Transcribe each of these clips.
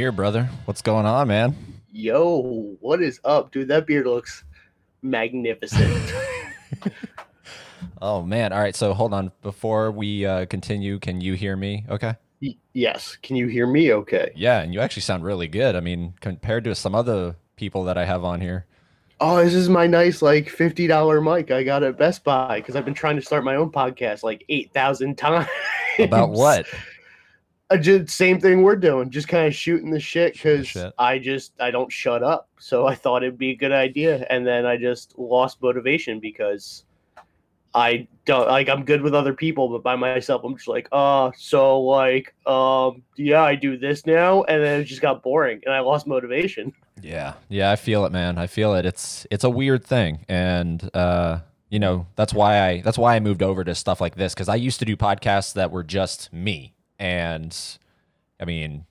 here, brother. What's going on, man? Yo, what is up, dude? That beard looks magnificent. oh man. All right. So hold on. Before we uh, continue, can you hear me? Okay. Y- yes. Can you hear me? Okay. Yeah, and you actually sound really good. I mean, compared to some other people that I have on here. Oh, this is my nice like fifty dollar mic I got at Best Buy because I've been trying to start my own podcast like eight thousand times. About what? I just same thing we're doing, just kind of shooting the shit because I just I don't shut up. So I thought it'd be a good idea, and then I just lost motivation because I don't like I'm good with other people, but by myself I'm just like, oh, so like, um, yeah, I do this now, and then it just got boring, and I lost motivation. Yeah, yeah, I feel it, man. I feel it. It's it's a weird thing, and uh, you know that's why I that's why I moved over to stuff like this because I used to do podcasts that were just me and I mean,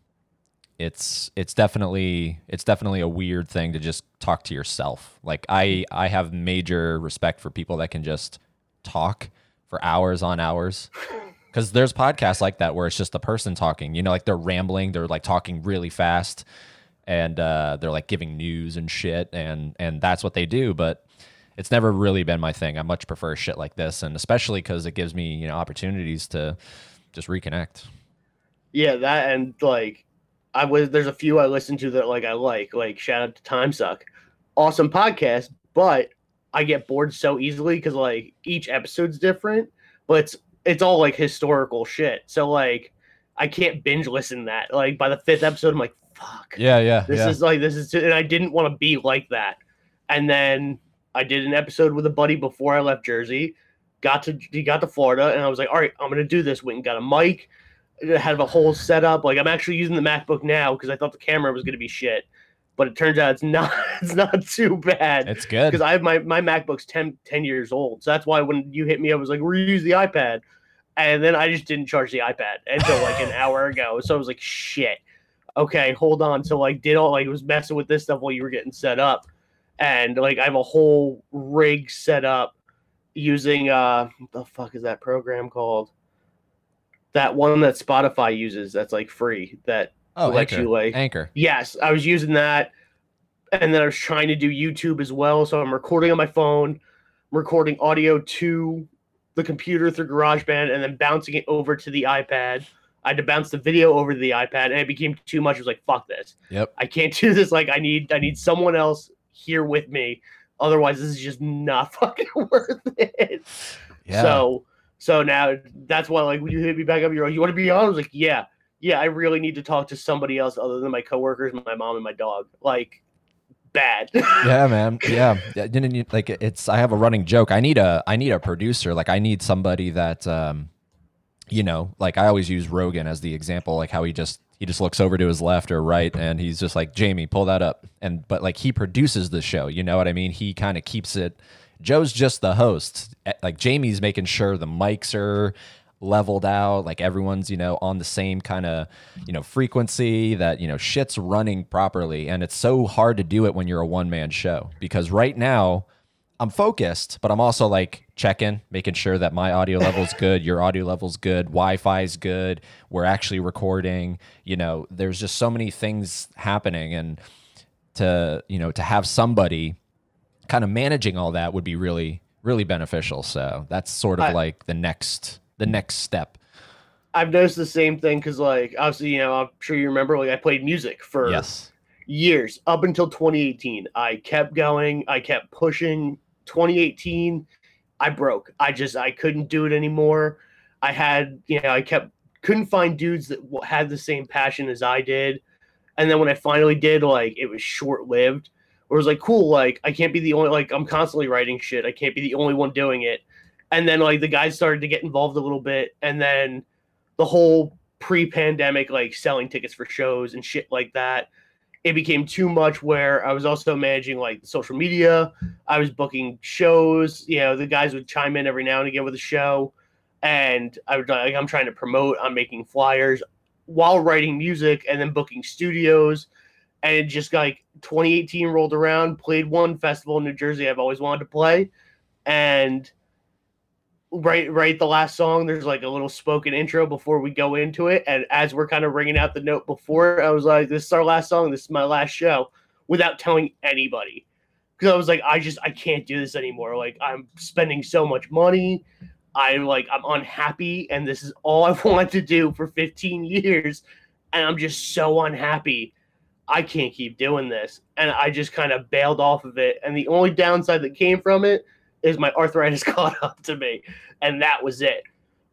it's it's definitely it's definitely a weird thing to just talk to yourself. Like I I have major respect for people that can just talk for hours on hours. Cuz there's podcasts like that where it's just the person talking, you know, like they're rambling, they're like talking really fast and uh, they're like giving news and shit and and that's what they do, but it's never really been my thing. I much prefer shit like this and especially cuz it gives me, you know, opportunities to just reconnect. Yeah, that and like I was there's a few I listen to that like I like. Like shout out to Time Suck. Awesome podcast, but I get bored so easily because like each episode's different, but it's it's all like historical shit. So like I can't binge listen that. Like by the fifth episode, I'm like, fuck. Yeah, yeah. This yeah. is like this is and I didn't want to be like that. And then I did an episode with a buddy before I left Jersey. Got to he got to Florida and I was like, all right, I'm gonna do this. Went and got a mic had a whole setup. Like I'm actually using the MacBook now because I thought the camera was going to be shit, but it turns out it's not. It's not too bad. It's good because I have my my MacBook's 10, 10 years old. So that's why when you hit me, I was like, "Reuse the iPad," and then I just didn't charge the iPad until like an hour ago. So I was like, "Shit." Okay, hold on. So like, did all like was messing with this stuff while you were getting set up, and like I have a whole rig set up using uh, the fuck is that program called? That one that Spotify uses that's like free that oh, lets Anchor. you like Anchor. Yes, I was using that, and then I was trying to do YouTube as well. So I'm recording on my phone, recording audio to the computer through GarageBand, and then bouncing it over to the iPad. I had to bounce the video over to the iPad, and it became too much. I was like, "Fuck this! Yep, I can't do this. Like, I need, I need someone else here with me. Otherwise, this is just not fucking worth it." Yeah. So so now that's why, like, when you hit me back up, you're like, you want to be on? I was like, yeah, yeah, I really need to talk to somebody else other than my coworkers, my mom, and my dog. Like, bad. yeah, man. Yeah, yeah. Like, it's. I have a running joke. I need a. I need a producer. Like, I need somebody that, um, you know, like I always use Rogan as the example. Like how he just he just looks over to his left or right and he's just like Jamie, pull that up. And but like he produces the show. You know what I mean? He kind of keeps it Joe's just the host. Eh, like Jamie's making sure the mics are leveled out, like everyone's, you know, on the same kind of, you know, frequency that, you know, shit's running properly. And it's so hard to do it when you're a one man show because right now I'm focused, but I'm also like checking, making sure that my audio level's good, your audio level's good, Wi-Fi's good, we're actually recording, you know, there's just so many things happening and to, you know, to have somebody kind of managing all that would be really really beneficial. So that's sort of I, like the next the next step. I've noticed the same thing because like obviously you know I'm sure you remember like I played music for yes years up until 2018. I kept going. I kept pushing. 2018, I broke. I just I couldn't do it anymore. I had you know I kept couldn't find dudes that had the same passion as I did. And then when I finally did, like it was short lived where it was like, cool, like I can't be the only like I'm constantly writing shit. I can't be the only one doing it. And then like the guys started to get involved a little bit, and then the whole pre-pandemic like selling tickets for shows and shit like that. It became too much where I was also managing like social media. I was booking shows. You know, the guys would chime in every now and again with a show, and I would like I'm trying to promote. I'm making flyers while writing music and then booking studios and it just like 2018 rolled around, played one festival in New Jersey I've always wanted to play, and right right the last song there's like a little spoken intro before we go into it. And as we're kind of ringing out the note before i was like this is our last song. This is my last show without telling anybody. Because i was like i just i can't do this anymore. Like i'm spending so much money. I'm like i'm unhappy and this is all i've wanted to do for 15 years and i'm just so unhappy i can't keep doing this and i just kind of bailed off of it and the only downside that came from it is my arthritis caught up to me, and that was it.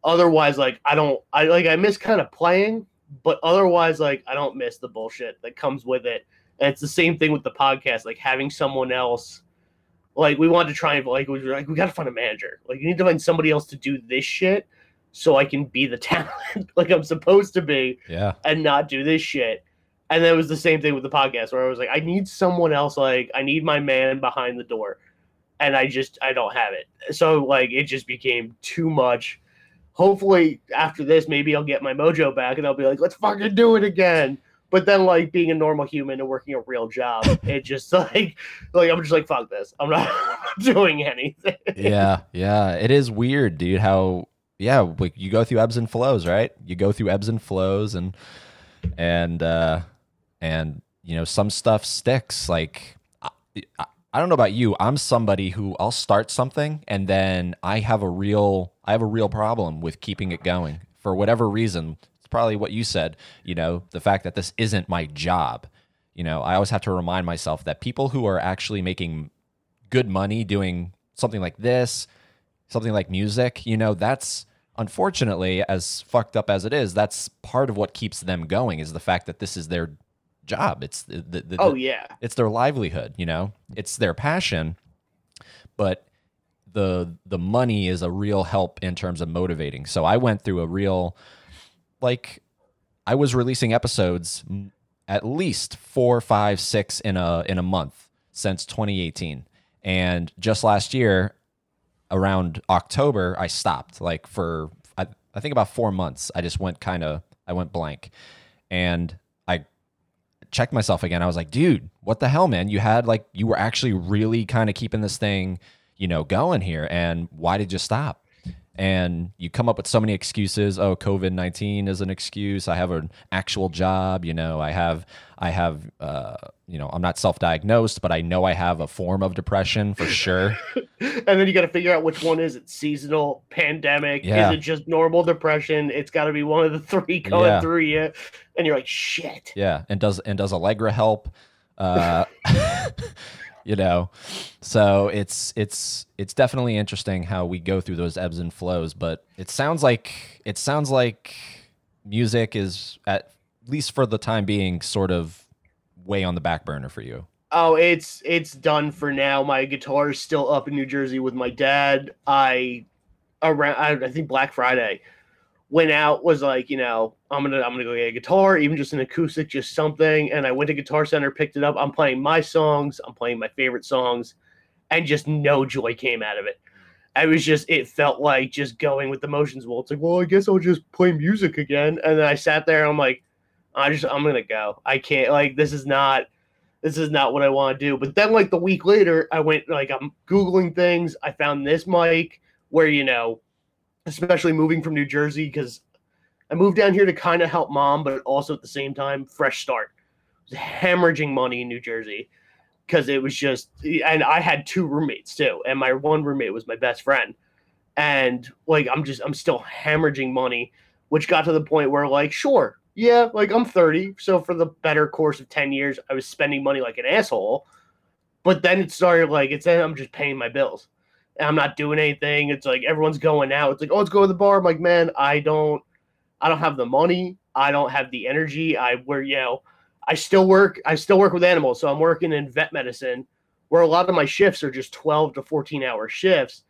Otherwise, like I don't, I like I miss kind of playing, but otherwise, like I don't miss the bullshit that comes with it. And it's the same thing with the podcast, like having someone else. Like we wanted to try and like we were like we got to find a manager. Like you need to find somebody else to do this shit, so I can be the talent like I'm supposed to be, Yeah. and not do this shit. And then it was the same thing with the podcast where I was like, I need someone else. Like I need my man behind the door and I just I don't have it. So like it just became too much. Hopefully after this, maybe I'll get my mojo back and I'll be like, let's fucking do it again. But then like being a normal human and working a real job, it just like like I'm just like fuck this. I'm not doing anything. yeah, yeah. It is weird, dude. How yeah, like you go through ebbs and flows, right? You go through ebbs and flows, and and uh, and you know some stuff sticks. Like I, I, don't know about you. I'm somebody who I'll start something and then I have a real I have a real problem with keeping it going for whatever reason. It's probably what you said. You know, the fact that this isn't my job. You know, I always have to remind myself that people who are actually making good money doing something like this, something like music, you know, that's unfortunately as fucked up as it is, that's part of what keeps them going is the fact that this is their job. It's the, the, the oh yeah. it's their livelihood, you know. It's their passion, but the the money is a real help in terms of motivating. So I went through a real like I was releasing episodes at least four, five, six in a in a month since 2018. And just last year, around October, I stopped. Like for I, I think about four months, I just went kind of I went blank, and checked myself again. I was like, dude, what the hell, man? You had like you were actually really kind of keeping this thing, you know, going here, and why did you stop? And you come up with so many excuses. Oh covid-19 is an excuse. I have an actual job you know i have i have uh, you know i'm not self-diagnosed but i know i have a form of depression for sure. And then you got to figure out which one is it seasonal pandemic Yeah. is it just normal depression? It's got to be one of the three going Yeah. through you. And you're like shit. Yeah and does and does allegra help? Uh you know so it's it's it's definitely interesting how we go through those ebbs and flows but it sounds like it sounds like music is at least for the time being sort of way on the back burner for you Oh, it's it's done for now. My guitar is still up in New Jersey with my dad. I around I, I think Black Friday went out was like you know I'm gonna I'm gonna go get a guitar, even just an acoustic, just something. And I went to Guitar Center, picked it up. I'm playing my songs. I'm playing my favorite songs, and just no joy came out of it. I was just it felt like just going with the motions. Well, it's like well I guess I'll just play music again. And then I sat there. I'm like I just I'm gonna go. I can't like this is not this is not what I want to do. But then, like the week later, I went like I'm googling things. I found this mic where you know, especially moving from New Jersey because I moved down here to kind of help mom, but also at the same time, fresh start. Hemorrhaging money in New Jersey because it was just, and I had two roommates too, and my one roommate was my best friend, and like I'm just I'm still hemorrhaging money, which got to the point where like sure yeah, like I'm 30, so for the better course of 10 years, I was spending money like an asshole. But then it started like it's I'm just paying my bills. I'm not doing anything. It's like everyone's going out. It's like, oh, let's go to the bar. I'm like, man, I don't I don't have the money. I don't have the energy. I where you know, I still work, I still work with animals. So I'm working in vet medicine where a lot of my shifts are just 12 to 14 hour shifts.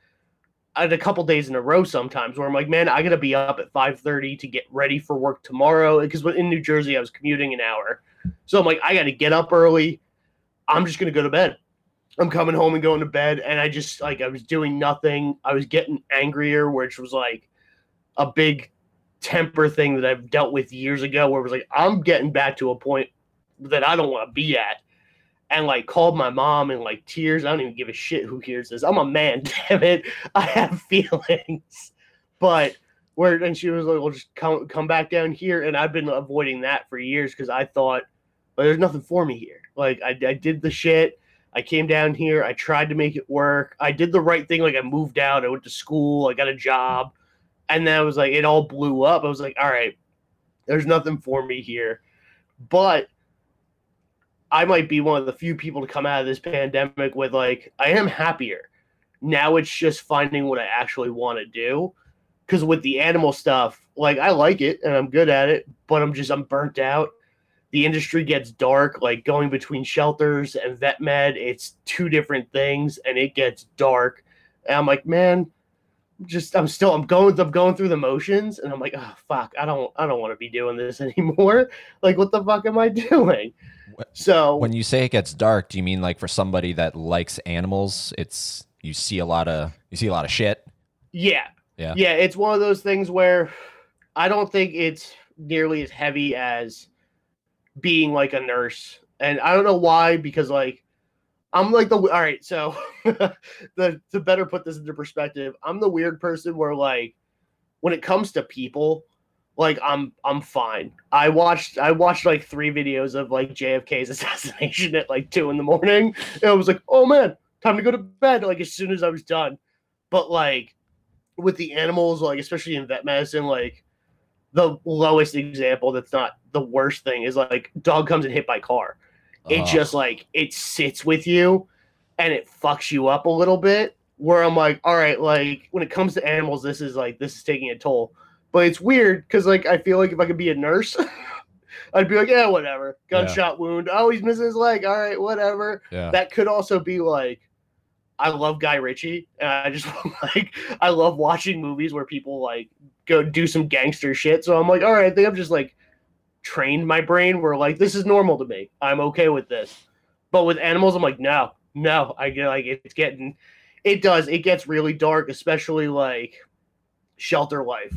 I had a couple days in a row sometimes where I'm like, man, I gotta be up at 5:30 to get ready for work tomorrow. Because in New Jersey, I was commuting an hour, so I'm like, I gotta get up early. I'm just gonna go to bed. I'm coming home and going to bed, and I just like I was doing nothing. I was getting angrier, which was like a big temper thing that I've dealt with years ago, where it was like I'm getting back to a point that I don't want to be at, and like called my mom in like tears. I don't even give a shit who hears this. I'm a man, damn it. I have feelings. But where and she was like, "Well, just come come back down here." And I've been avoiding that for years because I thought, well, there's nothing for me here. Like I, I did the shit. I came down here. I tried to make it work. I did the right thing. Like I moved out. I went to school. I got a job, and then I was like, it all blew up. I was like, all right, there's nothing for me here. But I might be one of the few people to come out of this pandemic with like I am happier. Now it's just finding what I actually want to do. Cause with the animal stuff, like I like it and I'm good at it, but I'm just I'm burnt out. The industry gets dark, like going between shelters and vet med, it's two different things and it gets dark. And I'm like, man, just I'm still I'm going I'm going through the motions and I'm like, oh fuck, I don't I don't want to be doing this anymore. Like what the fuck am I doing? So When you say it gets dark, do you mean like for somebody that likes animals, it's you see a lot of you see a lot of shit? Yeah. Yeah. Yeah, it's one of those things where I don't think it's nearly as heavy as being like a nurse. And I don't know why, because like I'm like the all right, so the to better put this into perspective, I'm the weird person where like when it comes to people, like I'm I'm fine. I watched I watched like three videos of like JFK's assassination at like two in the morning. And I was like, oh man, time to go to bed. Like as soon as I was done. But like with the animals, like especially in vet medicine, like the lowest example that's not the worst thing is like dog comes and hit by car. It Oh. just like it sits with you and it fucks you up a little bit. Where I'm like, all right, like when it comes to animals, this is like this is taking a toll. But it's weird because like I feel like if I could be a nurse, I'd be like, yeah, whatever. Yeah. Gunshot wound. Oh, he's missing his leg. All right, whatever yeah. that could also be like I love Guy Ritchie and I just like I love watching movies where people like go do some gangster shit. So I'm like, all right, I think I've just like trained my brain where like this is normal to me. I'm okay with this. But with animals, I'm like, no, no. I get like it's getting it does, it gets really dark, especially like shelter life.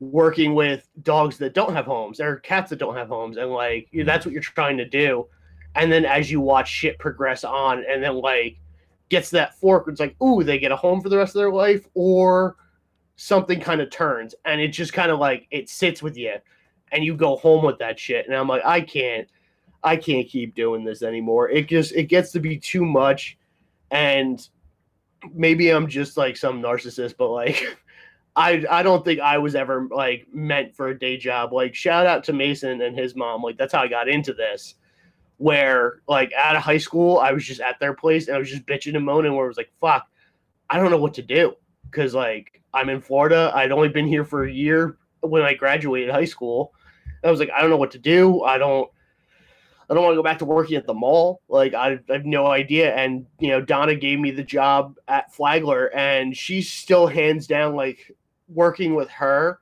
Working with dogs that don't have homes or cats that don't have homes, and like that's what you're trying to do and then as you watch shit progress on and then like gets that fork it's like ooh they get a home for the rest of their life or something kind of turns and it just kind of like it sits with you and you go home with that shit and i'm like i can't i can't keep doing this anymore it just it gets to be too much and maybe i'm just like some narcissist but like I, I don't think I was ever like meant for a day job. Like shout out to Mason and his mom. Like that's how I got into this where like out of high school, I was just at their place and I was just bitching and moaning where it was like, fuck, I don't know what to do. Cause like I'm in Florida. I'd only been here for a year when I graduated high school. I was like, I don't know what to do. I don't I don't want to go back to working at the mall. Like I, I have no idea. And you know, Donna gave me the job at Flagler and she's still hands down like working with her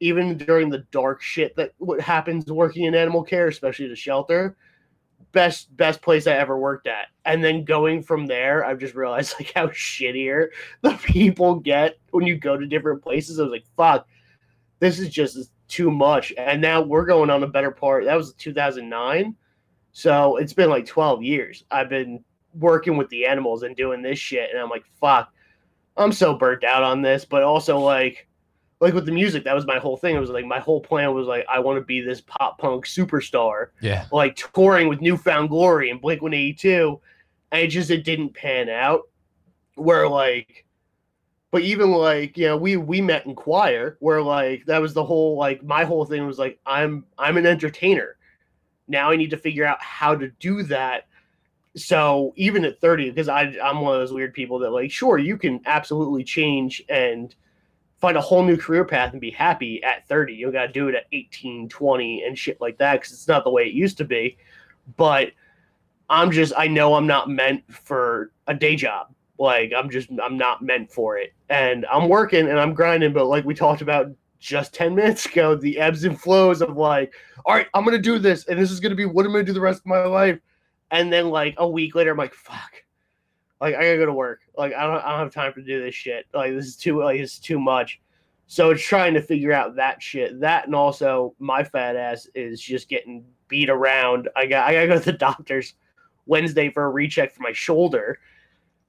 even during the dark shit that what happens working in animal care, especially the shelter best best place I ever worked at. And then going from there, I've just realized like how shittier the people get when you go to different places. I was like, fuck, this is just too much. And now we're going on a better part. That was 2009. So it's been like 12 years. I've been working with the animals and doing this shit. And I'm like, fuck, I'm so burnt out on this. But also like like with the music, that was my whole thing. It was like my whole plan was like I want to be this pop punk superstar Yeah. like touring with New Found Glory and Blink 182, and it just it didn't pan out. Where like, but even like you know we we met in choir where like that was the whole like my whole thing was like I'm I'm an entertainer. Now I need to figure out how to do that. So even at 30, because I I'm one of those weird people that like sure you can absolutely change and find a whole new career path and be happy at 30. You got to do it at 18, 20 and shit like that because it's not the way it used to be. But I'm just, I know I'm not meant for a day job. Like, I'm just, I'm not meant for it. And I'm working and I'm grinding. But like we talked about just 10 minutes ago, the ebbs and flows of like, all right, I'm going to do this. And this is going to be what I'm going to do the rest of my life. And then like a week later, I'm like, fuck like I gotta go to work. Like I don't, I don't have time to do this shit. Like this is too, like it's too much. So it's trying to figure out that shit. That and also my fat ass is just getting beat around. I got, I gotta go to the doctors Wednesday for a recheck for my shoulder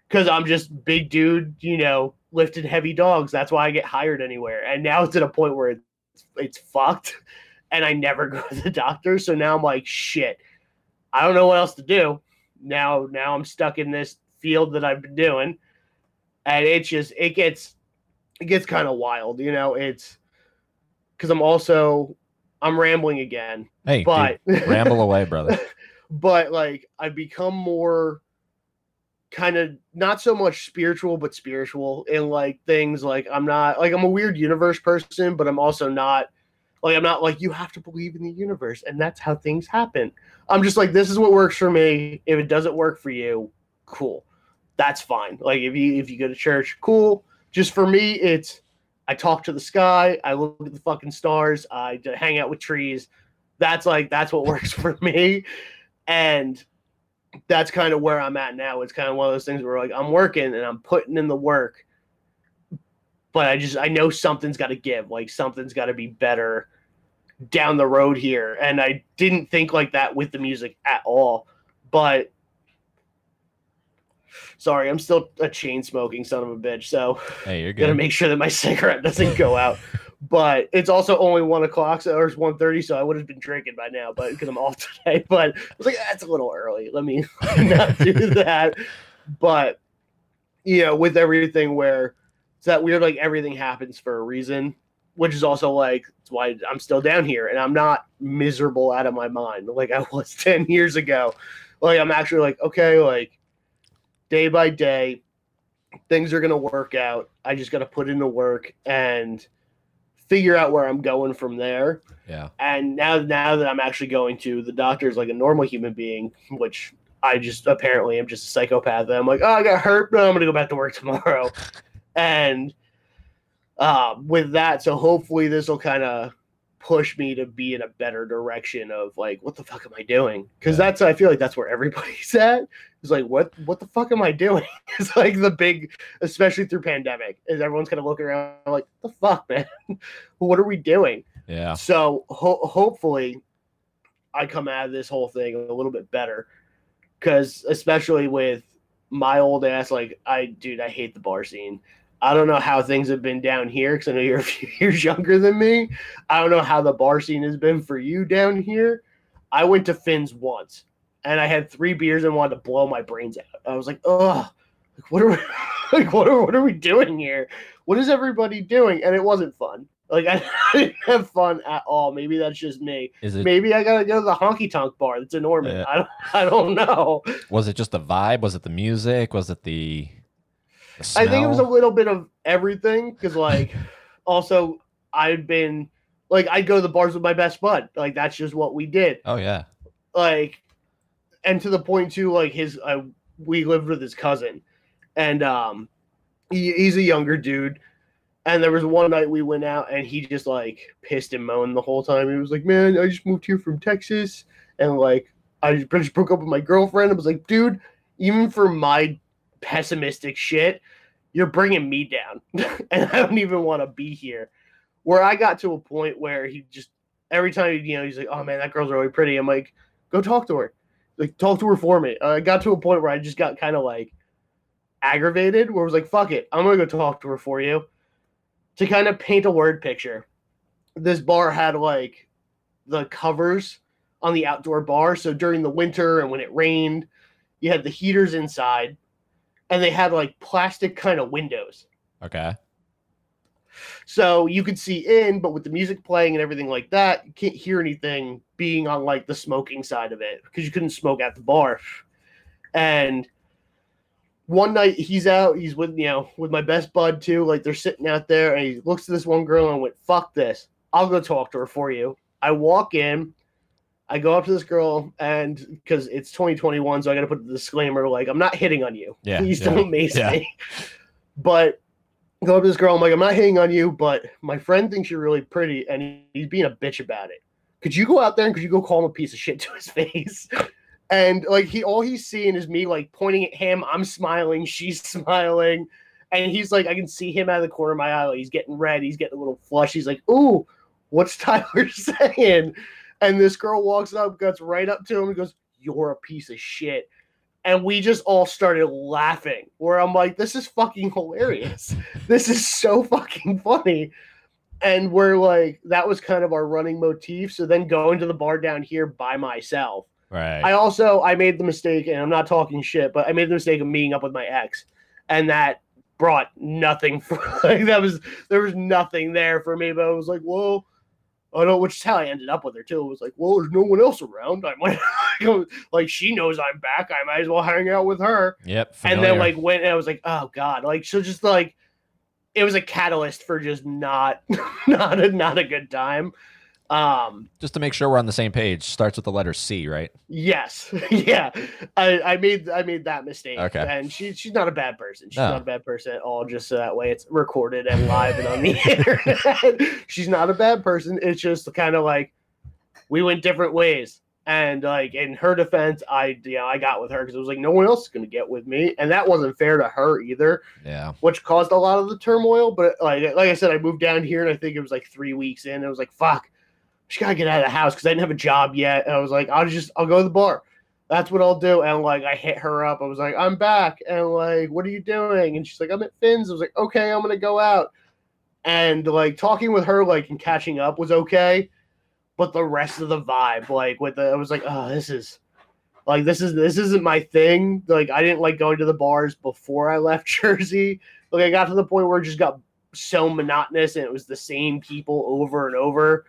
because I'm just big dude, you know, lifting heavy dogs. That's why I get hired anywhere. And now it's at a point where it's, it's fucked and I never go to the doctor. So now I'm like, shit, I don't know what else to do. Now, now I'm stuck in this field that I've been doing. And it's just, it gets, it gets kind of wild, you know, it's because I'm also, I'm rambling again, Hey, but dude, ramble away, brother. but like I've become more kind of not so much spiritual but spiritual in like things like I'm not like I'm a weird universe person but I'm also not like I'm not like you have to believe in the universe and that's how things happen. I'm just like this is what works for me. If it doesn't work for you, cool. That's fine. Like if you if you go to church, cool. Just for me it's I talk to the sky, I look at the fucking stars, I hang out with trees. That's like that's what works for me. And that's kind of where I'm at now. It's kind of one of those things where like I'm working and I'm putting in the work, but I just I know something's got to give. Like something's got to be better down the road here. And I didn't think like that with the music at all. But sorry, I'm still a chain smoking son of a bitch. So Hey, you're gotta make sure that my cigarette doesn't go out. but it's also only one o'clock, so it's one thirty, so I would have been drinking by now, but because I'm off today. But I was like, ah, that's a little early. Let me not do that. But you know, with everything where it's that weird, like everything happens for a reason, which is also like it's why I'm still down here and I'm not miserable out of my mind like I was ten years ago. Like I'm actually like, okay, like day by day, things are gonna work out. I just gotta put in the work and figure out where I'm going from there. Yeah. And now now that I'm actually going to the doctor's like a normal human being, which I just apparently am just a psychopath. And I'm like, oh, I got hurt, but I'm gonna go back to work tomorrow. and uh, with that, so hopefully this will kind of push me to be in a better direction of like, what the fuck am I doing? Because Yeah. that's I feel like that's where everybody's at. It's like, what what the fuck am I doing? it's like the big, especially through pandemic, is everyone's kind of looking around like, the fuck, man, what are we doing? Yeah. So ho- hopefully, I come out of this whole thing a little bit better, because especially with my old ass, like I, dude, I hate the bar scene. I don't know how things have been down here because I know you're a few years younger than me. I don't know how the bar scene has been for you down here. I went to Finn's once, and I had three beers and wanted to blow my brains out. I was like, ugh, like what are we, like what are what are we doing here? What is everybody doing? And it wasn't fun. Like I didn't have fun at all. Maybe that's just me. Is it Maybe I gotta go to the honky tonk bar that's in Norman. Yeah. I don't I don't know. was it just the vibe? Was it the music? Was it the I think it was a little bit of everything because like also I'd been like I'd go to the bars with my best bud. Like that's just what we did. Oh yeah. Like and to the point too, like his uh, we lived with his cousin and um he, he's a younger dude. And there was one night we went out and he just like pissed and moaned the whole time. He was like, Man, I just moved here from Texas and like I just just broke up with my girlfriend. I was like, dude, even for my pessimistic shit, you're bringing me down. and I don't even want to be here. Where I got to a point where he just, every time, you know, he's like, oh man, that girl's really pretty. I'm like, go talk to her. Like, talk to her for me. I got to a point where I just got kind of like aggravated, where I was like, fuck it. I'm going to go talk to her for you. To kind of paint a word picture, this bar had like the covers on the outdoor bar. So during the winter and when it rained, you had the heaters inside and they had like plastic kind of windows. Okay. So you could see in, but with the music playing and everything like that, you can't hear anything being on like the smoking side of it because you couldn't smoke at the bar. And one night he's out, he's with you know, with my best bud too. Like they're sitting out there and he looks to this one girl and went, Fuck this. I'll go talk to her for you. I walk in, I go up to this girl, and because it's 2021, so I got to put the disclaimer like, I'm not hitting on you. Yeah, Please yeah, don't mace yeah. me. But go up to this girl, I'm like, I'm not hitting on you, but my friend thinks you're really pretty, and he's being a bitch about it. Could you go out there and could you go call him a piece of shit to his face? And like he all he's seeing is me like pointing at him. I'm smiling, she's smiling. And he's like, I can see him out of the corner of my eye. Like, he's getting red. He's getting a little flush. He's like, Ooh, what's Tyler saying? And this girl walks up, gets right up to him, and goes, You're a piece of shit. and we just all started laughing. Where I'm like, this is fucking hilarious. this is so fucking funny. And we're like, that was kind of our running motif. So then going to the bar down here by myself. Right. I also I made the mistake, and I'm not talking shit, but I made the mistake of meeting up with my ex, and that brought nothing for like that was there was nothing there for me. But I was like, well, I don't, which is how I ended up with her too. It was like, well, there's no one else around. I might go like she knows I'm back. I might as well hang out with her. yep. And then like went and I was like, oh god, like so just like it was a catalyst for just not not a not a good time. Um just to make sure we're on the same page, starts with the letter C, right? Yes, yeah. I, I made I made that mistake. Okay. And she she's not a bad person. She's No. not a bad person at all. Just so that way it's recorded and live and on the internet. she's not a bad person. It's just kind of like we went different ways. And like in her defense, I you know I got with her because it was like no one else is gonna get with me, and that wasn't fair to her either, Yeah. which caused a lot of the turmoil. But like like I said, I moved down here, and I think it was like three weeks in. It was like fuck, just gotta get out of the house because I didn't have a job yet. And I was like, I'll just I'll go to the bar. That's what I'll do. And like I hit her up. I was like, I'm back. And like, what are you doing? And she's like, I'm at Finn's. I was like, okay, I'm gonna go out. And like talking with her, like and catching up was okay. But the rest of the vibe, like with the I was like, oh, this is like this is this isn't my thing. Like I didn't like going to the bars before I left Jersey. Like I got to the point where it just got so monotonous and it was the same people over and over.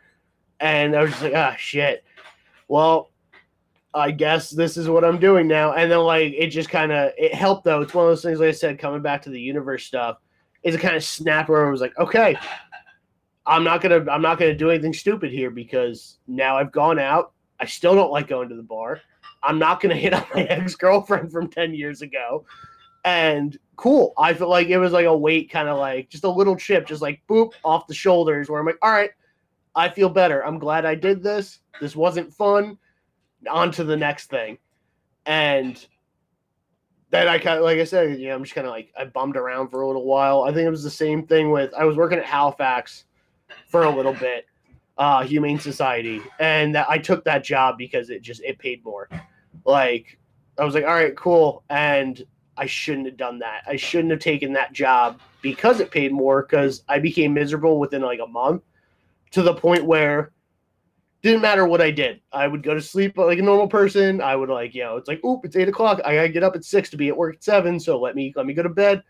And I was just like, ah, shit. Well, I guess this is what I'm doing now. And then like it just kind of it helped though. It's one of those things, like I said, coming back to the universe stuff. Is it kind of snap where I was like, okay, I'm not gonna I'm not gonna do anything stupid here because now I've gone out. I still don't like going to the bar. I'm not gonna hit on my ex girlfriend from ten years ago. And cool. I feel like it was like a weight, kind of like just a little chip, just like boop off the shoulders. Where I'm like, all right, I feel better. I'm glad I did this. This wasn't fun. On to the next thing. And then I kind of, like I said, you know, I'm just kind of like, I bummed around for a little while. I think it was the same thing with, I was working at Halifax for a little bit, uh, Humane Society. And that, I took that job because it just, it paid more. Like, I was like, all right, cool. And I shouldn't have done that. I shouldn't have taken that job because it paid more because I became miserable within like a month to the point where didn't matter what I did. I would go to sleep like a normal person. I would like, you know, it's like, oop, it's eight o'clock. I gotta get up at six to be at work at seven. So let me let me go to bed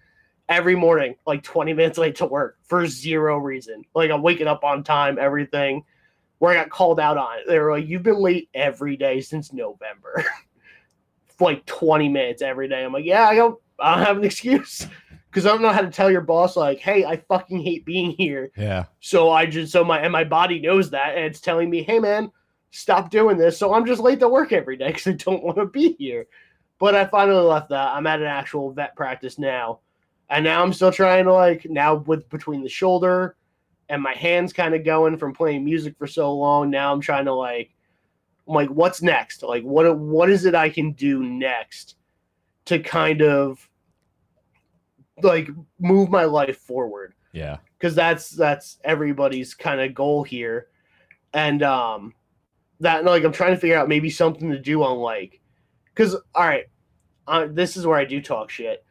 every morning, like 20 minutes late to work for zero reason. Like I'm waking up on time, everything. Where I got called out on it. They were like, You've been late every day since November. Like 20 minutes every day. I'm like, Yeah, I don't I don't have an excuse. Because I don't know how to tell your boss, like, hey, I fucking hate being here. Yeah. So I just so my and my body knows that and it's telling me, hey man, stop doing this. So I'm just late to work every day because I don't want to be here. But I finally left that. I'm at an actual vet practice now. And now I'm still trying to like now with between the shoulder and my hands kind of going from playing music for so long. Now I'm trying to like I'm like, what's next? Like what what is it I can do next to kind of like move my life forward? Yeah. because that's that's everybody's kind of goal here and um that like i'm trying to figure out maybe something to do on like because all right uh, this is where i do talk shit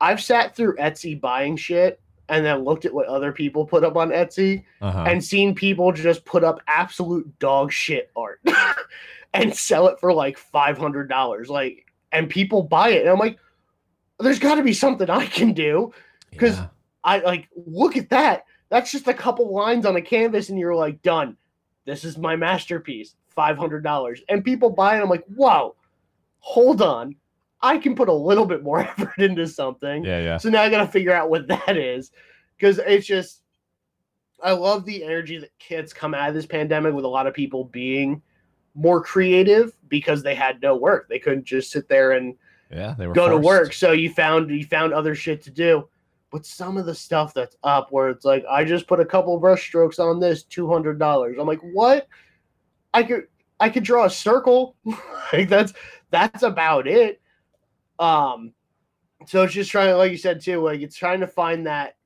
i've sat through etsy buying shit and then looked at what other people put up on etsy Uh-huh. and seen people just put up absolute dog shit art and sell it for like $500 like and people buy it and i'm like there's got to be something i can do 'cause Yeah. I like look at that. That's just a couple lines on a canvas, and you're like, done. This is my masterpiece. Five hundred dollars, and people buy it. I'm like, wow. Hold on, I can put a little bit more effort into something. Yeah. Yeah. So now I got to figure out what that is, because it's just. I love the energy that kids come out of this pandemic with a lot of people being more creative because they had no work. They couldn't just sit there and Yeah. They were go to work. So you found you found other shit to do. But some of the stuff that's up where it's like I just put a couple brush strokes on this two hundred dollars. I'm like, what? I could I could draw a circle. like that's that's about it. Um so it's just trying like you said too, like it's trying to find that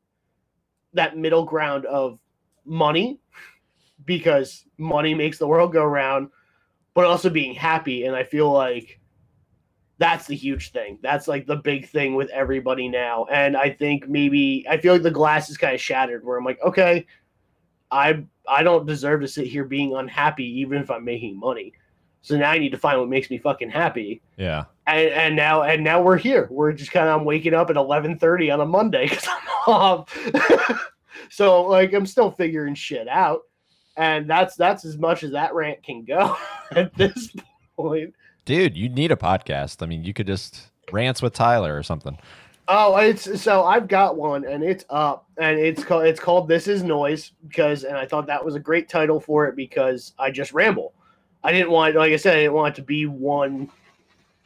that middle ground of money because money makes the world go round, but also being happy. And I feel like that's the huge thing. That's like the big thing with everybody now. And I think maybe I feel like the glass is kind of shattered where I'm like, okay, I I don't deserve to sit here being unhappy even if I'm making money. So now I need to find what makes me fucking happy. Yeah. And and now and now we're here. We're just kind of I'm waking up at 11:30 on a Monday cuz I'm off. so like I'm still figuring shit out. And that's that's as much as that rant can go at this point. Dude, you need a podcast. I mean, you could just rants with Tyler or something. Oh, it's so I've got one and it's up and it's called it's called This Is Noise because and I thought that was a great title for it because I just ramble. I didn't want like I said I didn't want it to be one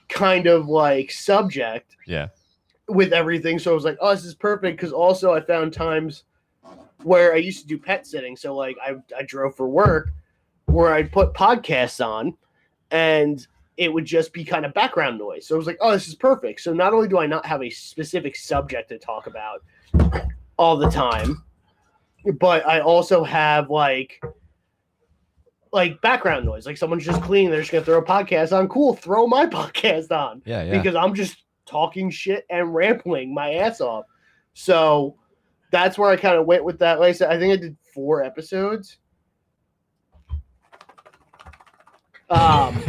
kind of like subject Yeah. with everything. So I was like, oh, this is perfect because also I found times where I used to do pet sitting. So like I I drove for work where I'd put podcasts on and it would just be kind of background noise. So I was like, oh, this is perfect. So not only do I not have a specific subject to talk about all the time, but I also have like like background noise. Like someone's just cleaning, they're just gonna throw a podcast on. Cool, throw my podcast on Yeah, yeah. because I'm just talking shit and rambling my ass off. So that's where I kind of went with that. Like I said, I think I did four episodes. Um,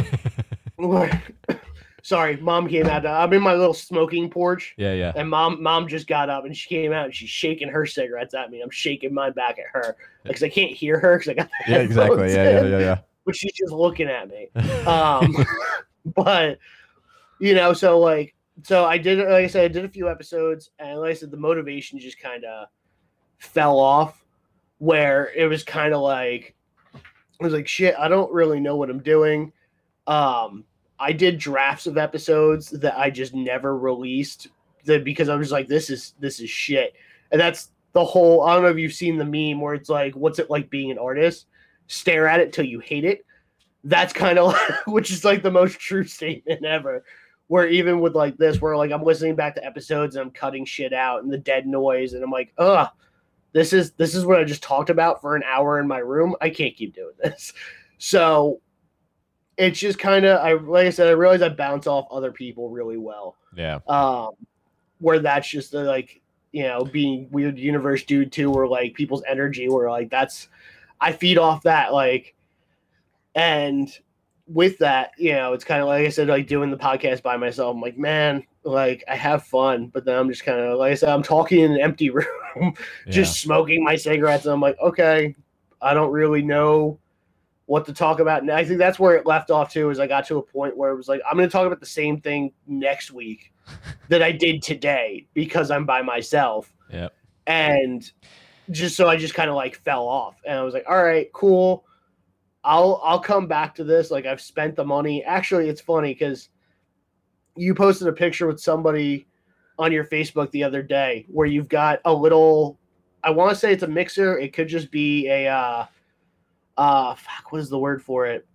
sorry, mom came out. I'm in my little smoking porch, yeah, yeah. and mom, mom just got up and she came out and she's shaking her cigarettes at me. I'm shaking mine back at her because I can't hear her because I got the Yeah, exactly. Yeah, yeah, yeah, yeah. But she's just looking at me um but you know so like so i did like i said i did a few episodes and like i said the motivation just kind of fell off where it was kind of like i was like shit i don't really know what i'm doing um i did drafts of episodes that i just never released that because i was like this is this is shit. And that's the whole i don't know if you've seen the meme where it's like what's it like being an artist? Stare at it till you hate it. That's kind of which is like the most true statement ever. Where even with like this where like i'm listening back to episodes and i'm cutting shit out and the dead noise and i'm like ugh this is this is what i just talked about for an hour in my room. I can't keep doing this. So it's just kind of i like i said i realize i bounce off other people really well Yeah. um where that's just the like you know being weird universe dude too where like people's energy where like that's i feed off that like and with that you know it's kind of like i said like doing the podcast by myself i'm like man like i have fun but then i'm just kind of like i said i'm talking in an empty room just smoking my cigarettes and i'm like okay i don't really know what to talk about. And i think that's where it left off too is i got to a point where it was like i'm going to talk about the same thing next week that i did today because i'm by myself. Yep. and just so i just kind of like fell off. And i was like all right cool. I'll i'll come back to this. Like i've spent the money. Actually it's funny because you posted a picture with somebody on your facebook the other day where you've got a little i want to say it's a mixer. It could just be a uh uh fuck what is the word for it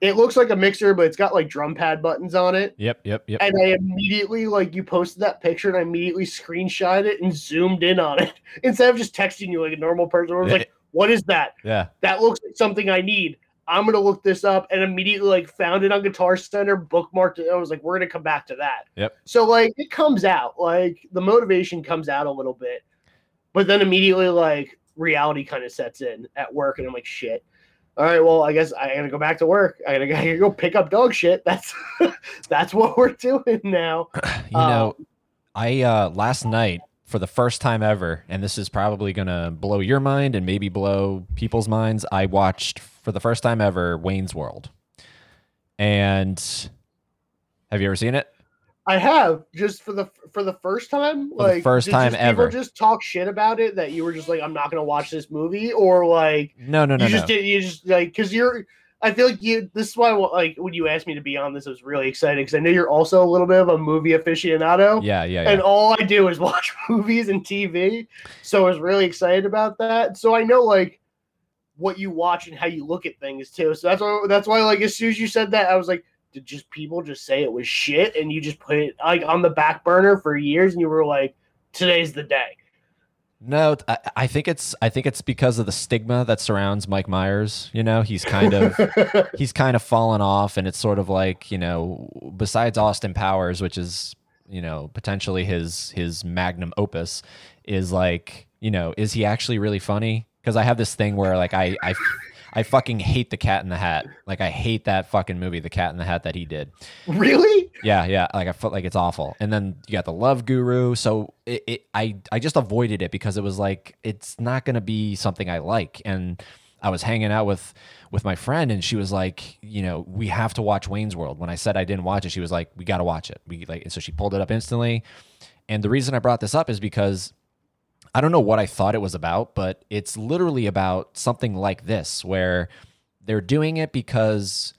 it looks like a mixer but it's got like drum pad buttons on it Yep. Yep. Yep. and I immediately like you posted that picture and I immediately screenshot it and zoomed in on it instead of just texting you like a normal person. I was like, "What is that? Yeah. That looks like something I need." I'm gonna look this up and immediately like found it on Guitar Center, bookmarked it. I was like, "We're gonna come back to that." Yep. So like it comes out, like the motivation comes out a little bit, but then immediately like reality kind of sets in at work, and I'm like, "Shit." All right, well, I guess I gotta go back to work. I gotta, I gotta go pick up dog shit. That's that's what we're doing now. You know, I uh last night for the first time ever, and this is probably gonna blow your mind and maybe blow people's minds. I watched for the first time ever Wayne's World. And have you ever seen it? I have just for the for the first time, For the like first time ever. Just talk shit about it that you were just like, I'm not gonna watch this movie, or like No, no, no, you just did, you just like because you're. I feel like you. This is why, like, when you asked me to be on this, I was really excited because I know you're also a little bit of a movie aficionado. Yeah, yeah, yeah. And all I do is watch movies and TV. So I was really excited about that. So I know like what you watch and how you look at things too. So that's why that's why like as soon as you said that, I was like, did just people just say it was shit and you just put it like on the back burner for years and you were like, today's the day. No, I, I think it's I think it's because of the stigma that surrounds Mike Myers. You know, he's kind of he's kind of fallen off, and it's sort of like you know, besides Austin Powers, which is you know potentially his his magnum opus, is like you know, is he actually really funny? Because I have this thing where like I I I fucking hate the Cat in the Hat. Like I hate that fucking movie, The Cat in the Hat, that he did. Really? Yeah, yeah. Like I felt like it's awful. And then you got the Love Guru. So it, it I I just avoided it because it was like it's not gonna be something I like. And I was hanging out with with my friend, and she was like, you know, we have to watch Wayne's World. When I said I didn't watch it, she was like, we got to watch it. We like, and so she pulled it up instantly. And the reason I brought this up is because I don't know what I thought it was about, but it's literally about something like this where they're doing it because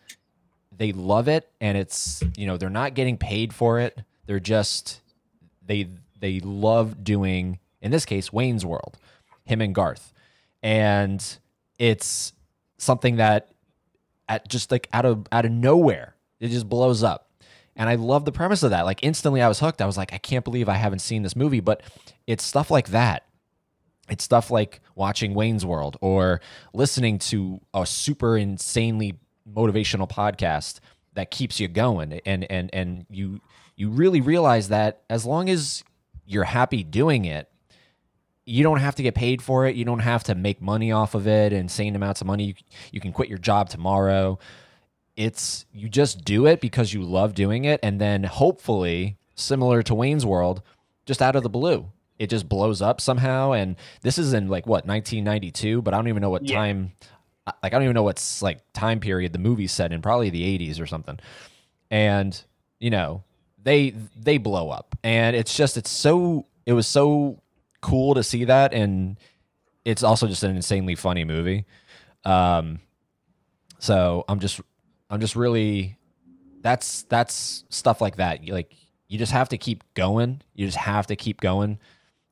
they love it and it's, you know, they're not getting paid for it. They're just they they love doing in this case Wayne's World, him and Garth. And it's something that at just like out of out of nowhere, it just blows up. And I love the premise of that. Like instantly I was hooked. I was like, I can't believe I haven't seen this movie, but it's stuff like that it's stuff like watching Wayne's World or listening to a super insanely motivational podcast that keeps you going. And and and you you really realize that as long as you're happy doing it you don't have to get paid for it. You don't have to make money off of it insane amounts of money. You, you can quit your job tomorrow. It's you just do it because you love doing it. And then hopefully similar to Wayne's World just out of the blue it just blows up somehow. And this is in like what 1992, but I don't even know what yeah. time. Like I don't even know what's like time period the movie's set in. Probably the 80s or something. And you know they they blow up, and it's just it's so it was so cool to see that, and it's also just an insanely funny movie. Um, so I'm just I'm just really that's that's stuff like that. Like you just have to keep going. You just have to keep going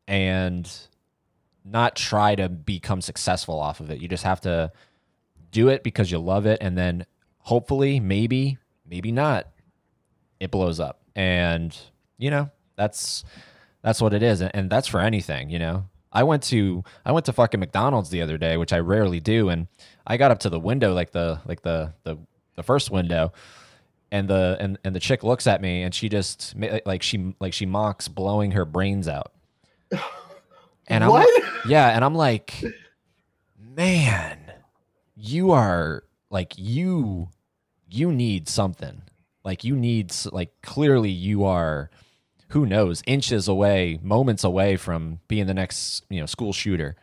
and not try to become successful off of it. You just have to do it because you love it and then hopefully maybe maybe not it blows up. And you know, that's that's what it is and, that's for anything, you know. I went to I went to fucking McDonald's the other day, which I rarely do, and I got up to the window like the like the the the first window and the and, and the chick looks at me and she just like she like she mocks blowing her brains out and I'm what? yeah, and I'm like, man, you are like you you need something. Like you need like clearly you are who knows inches away, moments away from being the next, you know, school shooter.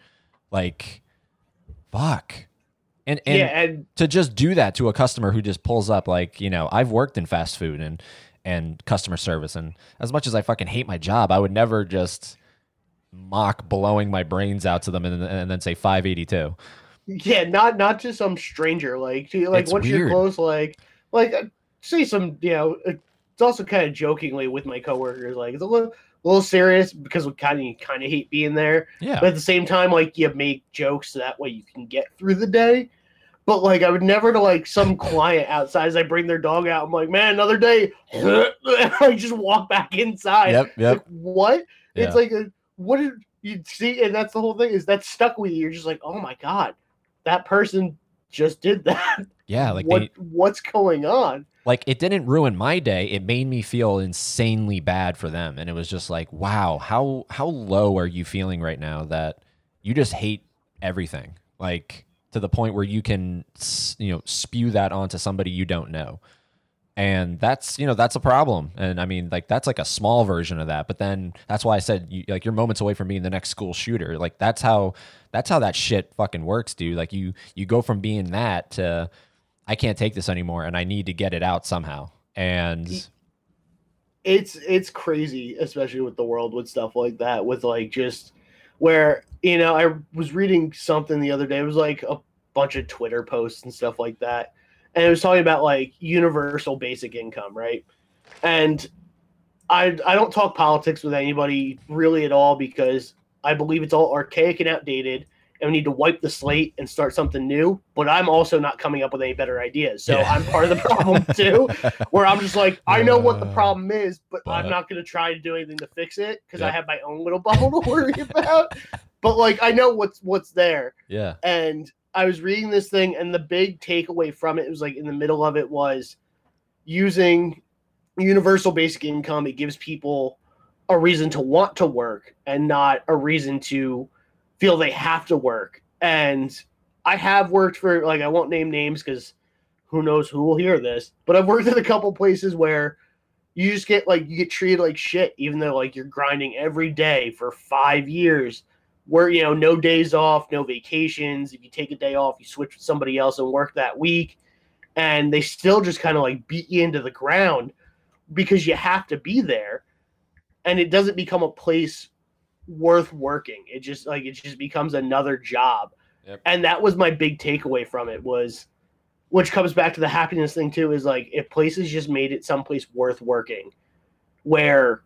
Like fuck. And, and, yeah, and to just do that to a customer who just pulls up like, you know, I've worked in fast food and and customer service and as much as I fucking hate my job, I would never just mock blowing my brains out to them and, and then say 582. Yeah, not not to some stranger. Like, like it's once weird. you're close, like, like uh, say some, you know, it's also kind of jokingly with my coworkers, like it's a little, a little serious because we kind of kind of hate being there. Yeah. But at the same time, like you make jokes so that way you can get through the day. But like I would never to like some client outside as I bring their dog out. I'm like, man, another day. I just walk back inside. Yep. Yep. Like, what? Yeah. It's like a what did you see? And that's the whole thing is that stuck with you. You're just like, oh my god, that person just did that. Yeah, like what they, what's going on? Like it didn't ruin my day. It made me feel insanely bad for them, and it was just like, wow, how how low are you feeling right now that you just hate everything, like to the point where you can you know spew that onto somebody you don't know and that's you know that's a problem. And i mean like that's like a small version of that. But then that's why i said you, like you're moments away from being the next school shooter. Like that's how that's how that shit fucking works dude. Like you you go from being that to i can't take this anymore and i need to get it out somehow. And it's it's crazy especially with the world with stuff like that with like just where you know i was reading something the other day. It was like a bunch of twitter posts and stuff like that and it was talking about like universal basic income, right? And I I don't talk politics with anybody really at all because I believe it's all archaic and outdated, and we need to wipe the slate and start something new. But I'm also not coming up with any better ideas, so yeah. I'm part of the problem too. where I'm just like, I know what the uh, problem is, but, but I'm not going to try to do anything to fix it because yeah. I have my own little bubble to worry about. but like I know what's what's there. Yeah. And I was reading this thing, and the big takeaway from it, was like in the middle of it was using universal basic income. It gives people a reason to want to work and not a reason to feel they have to work. And I have worked for like I won't name names because who knows who will hear this, but I've worked at a couple places where you just get like you get treated like shit, even though like you're grinding every day for five years where you know no days off no vacations. If you take a day off you switch with somebody else and work that week. And they still just kind of like beat you into the ground because you have to be there. And it doesn't become a place worth working. It just like it just becomes another job. Yep. and that was my big takeaway from it was which comes back to the happiness thing too is like if places just made it someplace worth working where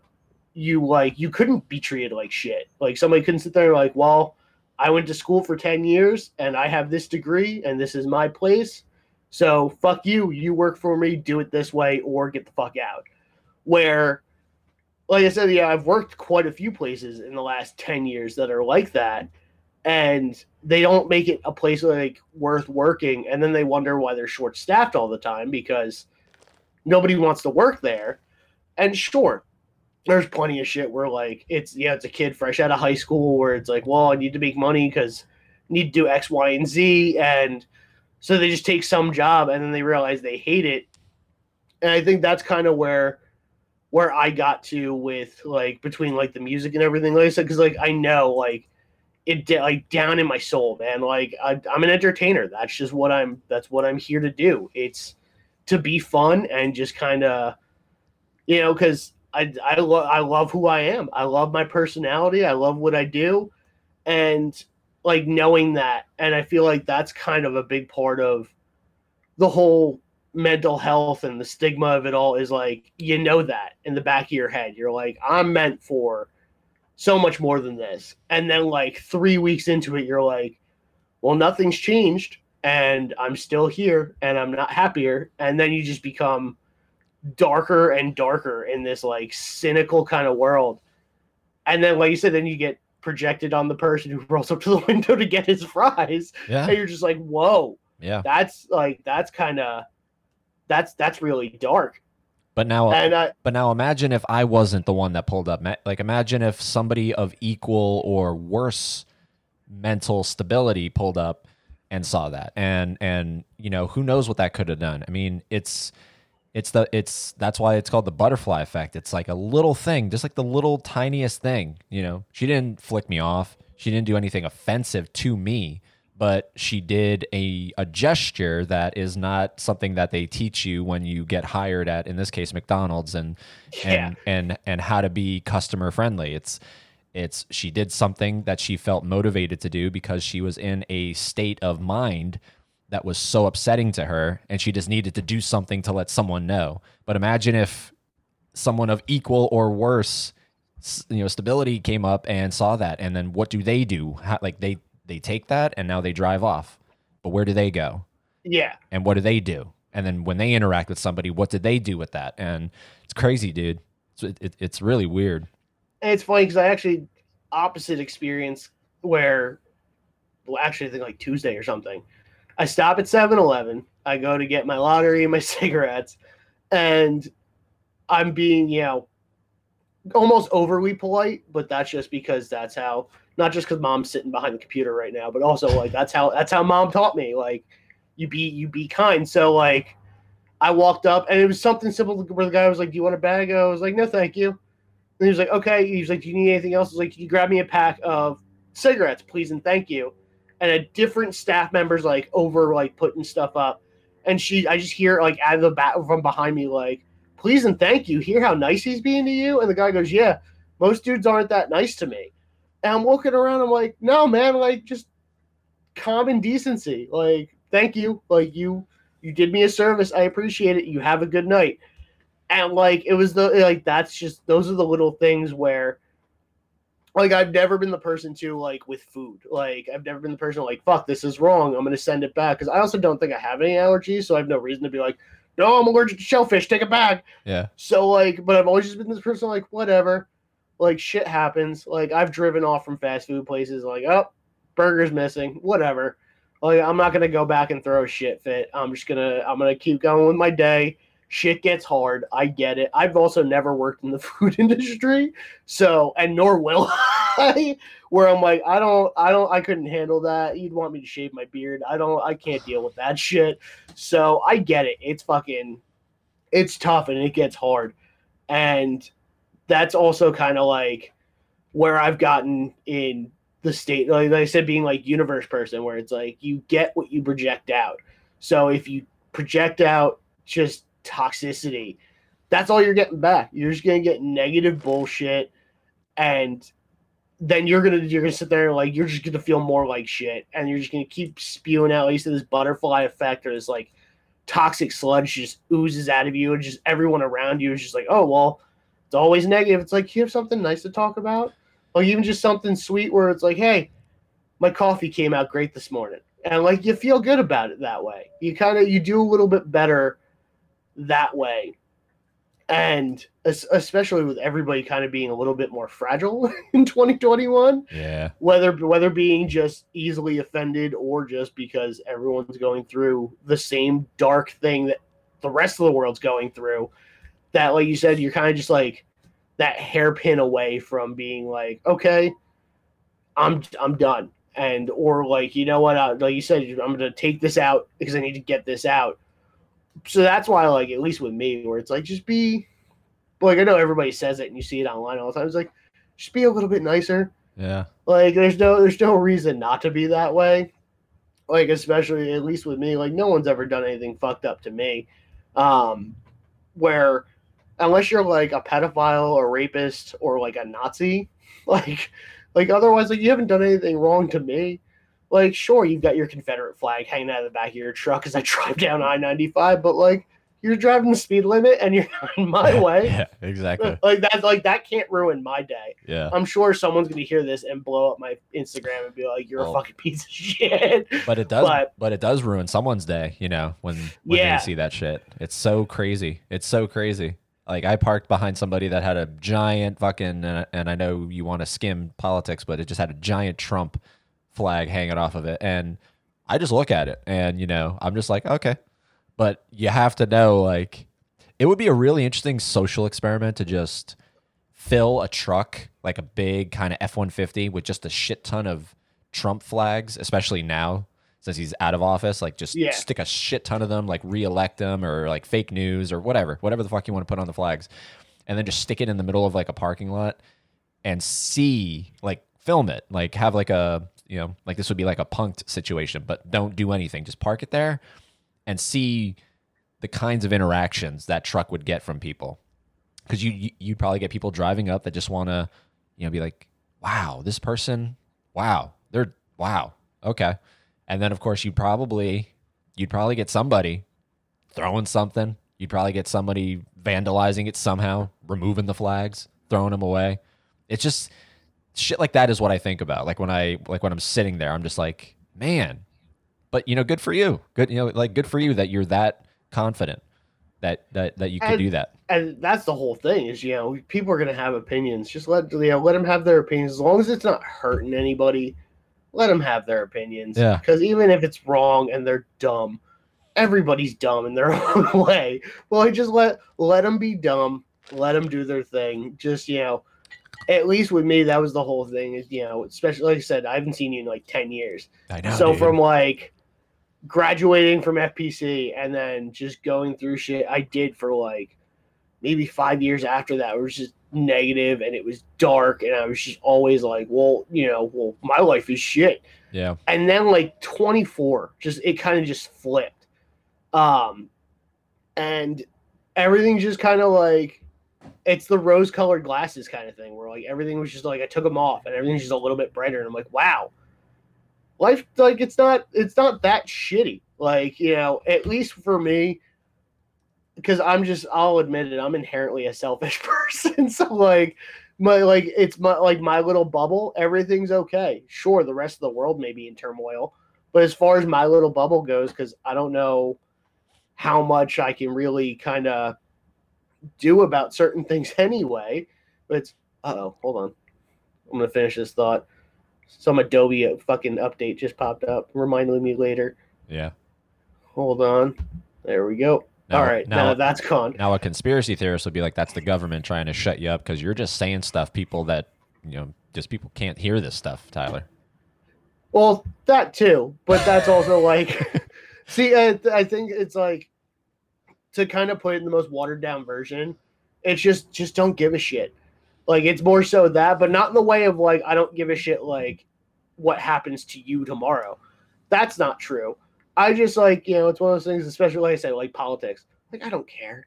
you like you couldn't be treated like shit. Like somebody couldn't sit there and like, well, I went to school for 10 years and I have this degree and this is my place. So fuck you. You work for me, do it this way or get the fuck out. Where like I said, yeah, I've worked quite a few places in the last 10 years that are like that. And they don't make it a place like worth working. And then they wonder why they're short staffed all the time because nobody wants to work there. And sure, there's plenty of shit where like it's yeah it's a kid fresh out of high school where it's like well i need to make money because need to do x y and z. And so they just take some job and then they realize they hate it. And i think that's kind of where where i got to with like between like the music and everything. Like i said because like i know like it like down in my soul man. Like I, i'm an entertainer. That's just what i'm that's what i'm here to do. It's to be fun and just kind of you know because I I love I love who I am. I love my personality. I love what I do, and like knowing that, and I feel like that's kind of a big part of the whole mental health and the stigma of it all is like you know that in the back of your head. You're like I'm meant for so much more than this, and then like three weeks into it, you're like, well, nothing's changed, and I'm still here, and I'm not happier, and then you just become darker and darker in this like cynical kind of world. And then, like you said, then you get projected on the person who rolls up to the window to get his fries. Yeah. And you're just like, whoa, Yeah. that's like, that's kind of, that's, that's really dark. But now uh, And I, But now imagine if I wasn't the one that pulled up. Like imagine if somebody of equal or worse mental stability pulled up and saw that. And and you know, who knows what that could have done. I mean, it's it's the it's that's why it's called the butterfly effect. It's like a little thing, just like the little tiniest thing, you know. She didn't flick me off. She didn't do anything offensive to me, but she did a a gesture that is not something that they teach you when you get hired at in this case McDonald's and Yeah. and and and how to be customer friendly. It's it's she did something that she felt motivated to do because she was in a state of mind that was so upsetting to her and she just needed to do something to let someone know. But imagine if someone of equal or worse you know stability came up and saw that and then what do they do? How, like they they take that and now they drive off. But where do they go? Yeah, and what do they do? And then when they interact with somebody what did they do with that? And it's crazy dude. It's, it, it- it's really weird. And it's funny because I actually opposite experience where, well, actually, I think like Tuesday or something. I stop at 7 Eleven. I go to get my lottery and my cigarettes, and I'm being, you know, almost overly polite, but that's just because that's how, not just because mom's sitting behind the computer right now, but also like that's how, that's how mom taught me. Like, you be, you be kind. So, like, I walked up and it was something simple where the guy was like, Do you want a bag? I was like, No, thank you. And he was like, okay. He was like, do you need anything else? I was like, can you grab me a pack of cigarettes, please, and thank you. And a different staff member's like over like putting stuff up, and she, I just hear like out of the back from behind me like, please and thank you. Hear how nice he's being to you? And the guy goes, yeah, most dudes aren't that nice to me. And I'm looking around. I'm like, no, man, like just common decency. Like, thank you. Like you, you did me a service. I appreciate it. You have a good night and like it was the like that's just those are the little things where like I've never been the person to like with food. Like I've never been the person like fuck this is wrong. I'm gonna send it back because I also don't think I have any allergies, so I have no reason to be like no I'm allergic to shellfish. Take it back. yeah So like, but I've always just been this person like whatever. Like shit happens. Like I've driven off from fast food places. Like oh, burger's missing. Whatever. Like I'm not gonna go back and throw a shit fit. I'm just gonna I'm gonna keep going with my day. Shit gets hard. I get it. I've also never worked in the food industry, so and nor will I. Where I'm like, I don't, I don't, I couldn't handle that. You'd want me to shave my beard. I don't, I can't deal with that shit. So I get it. It's fucking, it's tough and it gets hard, and that's also kind of like where I've gotten in the state, like, I said, being like universe person, where it's like you get what you project out. So if you project out just toxicity, that's all you're getting back. You're just gonna get negative bullshit, and then you're gonna you're gonna sit there and like you're just gonna feel more like shit, and you're just gonna keep spewing out. Like you this butterfly effect or this like toxic sludge just oozes out of you, and just everyone around you is just like, oh well, it's always negative. It's like you have something nice to talk about, like even just something sweet where it's like, hey, my coffee came out great this morning, and like you feel good about it that way. You kind of you do a little bit better that way. And especially with everybody kind of being a little bit more fragile in 2021 yeah. whether whether being just easily offended or just because everyone's going through the same dark thing that the rest of the world's going through that like you said you're kind of just like that hairpin away from being like okay i'm i'm done. And or like you know what uh, like you said i'm gonna take this out because i need to get this out so that's why like at least with me where it's like just be like I know everybody says it and you see it online all the time. It's like just be a little bit nicer. Yeah. Like there's no there's no reason not to be that way. Like especially at least with me, like no one's ever done anything fucked up to me. Um where unless you're like a pedophile or rapist or like a Nazi, like like otherwise like you haven't done anything wrong to me like sure you've got your confederate flag hanging out of the back of your truck as i drive down i-95 but like you're driving the speed limit and you're in my way. yeah exactly. Like that like that can't ruin my day. Yeah. I'm sure someone's gonna hear this and blow up my instagram and be like you're well, a fucking piece of shit. But it does but, but, it does ruin someone's day you know when when yeah. they see that shit. It's so crazy. It's so crazy. Like I parked behind somebody that had a giant fucking, uh, and I know you want to skim politics, but it just had a giant Trump flag hanging off of it. And I just look at it and, you know, I'm just like, okay. But you have to know, like, it would be a really interesting social experiment to just fill a truck, like a big kind of F 150, with just a shit ton of Trump flags, especially now since he's out of office. Like, just yeah. stick a shit ton of them, like, reelect them or like fake news or whatever, whatever the fuck you want to put on the flags. And then just stick it in the middle of like a parking lot and see, like, film it, like, have like a, you know, like this would be like a punked situation, but don't do anything. Just park it there and see the kinds of interactions that truck would get from people. Because you, you would probably get people driving up that just want to, you know, be like, "Wow, this person, wow, they're wow, okay," and then of course you'd probably you'd probably get somebody throwing something. You'd probably get somebody vandalizing it somehow, removing the flags, throwing them away. It's just shit like that is what I think about. Like when I like when I'm sitting there, I'm just like, man. But you know, good for you. Good, you know, like good for you that you're that confident that that that you can do that. And that's the whole thing is you know people are gonna have opinions. Just let you know let them have their opinions as long as it's not hurting anybody. Let them have their opinions. Yeah. Because even if it's wrong and they're dumb, everybody's dumb in their own way. Well, I just let let them be dumb. Let them do their thing. Just you know at least with me, that was the whole thing. Is you know, especially like I said, I haven't seen you in like ten years. I know. So dude. from like graduating from FPC and then just going through shit, I did for like maybe five years after that. It was just negative and it was dark, and I was just always like, well, you know, well, my life is shit. Yeah. And then like 24, just it kind of just flipped. Um, and everything just kind of like it's the rose colored glasses kind of thing where like everything was just like I took them off and everything's just a little bit brighter and I'm like wow. Life like it's not it's not that shitty. Like you know at least for me because I'm just I'll admit it I'm inherently a selfish person. So like my like it's my like my little bubble everything's okay. Sure the rest of the world may be in turmoil but as far as my little bubble goes because I don't know how much I can really kind of do about certain things anyway. But it's uh oh, hold on. I'm gonna finish this thought. Some Adobe fucking update just popped up, reminding me later. Yeah. Hold on. There we go. Now- All right, now- now that's gone. Now a conspiracy theorist would be like, that's the government trying to shut you up because you're just saying stuff people that you know just people can't hear this stuff, Tyler. Well, that too, but that's also like, see, I, I think it's like to kind of put it in the most watered down version. It's just, just don't give a shit. Like it's more so that, but not in the way of like I don't give a shit like what happens to you tomorrow. That's not true. I just like you know it's one of those things, especially like I said, like politics. Like I don't care.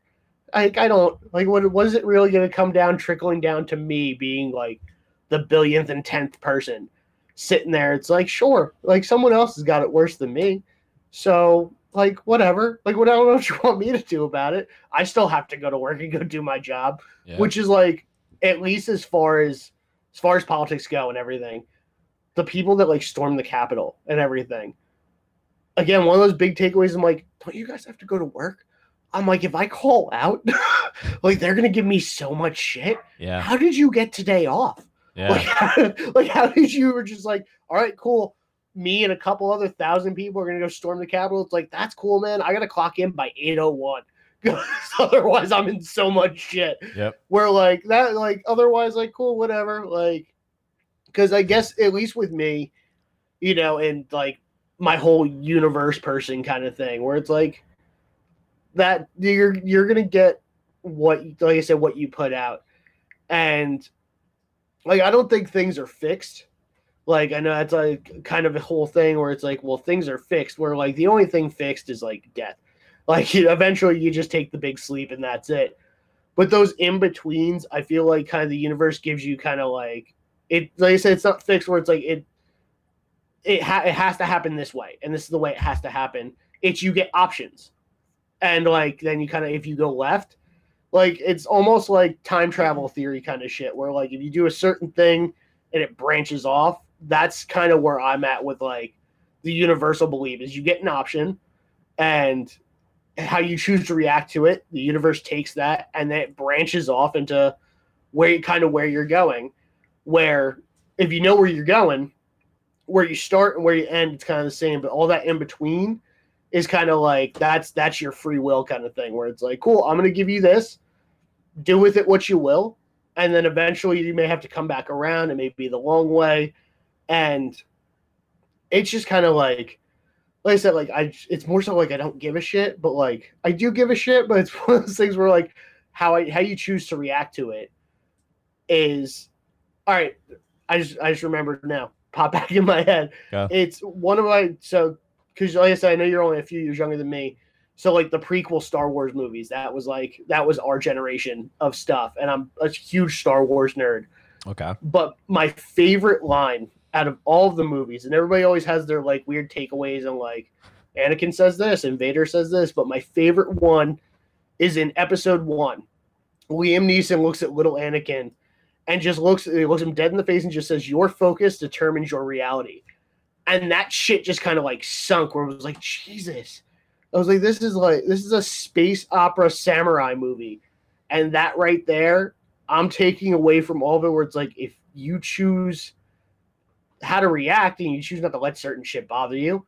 Like I don't like what what is it really going to come down trickling down to me being like the billionth and tenth person sitting there. It's like, sure, like someone else has got it worse than me. So, like, whatever. Like, what I don't know what you want me to do about it. I still have to go to work and go do my job, Yeah. which is like, at least as far as as far as politics go and everything, the people that like storm the Capitol and everything. Again, one of those big takeaways. I'm like, don't you guys have to go to work? I'm like, if I call out, like they're gonna give me so much shit. yeah. How did you get today off? Yeah. Like, how, like how did you were just like, all right, cool. Me and a couple other thousand people are gonna go storm the Capitol. It's like that's cool, man. I gotta clock in by eight oh one. Otherwise, I'm in so much shit. Yep. Where like that, like otherwise, like cool, whatever. Like, because I guess at least with me, you know, and like my whole universe person kind of thing, where it's like that you're you're gonna get what like I said, what you put out, and like I don't think things are fixed. Like I know that's like kind of a whole thing where it's like, well, things are fixed. Where like the only thing fixed is like death. Like you eventually you just take the big sleep and that's it. But those in betweens, I feel like kind of the universe gives you kind of like it. Like I said, it's not fixed where it's like it. It ha- it has to happen this way, and this is the way it has to happen. It's you get options, and like then you kind of if you go left, like it's almost like time travel theory kind of shit where like if you do a certain thing and it branches off that's kind of where i'm at with like the universal belief is you get an option and how you choose to react to it the universe takes that and then it branches off into where kind of where you're going where if you know where you're going where you start and where you end it's kind of the same but all that in between is kind of like that's that's your free will kind of thing where it's like cool i'm to give you this do with it what you will and then eventually you may have to come back around it may be the long way and it's just kind of like like i said like i it's more so like i don't give a shit but like i do give a shit but it's one of those things where like how i how you choose to react to it is all right i just i just remembered now pop back in my head Go. it's one of my so because like I said, I know you're only a few years younger than me. So like the prequel Star Wars movies, that was like that was our generation of stuff, and I'm a huge Star Wars nerd. Okay. But my favorite line out of all the movies, and everybody always has their like weird takeaways and like Anakin says this and Vader says this, but my favorite one is in Episode One. Liam Neeson looks at little Anakin and just looks he looks him dead in the face and just says, "Your focus determines your reality." and that shit just kind of like sunk where it was like jesus i was like this is like this is a space opera samurai movie and that right there i'm taking away from all of it where it's like if you choose how to react and you choose not to let certain shit bother you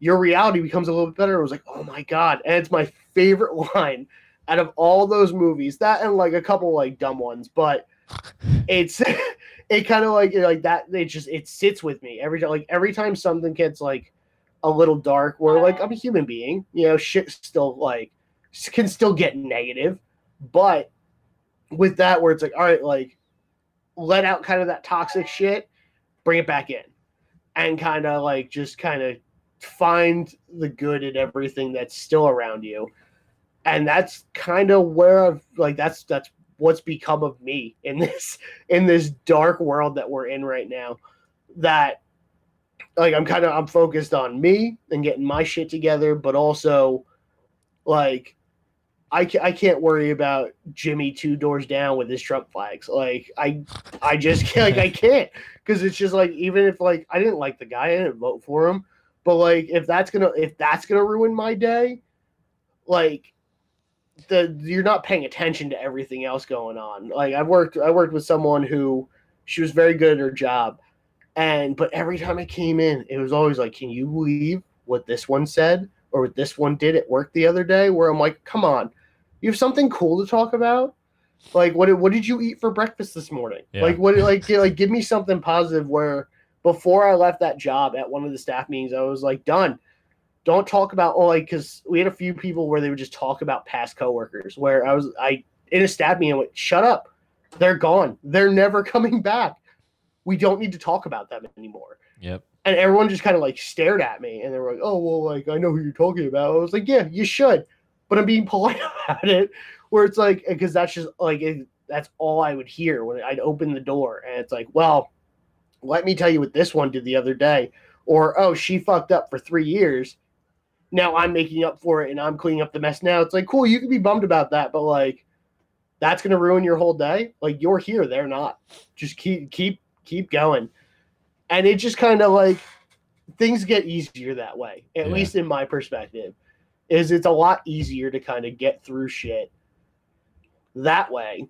your reality becomes a little bit better. It was like oh my god. And it's my favorite line out of all those movies that and like a couple like dumb ones but it's it kind of like like that it just it sits with me every time like every time something gets like a little dark where like i'm a human being you know shit still like can still get negative but with that where it's like all right like let out kind of that toxic shit bring it back in and kind of like just kind of find the good in everything that's still around you. And that's kind of where i've like that's that's what's become of me in this in this dark world that we're in right now that like i'm kind of i'm focused on me and getting my shit together but also like I, ca- I can't worry about Jimmy two doors down with his Trump flags. Like I I just can't like I can't because it's just like even if like I didn't like the guy, I didn't vote for him, but like if that's gonna if that's gonna ruin my day, like the you're not paying attention to everything else going on. Like I worked I worked with someone who she was very good at her job. And but every time I came in, it was always like, Can you believe what this one said or what this one did at work the other day? Where I'm like, come on, you have something cool to talk about? Like what what did you eat for breakfast this morning? Yeah. Like what like like give me something positive where before I left that job at one of the staff meetings, I was like, done. Don't talk about oh like because we had a few people where they would just talk about past coworkers. Where I was I in a staff meeting, went, shut up, they're gone, they're never coming back. We don't need to talk about them anymore. Yep. And everyone just kind of like stared at me, and they were like, oh well, like I know who you're talking about. I was like, yeah, you should, but I'm being polite about it. Where it's like because that's just like it, that's all I would hear when I'd open the door, and it's like, well let me tell you what this one did the other day. Or, oh, she fucked up for three years. Now I'm making up for it and I'm cleaning up the mess now. It's like, cool, you can be bummed about that, but like that's gonna ruin your whole day. Like you're here, they're not. Just keep keep keep going. And it just kind of like things get easier that way, at Yeah. least in my perspective. Is it's a lot easier to kind of get through shit that way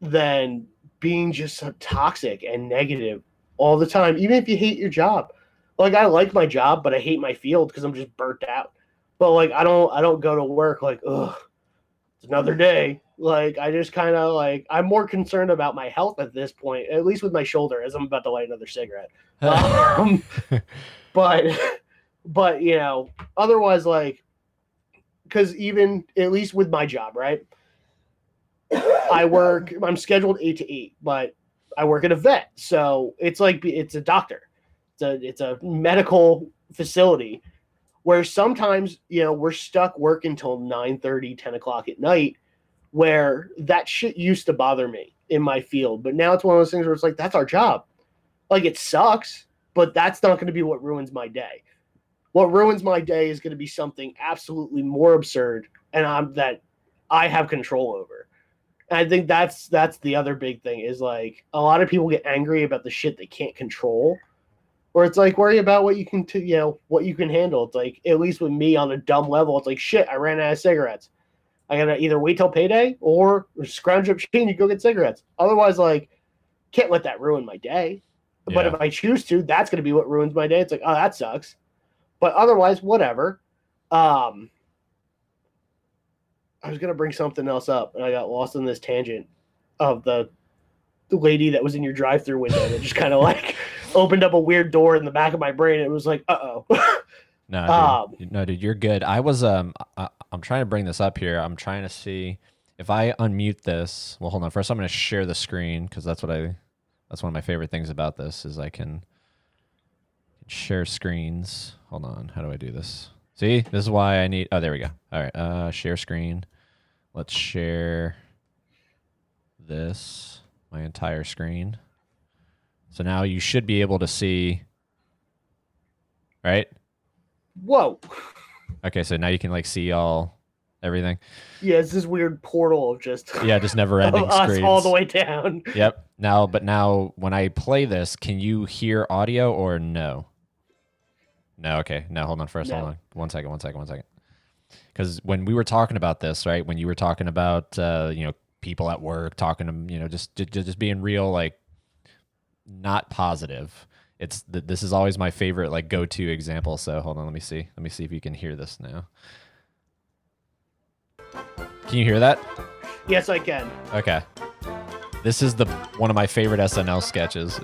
than being just so toxic and negative all the time, even if you hate your job. Like I like my job, but I hate my field because I'm just burnt out. But like I don't I don't go to work like ugh, it's another day. Like I just kind of like I'm more concerned about my health at this point, at least with my shoulder, as I'm about to light another cigarette. Um, but but you know, otherwise like because even at least with my job, right? I work. I'm scheduled eight to eight, but I work at a vet, so it's like it's a doctor. It's a it's a medical facility where sometimes you know we're stuck working till 9 30 10 o'clock at night where that shit used to bother me in my field but now it's one of those things where it's like that's our job like it sucks but that's not going to be what ruins my day what ruins my day is going to be something absolutely more absurd and i'm that i have control over. And i think that's that's the other big thing is like a lot of people get angry about the shit they can't control or it's like worry about what you can t- you know what you can handle. It's like at least with me on a dumb level it's like shit i ran out of cigarettes. I gotta either wait till payday or scrounge up change and go get cigarettes. Otherwise like can't let that ruin my day. But Yeah. if i choose to that's gonna be what ruins my day. It's like oh that sucks but otherwise whatever um i was gonna bring something else up and i got lost in this tangent of the the lady that was in your drive-through window that just kind of like opened up a weird door in the back of my brain. It was like, uh oh. No, Um, dude. no, dude, you're good. I was um, I, I'm trying to bring this up here. I'm trying to see if I unmute this. Well, hold on. First, I'm going to share the screen because that's what I. That's one of my favorite things about this is I can share screens. Hold on. How do I do this? See, this is why I need. Oh, there we go. All right. Uh, share screen. Let's share this my entire screen. So now you should be able to see. Right. Whoa. Okay, so now you can like see all everything. Yeah, it's this weird portal of just Yeah, just never ending screens. all the way down. Yep. Now, but now when I play this, can you hear audio or no? No. Okay. No. Hold on. First, hold on. One second. One second. One second. Because when we were talking about this, right? When you were talking about, uh, you know, people at work talking to, you know, just just, just being real, like not positive. It's th- this is always my favorite like go to example. So hold on. Let me see. Let me see if you can hear this now. Can you hear that? Yes, I can. Okay. This is the one of my favorite SNL sketches.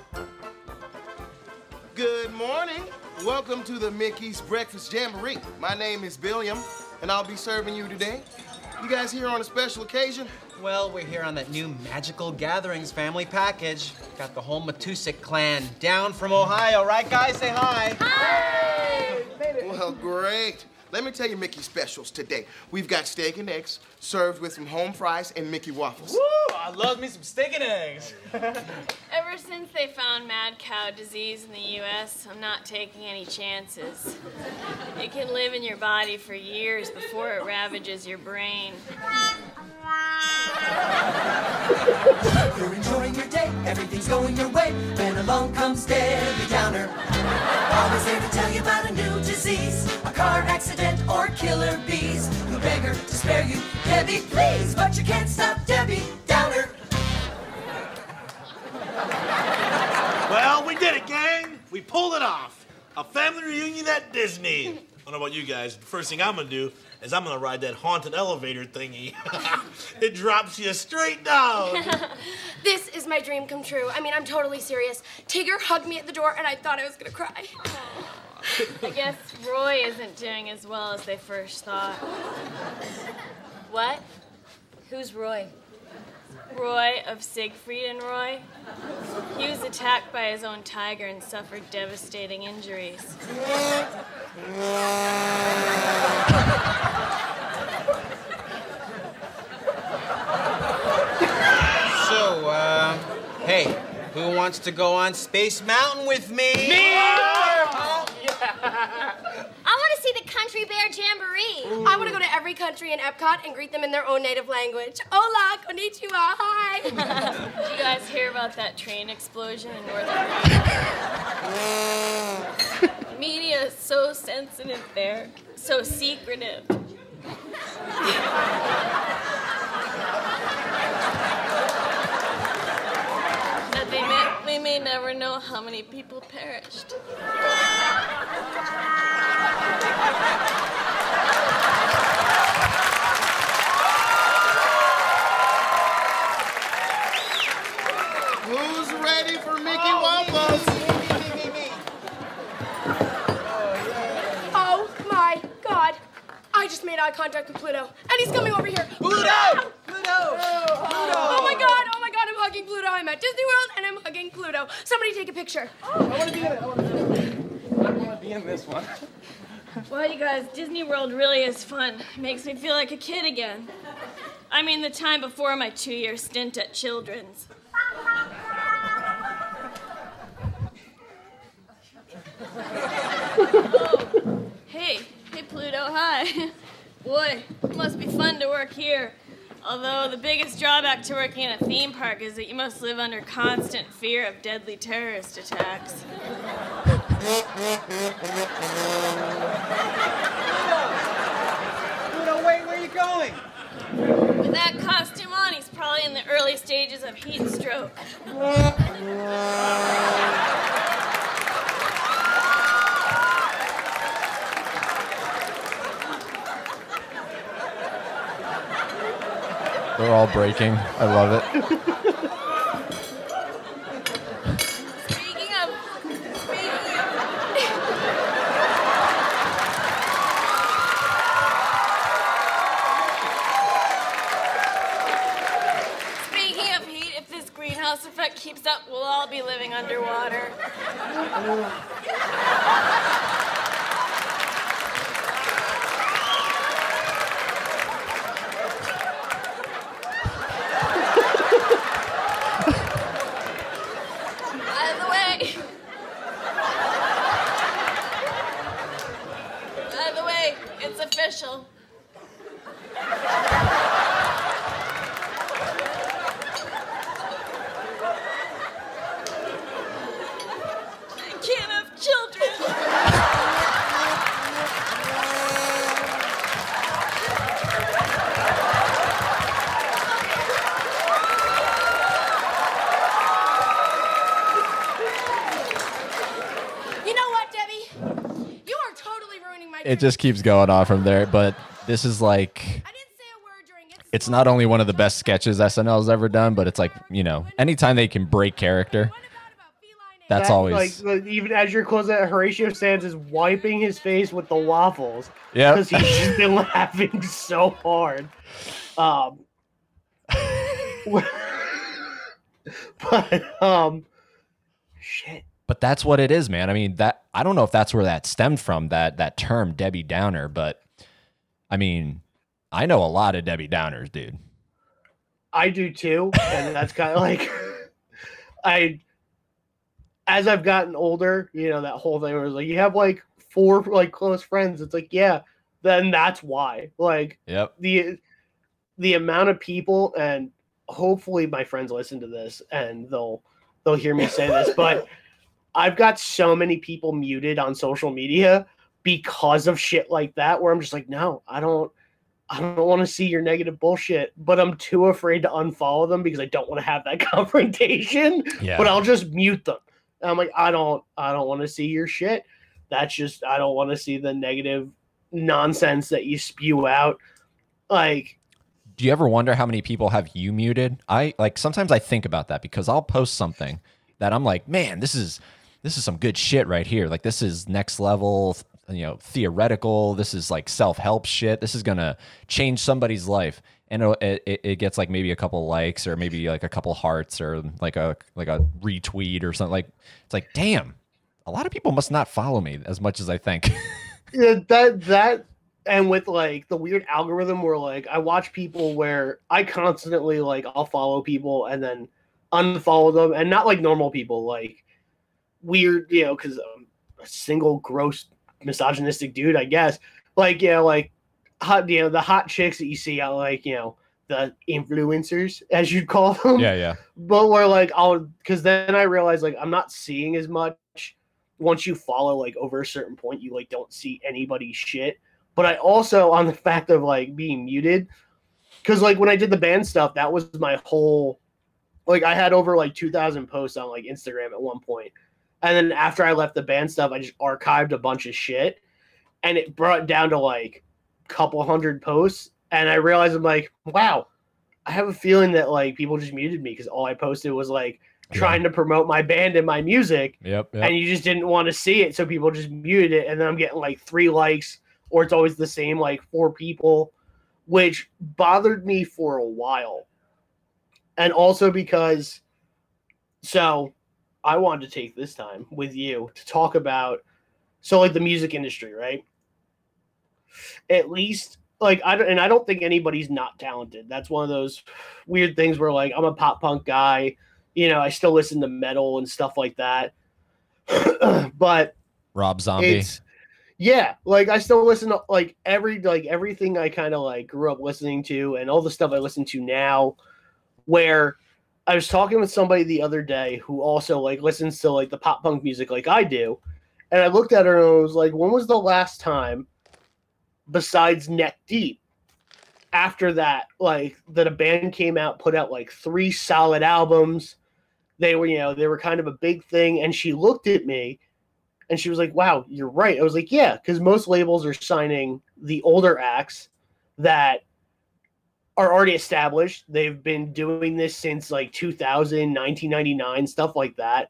Welcome to the Mickey's Breakfast Jamboree. My name is Billiam, and I'll be serving you today. You guys here on a special occasion? Well, we're here on that new Magical Gatherings family package. Got the whole Matusik clan down from Ohio, right, guys? Say hi. Hi! Well, great. Let me tell you Mickey specials today. We've got steak and eggs served with some home fries and Mickey waffles. Woo! I love me some steak and eggs. Ever since they found mad cow disease in the U.S., I'm not taking any chances. It can live in your body for years before it ravages your brain. You're enjoying your day, everything's going your way. Then along comes Debbie Downer. Always there to tell you about a new disease. A car accident or killer bees. You beg her to spare you, Debbie, please, but you can't stop Debbie Downer. Well, we did it, gang. We pulled it off. A family reunion at Disney. I don't know about you guys. The first thing I'm gonna do is I'm gonna ride that haunted elevator thingy. it drops you straight down. This is my dream come true. I mean, I'm totally serious. Tigger hugged me at the door, and I thought I was gonna cry. I guess Roy isn't doing as well as they first thought. What? Who's Roy? Roy of Siegfried and Roy. He was attacked by his own tiger and suffered devastating injuries. So, uh, hey, who wants to go on Space Mountain with me? me? I want to see the Country Bear Jamboree. I want to go to every country in Epcot and greet them in their own native language. Hola, konnichiwa, hi. Did you guys hear about that train explosion in Northern Ireland? Media is so sensitive there, so secretive. that they may, we may never know how many people perished. Who's ready for Mickey Wampus? Oh my god. I just made eye contact with Pluto, and he's coming over here. Pluto! Pluto! Oh my god, oh my god, I'm hugging Pluto. I'm at Disney World and I'm hugging Pluto. Somebody take a picture. I wanna be in this one. Well, you guys, Disney World really is fun. It makes me feel like a kid again. I mean, the time before my two year stint at Children's. oh, hey, hey, Pluto, hi. Boy, it must be fun to work here. Although the biggest drawback to working in a theme park is that you must live under constant fear of deadly terrorist attacks. Pluto, wait, where are you going? With that costume on, he's probably in the early stages of heat stroke. They're all breaking. I love it. Speaking of, speaking of, heat, if this greenhouse effect keeps up, we'll all be living underwater. It just keeps going on from there. But this is like, I didn't say a word during it. it's not only one of the best sketches SNL's ever done, but it's like, you know, anytime they can break character, that's That, always. like the- even as you're closing it, Horatio Sanz is wiping his face with the waffles Yeah. because he's just been laughing so hard. Um, but um, shit. But that's what it is, man. I mean, that I don't know if that's where that stemmed from that that term Debbie Downer, but I mean, I know a lot of Debbie Downers, dude. I do too, and that's kind of like I. As I've gotten older, you know that whole thing was like you have like four like close friends. It's like yeah, then that's why. Like Yep. the the amount of people and hopefully my friends listen to this and they'll they'll hear me say this, but I've got so many people muted on social media because of shit like that where I'm just like, no, I don't I don't want to see your negative bullshit, but I'm too afraid to unfollow them because I don't want to have that confrontation. Yeah. But I'll just mute them. And I'm like, I don't I don't want to see your shit. That's just I don't want to see the negative nonsense that you spew out. Like Do you ever wonder how many people have you muted? I like sometimes I think about that because I'll post something that I'm like, man, this is this is some good shit right here. Like this is next level, you know, theoretical. This is like self help shit. This is gonna change somebody's life, and it, it, it gets like maybe a couple likes or maybe like a couple hearts or like a like a retweet or something. Like it's like, damn, a lot of people must not follow me as much as I think. yeah, that that and with like the weird algorithm where like I watch people where I constantly like I'll follow people and then unfollow them and not like normal people like weird you know because I'm a single gross misogynistic dude I guess. Like you know like hot you know the hot chicks that you see out like you know the influencers as you'd call them. Yeah, yeah. but where like I'll because then I realize like I'm not seeing as much once you follow like over a certain point you like don't see anybody's shit. But I also on the fact of like being muted because like when I did the band stuff that was my whole like I had over like 2000 posts on like Instagram at one point and then after I left the band stuff I just archived a bunch of shit. And it brought down to like a couple hundred posts. And I realized I'm like wow I have a feeling that like people just muted me because all I posted was like trying to promote my band and my music. Yep. yep. and you just didn't want to see it so people just muted it. And then i'm getting like three likes or it's always the same like four people which bothered me for a while. And also because so i wanted to take this time with you to talk about so like the music industry right? At least like i don't and i don't think anybody's not talented. That's one of those weird things where like i'm a pop punk guy you know i still listen to metal and stuff like that. But Rob Zombie. yeah like i still listen to like every like everything i kind of like grew up listening to and all the stuff i listen to now where i was talking with somebody the other day who also like listens to like the pop punk music like i do and i looked at her and i was like when was the last time besides neck deep after that like that a band came out put out like three solid albums they were you know they were kind of a big thing and she looked at me and she was like, "Wow, you're right." I was like, "Yeah," because most labels are signing the older acts that are already established. They've been doing this since like 2000, 1999, stuff like that.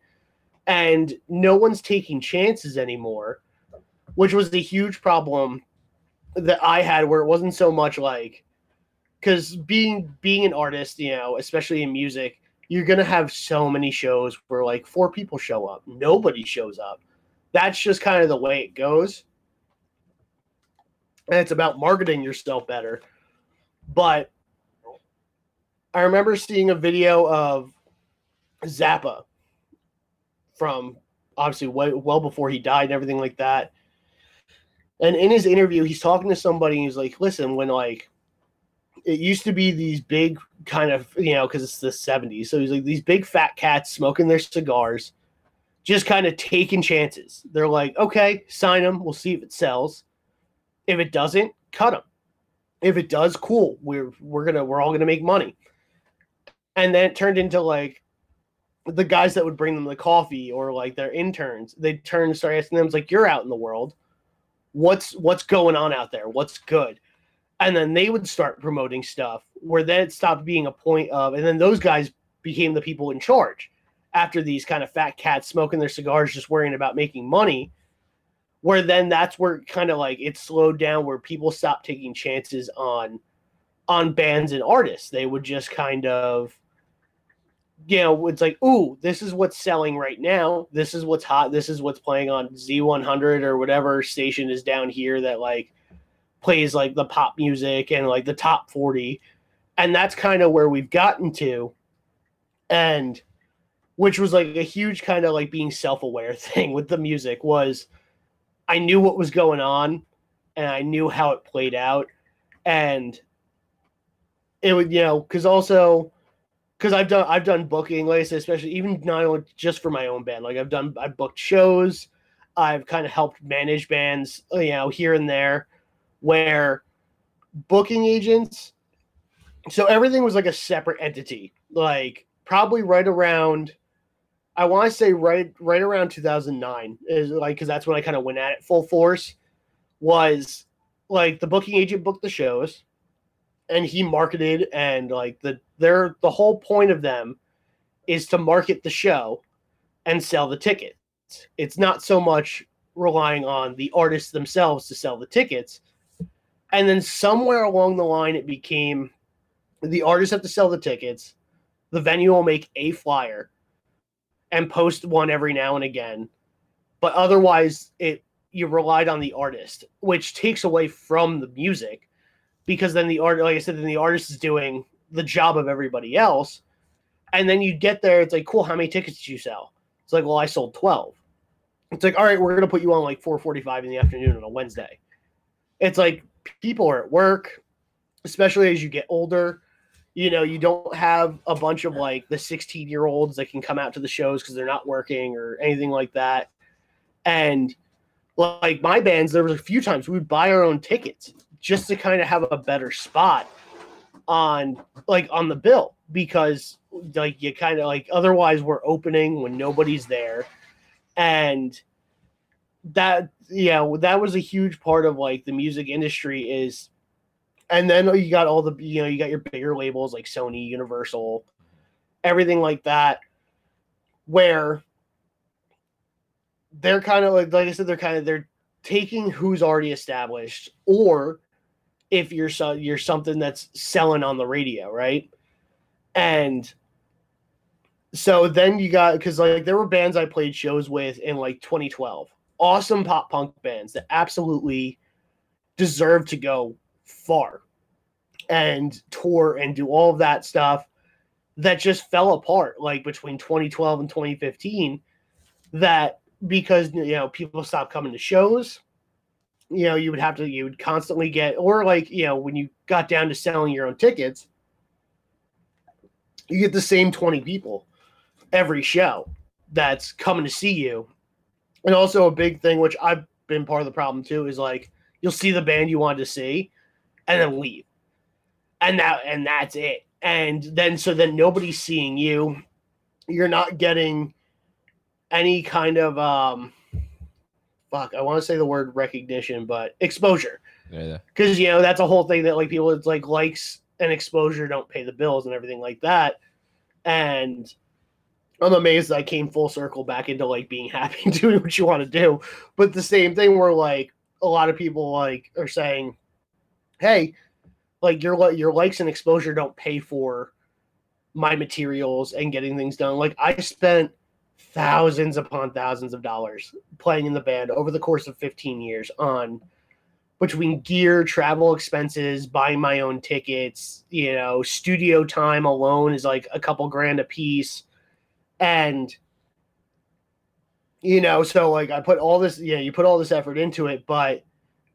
And no one's taking chances anymore, which was the huge problem that I had where it wasn't so much like cuz being being an artist, you know, especially in music, you're going to have so many shows where like four people show up, nobody shows up that's just kind of the way it goes. And it's about marketing yourself better. But I remember seeing a video of Zappa from obviously way, well before he died and everything like that. And in his interview, he's talking to somebody and he's like, listen, when like it used to be these big kind of, you know, because it's the 70s. So he's like these big fat cats smoking their cigars just kind of taking chances. They're like, okay, sign them. We'll see if it sells. If it doesn't, cut them. If it does, cool. We're we're gonna we're all gonna make money. And then it turned into like the guys that would bring them the coffee or like their interns. They turn and start asking them, like, you're out in the world. What's what's going on out there? What's good? And then they would start promoting stuff where then it stopped being a point of, and then those guys became the people in charge after these kind of fat cats smoking their cigars, just worrying about making money. Where then that's where kind of like it slowed down, where people stopped taking chances on on bands and artists. They would just kind of, you know, it's like, ooh, this is what's selling right now. This is what's hot. This is what's playing on Z100 or whatever station is down here that like plays like the pop music and like the top 40. And that's kind of where we've gotten to. And which was like a huge kind of like being self-aware thing with the music was I knew what was going on and I knew how it played out and it would you know cuz also cuz I've done I've done booking like I said especially even not only just for my own band like I've done I've booked shows I've kind of helped manage bands, uh, you know, here and there, where booking agents. So everything was like a separate entity. Like probably right around, I want to say right right around 2009 is like because that's when I kind of went at it full force. Was like the booking agent booked the shows, and he marketed and like the their the whole point of them is to market the show and sell the tickets. It's not so much relying on the artists themselves to sell the tickets. And then somewhere along the line, it became the artists have to sell the tickets. The venue will make a flyer and post one every now and again. But otherwise, it you relied on the artist, which takes away from the music because then the art, like I said, then the artist is doing the job of everybody else. And then you get there, it's like, cool, how many tickets did you sell? It's like, well, I sold 12. It's like, all right, we're gonna put you on like 4:45 in the afternoon on a Wednesday. It's like people are at work, especially as you get older. You know, you don't have a bunch of like the 16 year olds that can come out to the shows because they're not working or anything like that. And like my bands, there was a few times we would buy our own tickets just to kind of have a better spot on like on the bill because like you kind of like otherwise we're opening when nobody's there. And that yeah that was a huge part of like the music industry is and then you got all the you know you got your bigger labels like sony universal everything like that where they're kind of like like i said they're kind of they're taking who's already established or if you're so you're something that's selling on the radio right? And so then you got because like there were bands I played shows with in like 2012, awesome pop punk bands that absolutely deserve to go far and tour and do all of that stuff that just fell apart like between 2012 and 2015 that because you know people stopped coming to shows you know you would have to you would constantly get or like you know when you got down to selling your own tickets you get the same 20 people every show that's coming to see you. And also a big thing, which I've been part of the problem too, is like you'll see the band you wanted to see and then leave. And that and that's it. And then so then nobody's seeing you. You're not getting any kind of um fuck, I want to say the word recognition, but exposure. Yeah. Because you know, that's a whole thing that like people it's like likes and exposure don't pay the bills and everything like that. And I'm amazed I came full circle back into like being happy and doing what you want to do. But the same thing where like a lot of people like are saying, "Hey, like your your likes and exposure don't pay for my materials and getting things done." Like I spent thousands upon thousands of dollars playing in the band over the course of 15 years on between gear, travel expenses, buying my own tickets, you know, studio time alone is like a couple grand a piece and you know so like i put all this yeah you put all this effort into it but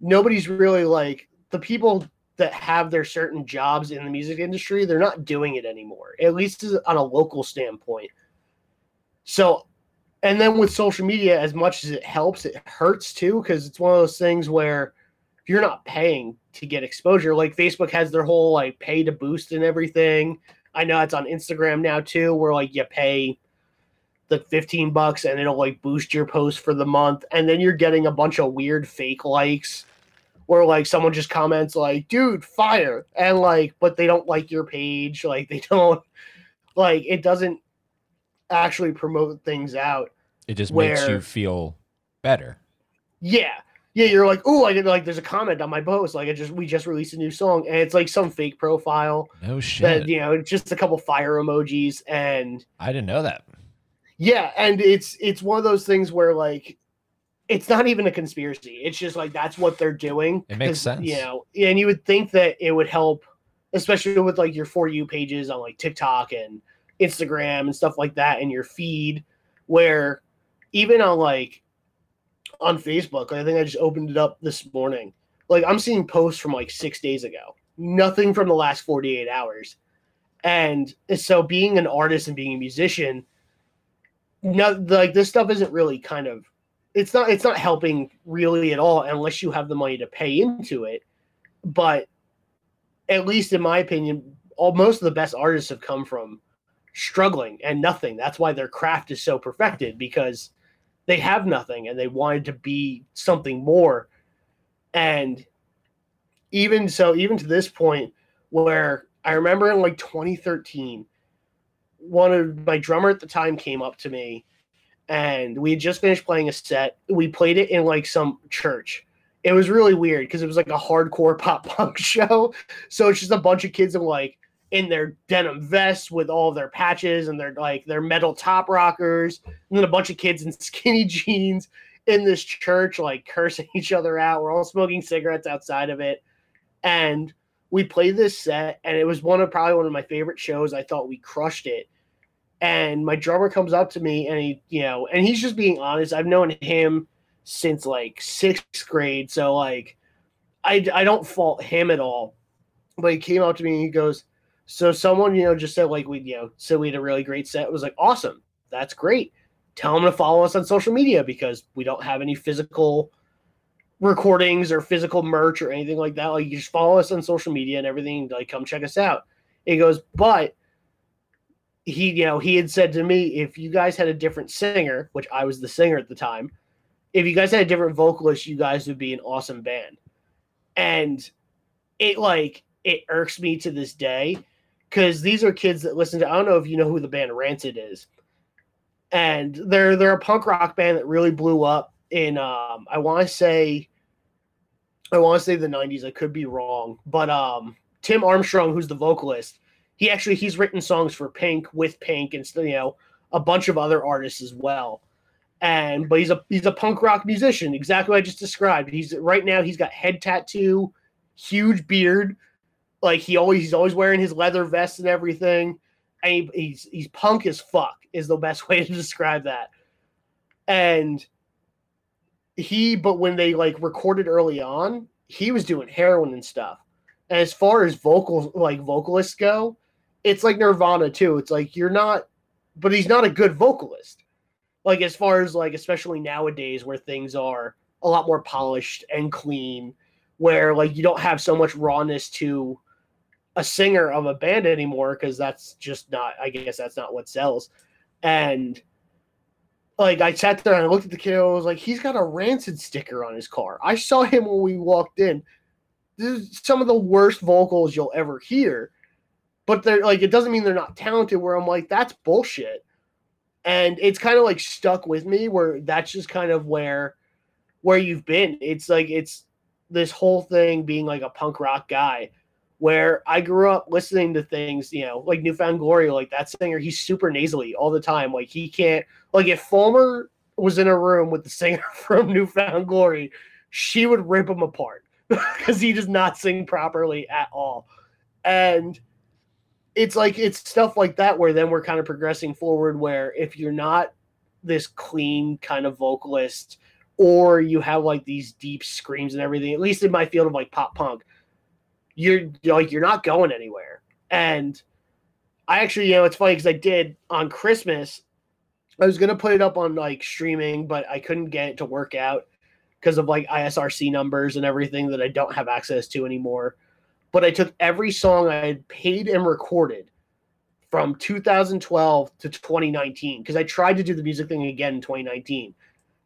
nobody's really like the people that have their certain jobs in the music industry they're not doing it anymore at least on a local standpoint so and then with social media as much as it helps it hurts too because it's one of those things where you're not paying to get exposure like facebook has their whole like pay to boost and everything. I know it's on instagram now too where like you pay the 15 bucks and it'll like boost your post for the month and then you're getting a bunch of weird fake likes where like someone just comments like dude fire and like but they don't like your page like they don't like it doesn't actually promote things out It just makes you feel better. yeah yeah you're like oh i get like there's a comment on my post like i just we just released a new song and it's like some fake profile No shit. that you know it's just a couple fire emojis and I didn't know that. Yeah, and it's it's one of those things where like it's not even a conspiracy. It's just like that's what they're doing. It makes sense. You know, and you would think that it would help, especially with like your for you pages on like TikTok and Instagram and stuff like that, in your feed, where even on like on Facebook, I think I just opened it up this morning. Like I'm seeing posts from like six days ago, nothing from the last 48 hours. And so being an artist and being a musician, no like this stuff isn't really kind of it's not it's not helping really at all unless you have the money to pay into it. But at least in my opinion, all most of the best artists have come from struggling and nothing. That's why their craft is so perfected because they have nothing and they wanted to be something more. And even so, even to this point, where I remember in like 2013, one of my drummer at the time came up to me and we had just finished playing a set. We played it in like some church. It was really weird because it was like a hardcore pop punk show. So it's just a bunch of kids and like in their denim vests with all their patches and their like their metal top rockers, and then a bunch of kids in skinny jeans in this church, like cursing each other out. We're all smoking cigarettes outside of it. And we played this set, and it was one of probably one of my favorite shows. I thought we crushed it and my drummer comes up to me and he you know and he's just being honest i've known him since like sixth grade so like i i don't fault him at all but he came up to me and he goes so someone you know just said like we you know said we had a really great set. It was like awesome. That's great. Tell them to follow us on social media because we don't have any physical recordings or physical merch or anything like that. Like you just follow us on social media and everything like come check us out. It goes but he you know he had said to me if you guys had a different singer which i was the singer at the time if you guys had a different vocalist you guys would be an awesome band. And it like it irks me to this day because these are kids that listen to i don't know if you know who the band rancid is and they're they're a punk rock band that really blew up in um i want to say i want to say the 90s i could be wrong but um tim armstrong who's the vocalist he actually he's written songs for Pink with Pink and you know a bunch of other artists as well. And but he's a he's a punk rock musician, exactly what I just described. He's right now he's got head tattoo, huge beard, like he always he's always wearing his leather vest and everything. And he, he's he's punk as fuck is the best way to describe that. And he but when they like recorded early on, he was doing heroin and stuff. And as far as vocal like vocalists go, it's like Nirvana too. It's like you're not, but he's not a good vocalist. Like as far as like, especially nowadays where things are a lot more polished and clean, where like you don't have so much rawness to a singer of a band anymore because that's just not. I guess that's not what sells. And like I sat there and I looked at the kid. I was like, he's got a rancid sticker on his car. I saw him when we walked in. This is some of the worst vocals you'll ever hear but they're like it doesn't mean they're not talented where i'm like that's bullshit and it's kind of like stuck with me where that's just kind of where where you've been it's like it's this whole thing being like a punk rock guy where i grew up listening to things you know like New Found Glory like that singer he's super nasally all the time. Like he can't like if fulmer was in a room with the singer from New Found Glory she would rip him apart because he does not sing properly at all. And it's like it's stuff like that where then we're kind of progressing forward where if you're not this clean kind of vocalist or you have like these deep screams and everything at least in my field of like pop punk you're like you're not going anywhere. And i actually you know it's funny because i did on christmas i was to put it up on like streaming but i couldn't get it to work out because of like isrc numbers and everything that i don't have access to anymore. But I took every song I had paid and recorded from 2012 to 2019 because I tried to do the music thing again in 2019.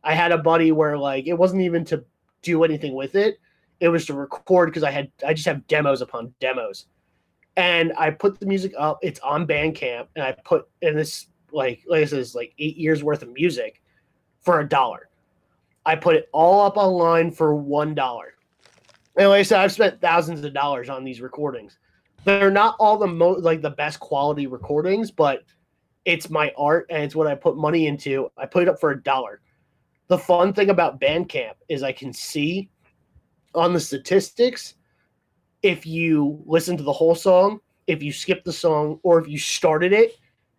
I had a buddy where like it wasn't even to do anything with it; it was to record because I had I just have demos upon demos, and I put the music up. It's on Bandcamp, and I put in this like like I said, it's like eight years worth of music for a dollar. I put it all up online for one dollar and like I said, I've spent thousands of dollars on these recordings. They're not all the mo like the best quality recordings, but it's my art and it's what I put money into. I put it up for a dollar. The fun thing about Bandcamp is I can see on the statistics if you listen to the whole song, if you skip the song, or if you started it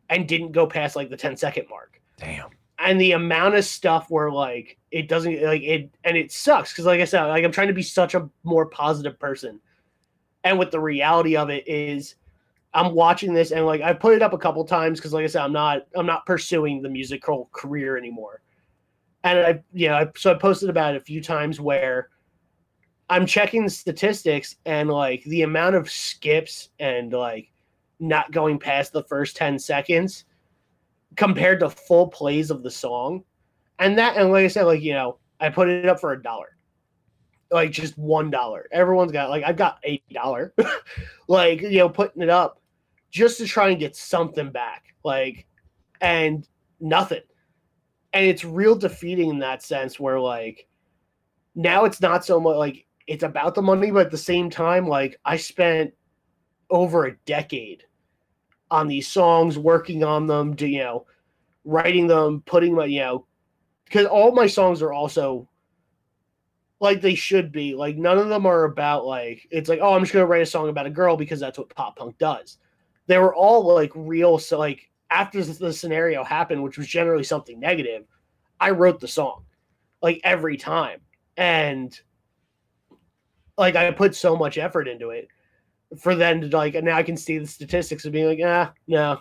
and didn't go past like the 10 second mark. Damn. And the amount of stuff where like it doesn't like it and it sucks because like i said like i'm trying to be such a more positive person. And with the reality of it is i'm watching this and like i put it up a couple times because like i said i'm not i'm not pursuing the musical career anymore. And I, you know, I, so I posted about it a few times where I'm checking the statistics and like the amount of skips and like not going past the first 10 seconds compared to full plays of the song. And that, and like I said, like, you know, I put it up for a dollar, like just one dollar. Everyone's got, like, I've got eight dollar, like, you know, putting it up just to try and get something back, like, and nothing. And it's real defeating in that sense where, like, now it's not so much like it's about the money, but at the same time, like I spent over a decade on these songs, working on them, to, you know, writing them, putting my, you know, because all my songs are also like they should be. Like none of them are about like it's like oh I'm just gonna write a song about a girl because that's what pop punk does. They were all like real. So like after the scenario happened, which was generally something negative, I wrote the song like every time, and like I put so much effort into it for them to like and now I can see the statistics of being like, ah, no,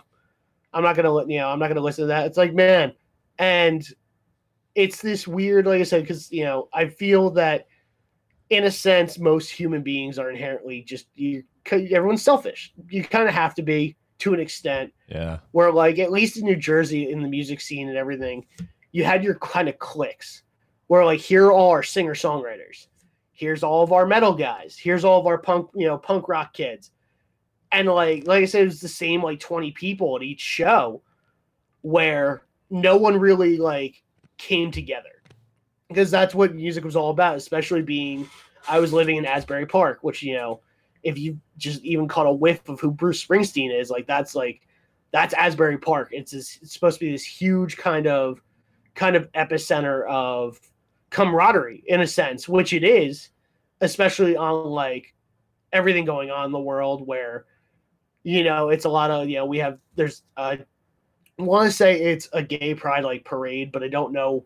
I'm not gonna let you know, I'm not gonna listen to that. It's like, man, and it's this weird, like I said, because you know, I feel that in a sense, most human beings are inherently just you everyone's selfish. You kind of have to be to an extent. Yeah. Where like at least in New Jersey in the music scene and everything, you had your kind of clicks where like here are all our singer songwriters here's all of our metal guys. Here's all of our punk you know punk rock kids. And like like i said it was the same like 20 people at each show where no one really like came together. Because that's what music was all about especially being i was living in asbury park which you know if you just even caught a whiff of who bruce springsteen is like that's like that's asbury park. It's, this, it's supposed to be this huge kind of kind of epicenter of camaraderie in a sense, which it is, especially on like everything going on in the world where you know it's a lot of you know we have there's uh, I want to say it's a gay pride like parade, but I don't know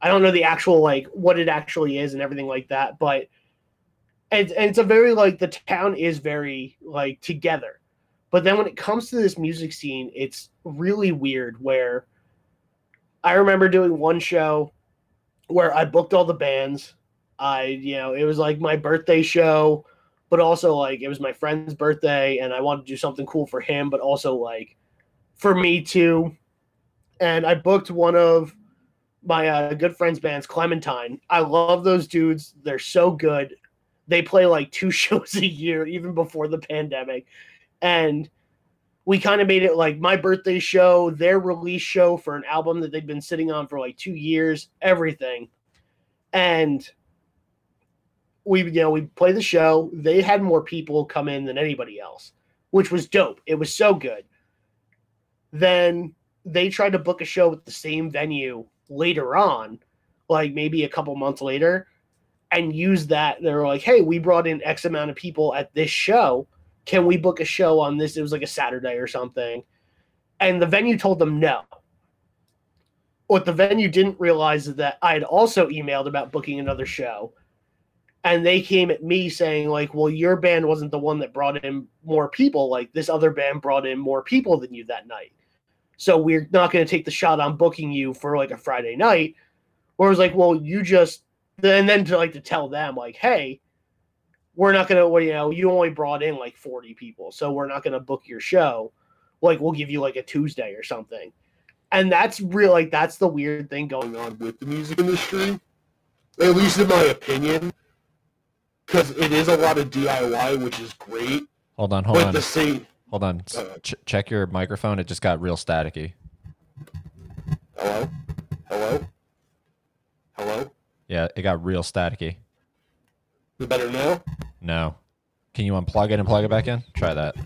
I don't know the actual like what it actually is and everything like that, but and, and it's a very like the town is very like together. But then when it comes to this music scene, it's really weird where I remember doing one show where I booked all the bands. I, you know, it was like my birthday show, but also like it was my friend's birthday and I wanted to do something cool for him, but also like for me too. And I booked one of my uh, good friends' bands, Clementine. I love those dudes. They're so good. They play like two shows a year, even before the pandemic. And we kind of made it like my birthday show, their release show for an album that they've been sitting on for like two years, everything. And we, you know, we play the show. They had more people come in than anybody else, which was dope. It was so good. Then they tried to book a show at the same venue later on, like maybe a couple months later, and use that. They were like, hey, we brought in X amount of people at this show can we book a show on this? It was like a Saturday or something. And the venue told them no. What the venue didn't realize is that I had also emailed about booking another show. And they came at me saying, like, well, your band wasn't the one that brought in more people. Like, this other band brought in more people than you that night. So we're not going to take the shot on booking you for like a Friday night. Where it was like, well, you just, and then to like to tell them, like, hey, we're not gonna well, you know you only brought in like 40 people so we're not gonna book your show. Like we'll give you like a tuesday or something. And that's real like that's the weird thing going on with the music industry at least in my opinion because it is a lot of diy which is great. Hold on hold but on. the same hold on. S- ch- check your microphone. It just got real staticky. Hello? Hello? Hello? Yeah it got real staticky the better now no. Can you unplug it and plug it back in? Try that.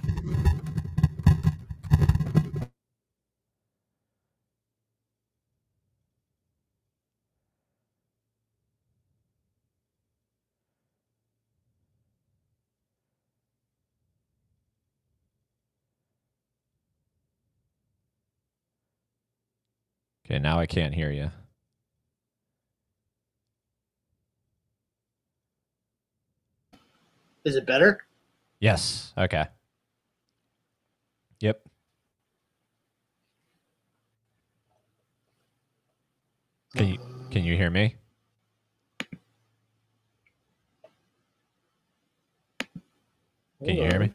Okay, now I can't hear you. Is it better Yes. Okay. Yep. Can you Can you hear me? Can you hear me?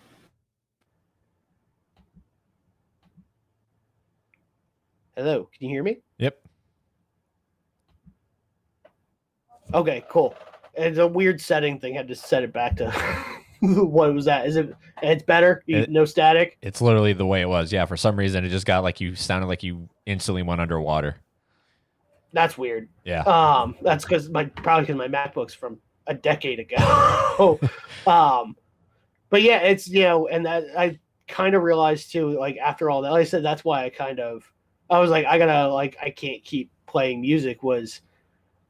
Hello, can you hear me? Yep. Okay, cool. It's a weird setting thing. I Had to set it back to what was that? Is it? It's better. You, It- no static. It's literally the way it was. Yeah, for some reason it just got like you sounded like you instantly went underwater. That's weird. Yeah. Um, that's because my probably because my MacBook's from a decade ago. um, but yeah, it's you know, and that I kind of realized too, like after all that, like I said, that's why I kind of I was like, I gotta like I can't keep playing music. Was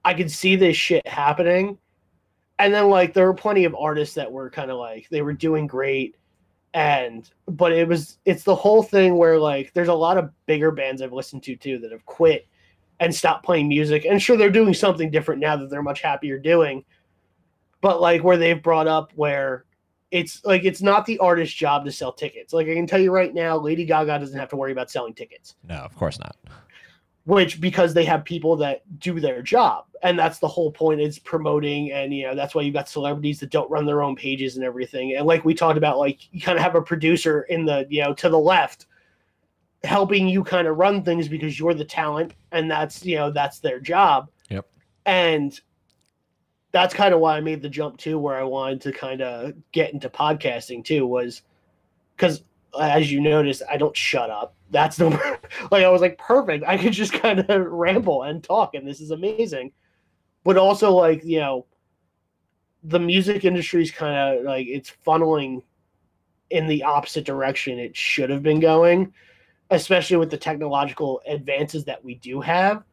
I could see this shit happening, and then like there were plenty of artists that were kind of like they were doing great. And but it was it's the whole thing where like there's a lot of bigger bands I've listened to too that have quit and stopped playing music. And sure, they're doing something different now that they're much happier doing. But like where they've brought up where it's like it's not the artist's job to sell tickets. Like I can tell you right now, Lady Gaga doesn't have to worry about selling tickets, No, of course not. Which because they have people that do their job, and that's the whole point is promoting. And you know that's why you've got celebrities that don't run their own pages and everything. And like we talked about, like you kind of have a producer in the you know to the left helping you kind of run things because you're the talent and that's you know that's their job Yep. and that's kind of why i made the jump too where i wanted to kind of get into podcasting too was because as you notice i don't shut up. That's the like i was like perfect. I could just kind of ramble and talk and this is amazing. But also like you know the music industry is kind of like it's funneling in the opposite direction it should have been going especially with the technological advances that we do have.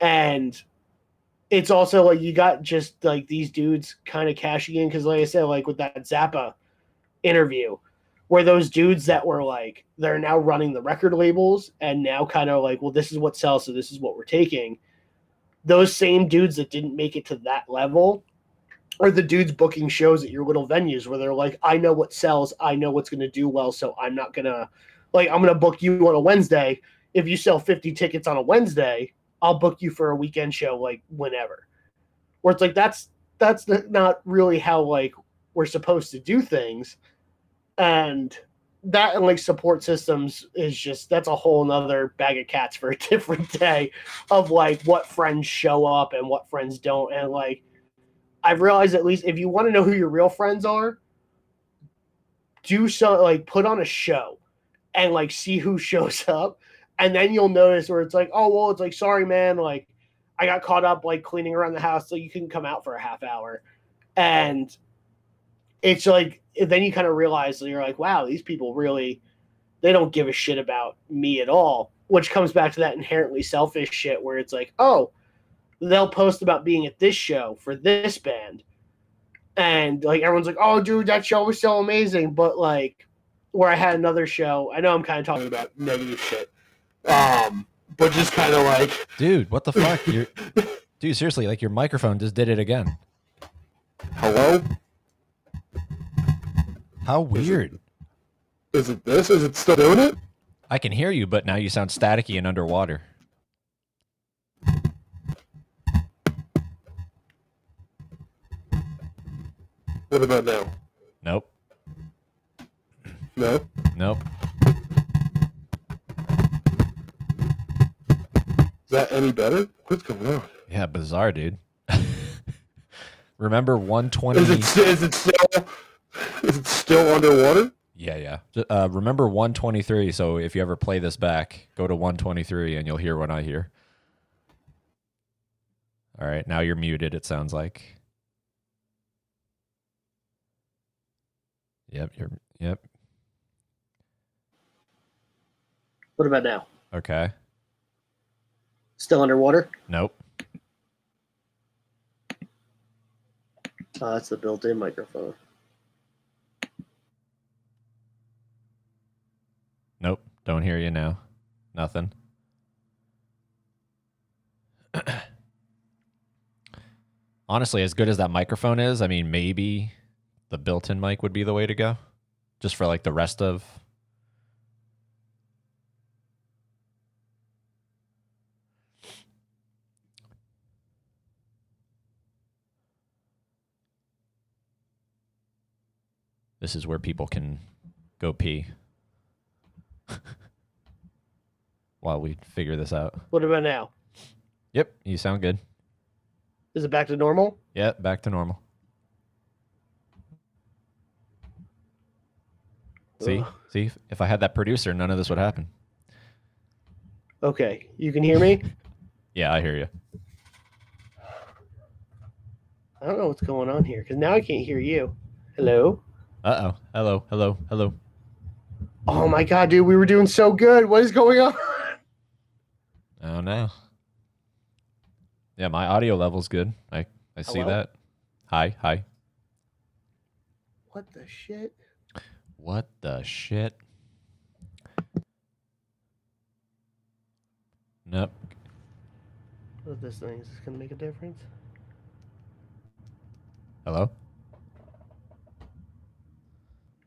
And it's also like you got just like these dudes kind of cashing in because, like I said, like with that Zappa interview, where those dudes that were like they're now running the record labels and now kind of like, well, this is what sells, so this is what we're taking. Those same dudes that didn't make it to that level are the dudes booking shows at your little venues where they're like, I know what sells, I know what's going to do well, so I'm not going to like I'm gonna book you on a Wednesday. If you sell 50 tickets on a Wednesday, I'll book you for a weekend show like whenever. Where it's like that's that's not really how like we're supposed to do things. And that and like support systems is just that's a whole nother bag of cats for a different day of like what friends show up and what friends don't. And like I've realized at least if you want to know who your real friends are, do so like put on a show and like see who shows up and then you'll notice where it's like oh well it's like sorry man like i got caught up like cleaning around the house so you can come out for a half hour and it's like then you kind of realize that you're like wow these people really they don't give a shit about me at all which comes back to that inherently selfish shit where it's like oh they'll post about being at this show for this band and like everyone's like oh dude that show was so amazing but like where I had another show. I know I'm kind of talking about negative shit, um, but just kind of like, Dude, what the fuck? You're, dude, seriously, like your microphone just did it again. Hello? How weird. Is it this? Is it still doing it? I can hear you, but now you sound staticky and underwater. What about now? Nope. No? Nope. Is that any better? What's going on? Yeah, bizarre, dude. Remember 120? Is it, st- is it still is it still underwater? Yeah, yeah. Uh, remember 123. So if you ever play this back, go to 123 and you'll hear what I hear. All right, now you're muted, it sounds like. Yep, you're yep. what about now? Okay. Still underwater? Nope. Oh, that's the built-in microphone. Don't hear you now. Nothing. Honestly, as good as that microphone is, I mean, maybe the built in mic would be the way to go just for like the rest of. This is where people can go pee. while we figure this out. What about now? Yep, you sound good. Is it back to normal? Yep, back to normal. See, Ugh. see, if I had that producer, none of this would happen. Okay, you can hear me. Yeah, I hear you. I don't know what's going on here because now I can't hear you. Hello. Uh oh. Hello, hello, hello. Oh my god, dude, we were doing so good. What is going on? Oh no. Yeah, my audio level's good. I I see Hello? that. Hi, hi. What the shit? What the shit? Nope. What this thing? Is this gonna make a difference? Hello?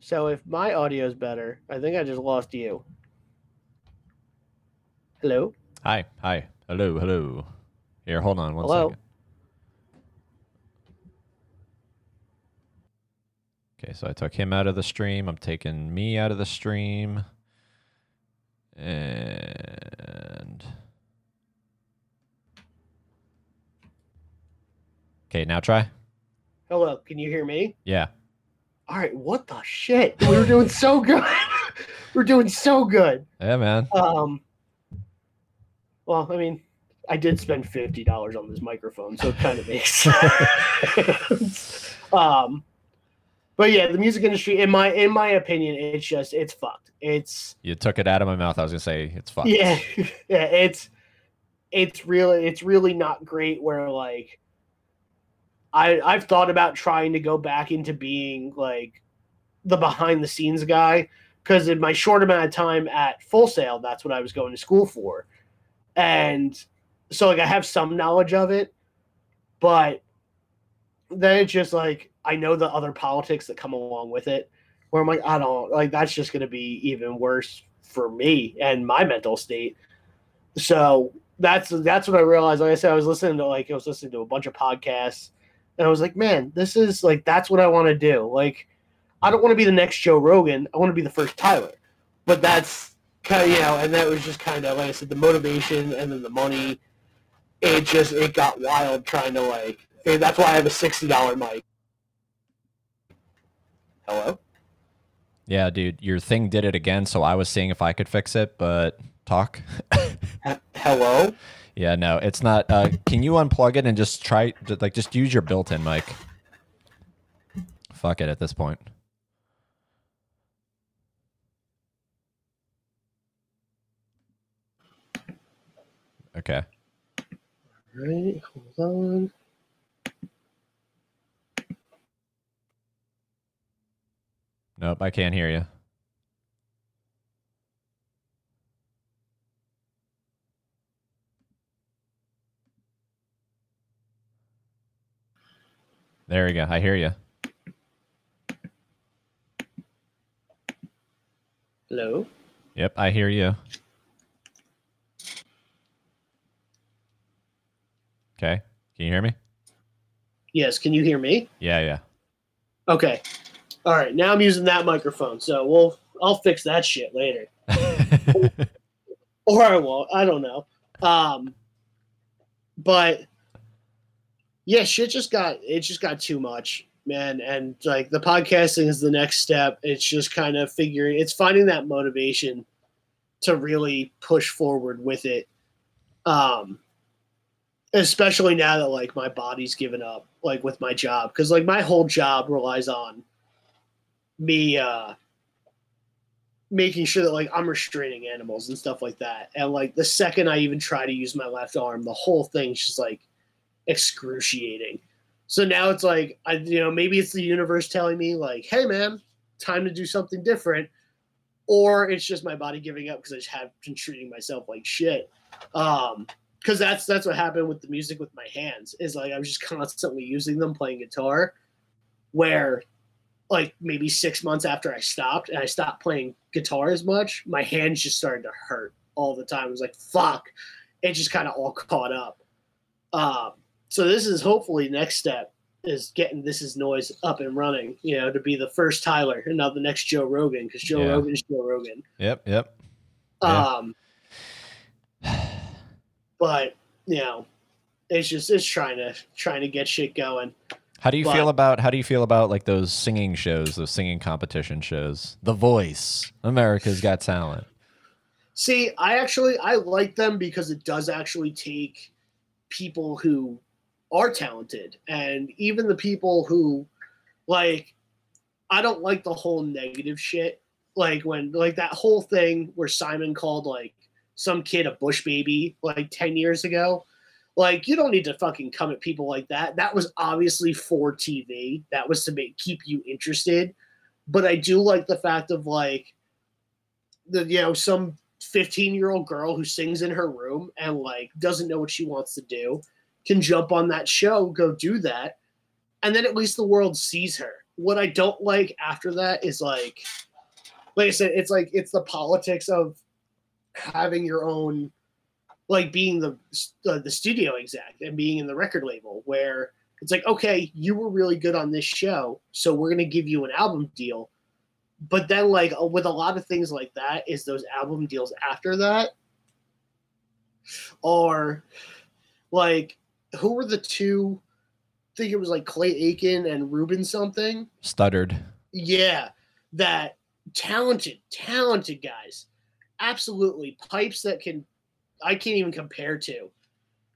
So if my audio is better, I think I just lost you. Hello. Hi, hi. Hello, hello. Here, hold on one Hello? second. Okay, so I took him out of the stream. I'm taking me out of the stream. And Okay, now try. Hello. Can you hear me? Yeah. All right. What the shit? We were doing so good. we're doing so good. Yeah, man. Um. Well, I mean, I did spend fifty dollars on this microphone, so it kind of makes sense. um, but yeah, the music industry, in my in my opinion, it's just it's fucked. It's You took it out of my mouth. I was gonna say it's fucked. yeah, yeah. It's it's really it's really not great. Where like I I've thought about trying to go back into being like the behind the scenes guy because in my short amount of time at Full Sail, that's what I was going to school for, and so like I have some knowledge of it, but then it's just like I know the other politics that come along with it, where I'm like I don't like that's just going to be even worse for me and my mental state. So that's that's what I realized. Like I said, I was listening to like I was listening to a bunch of podcasts, and I was like, man, this is like that's what I want to do. Like, I don't want to be the next Joe Rogan. I want to be the first Tyler. But that's kind of you know, and that was just kind of like I said, the motivation and then the money. It just it got wild trying to like. that's why I have a sixty dollar mic. Hello. Yeah, dude, your thing did it again, so I was seeing if I could fix it, but talk. Hello. Yeah, no, it's not. Uh, can you unplug it and just try, like, just use your built-in mic? Fuck it at this point. Okay. Right. Hold on. Nope, I can't hear you. There we go. I hear you. Hello. Yep, I hear you. Okay. Can you hear me? Yes. Can you hear me? Yeah, yeah. Okay. All right. Now I'm using that microphone, so we'll I'll fix that shit later, or I won't. I don't know. Um, but yeah, shit just got it just got too much, man. And like the podcasting is the next step. It's just kind of figuring. It's finding that motivation to really push forward with it. Um, especially now that like my body's given up like with my job because like my whole job relies on me uh making sure that like i'm restraining animals and stuff like that and like the second i even try to use my left arm the whole thing's just like excruciating so now it's like i you know maybe it's the universe telling me like hey man time to do something different or it's just my body giving up because i just have been treating myself like shit um because that's that's what happened with the music with my hands is like I was just constantly using them playing guitar, where like maybe six months after I stopped and I stopped playing guitar as much, my hands just started to hurt all the time. It was like fuck, it just kind of all caught up. Um, so this is hopefully next step is getting this is noise up and running. You know, to be the first Tyler and not the next Joe Rogan because Joe Yeah. Rogan is Joe Rogan. Yep, yep. Yeah. Um, but you know, it's just it's trying to trying to get shit going. How do you But- feel about how do you feel about like those singing shows, those singing competition shows? The Voice, America's Got Talent. See, I actually I like them because it does actually take people who are talented and even the people who like I don't like the whole negative shit. Like when like that whole thing where Simon called like some kid a bush baby like 10 years ago. Like you don't need to fucking come at people like that. That was obviously for TV. That was to make keep you interested. But I do like the fact of like the you know some 15 year old girl who sings in her room and like doesn't know what she wants to do can jump on that show go do that and then at least the world sees her. What i don't like after that is like like i said it's like it's the politics of having your own like being the uh, the studio exec and being in the record label where it's like okay you were really good on this show so we're to give you an album deal. But then like uh, with a lot of things like that is those album deals after that are like who were the two I think it was like Clay Aiken and Ruben something? Studdard. yeah that talented talented guys. Absolutely pipes that can i can't even compare to.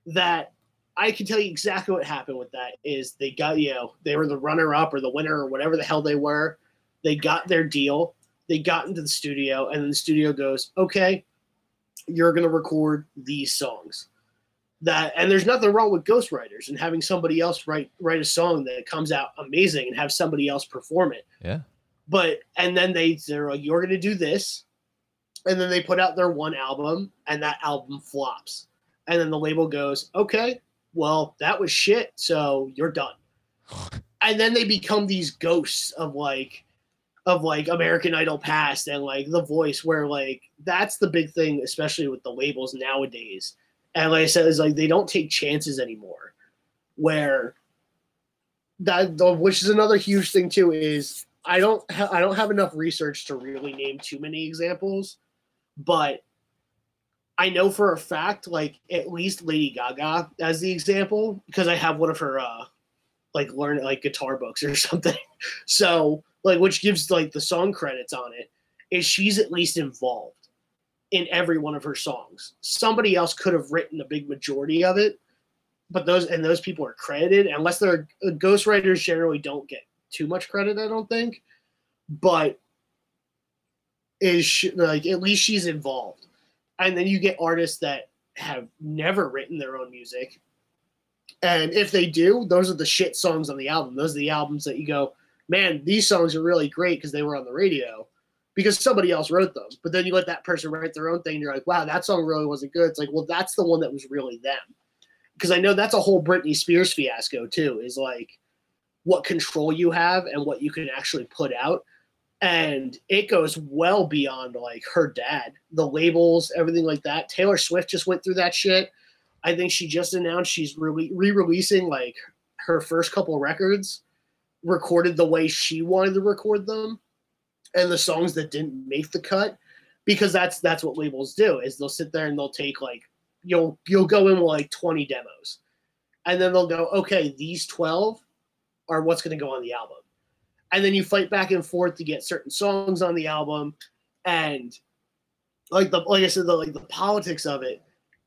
That i can tell you exactly what happened with that is they got you know they were the runner up or the winner or whatever the hell they were. They got their deal. They got into the studio and then the studio goes okay you're going to record these songs that and there's nothing wrong with ghostwriters and having somebody else write write a song that comes out amazing and have somebody else perform it. Yeah. but and then they they're like you're gonna do this and then they put out their one album and that album flops. And then the label goes okay well that was shit so you're done. And then they become these ghosts of like of like american idol past and like the voice where like that's the big thing especially with the labels nowadays and like i said is like they don't take chances anymore where that which is another huge thing too is I don't ha- I don't have enough research to really name too many examples, but I know for a fact like at least Lady Gaga as the example because I have one of her uh like learn like guitar books or something. So like which gives like the song credits on it is she's at least involved in every one of her songs. Somebody else could have written a big majority of it, but those and those people are credited unless they're uh, ghostwriters generally don't get too much credit i don't think but is she, like at least she's involved. And then you get artists that have never written their own music and if they do those are the shit songs on the album. Those are the albums that you go man these songs are really great because they were on the radio because somebody else wrote them but then you let that person write their own thing and you're like wow that song really wasn't good it's like well that's the one that was really them because I know that's a whole Britney Spears fiasco too. Is like what control you have and what you can actually put out, and it goes well beyond like her dad, the labels, everything like that. Taylor Swift just went through that shit. I think she just announced she's really re-releasing like her first couple records, recorded the way she wanted to record them, and the songs that didn't make the cut, because that's that's what labels do. Is they'll sit there and they'll take like you'll you'll go in with like 20 demos and then they'll go okay these 12 are what's going to go on the album and then you fight back and forth to get certain songs on the album and like the like i said the like the politics of it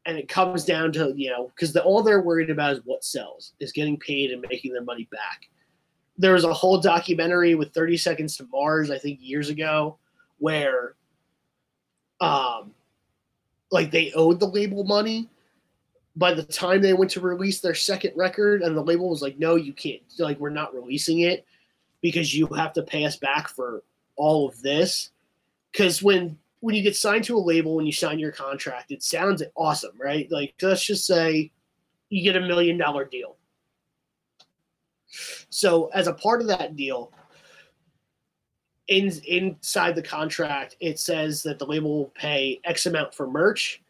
and it comes down to you know because the, all they're worried about is what sells is getting paid and making their money back there was a whole documentary with 30 seconds to mars i think years ago where um like they owed the label money. By the time they went to release their second record and the label was like no you can't like we're not releasing it because you have to pay us back for all of this. Because when when you get signed to a label when you sign your contract it sounds awesome right? Like let's just say you get a million dollar deal so as a part of that deal in inside the contract it says that the label will pay x amount for merch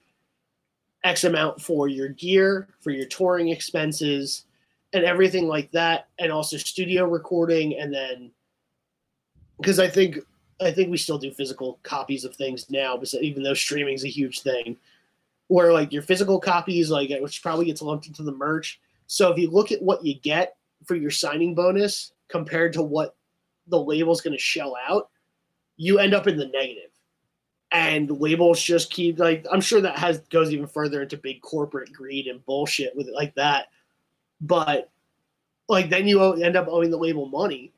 x amount for your gear for your touring expenses and everything like that, and also studio recording, and then because I think I think we still do physical copies of things now, even though streaming is a huge thing, where like your physical copies, like which probably gets lumped into the merch. So if you look at what you get for your signing bonus compared to what the label's going to shell out, you end up in the negative. And labels just keep like I'm sure that has goes even further into big corporate greed and bullshit with it like that. But like then you end up owing the label money,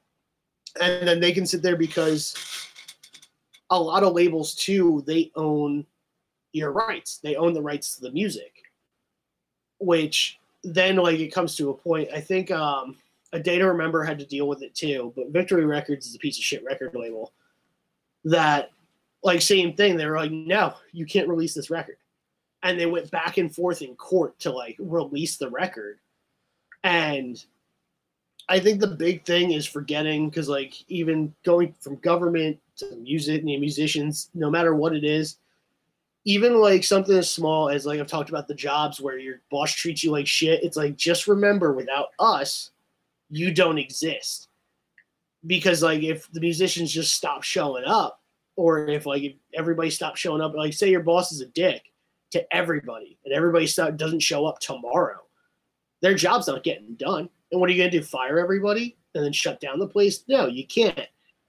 and then they can sit there because a lot of labels too they own your rights. They own the rights to the music, which then like it comes to a point. I think um, a day to remember had to deal with it too, but Victory Records is a piece of shit record label that like same thing. They were like, no, you can't release this record, and they went back and forth in court to like release the record, and I think the big thing is forgetting because like even going from government to music and musicians, no matter what it is, even like something as small as like I've talked about the jobs where your boss treats you like shit. It's like just remember, without us, you don't exist. Because like if the musicians just stop showing up, or if like if everybody stops showing up, like say your boss is a dick to everybody, and everybody stop, doesn't show up tomorrow, their job's not getting done. And what are you gonna do? Fire everybody and then shut down the place? No, you can't.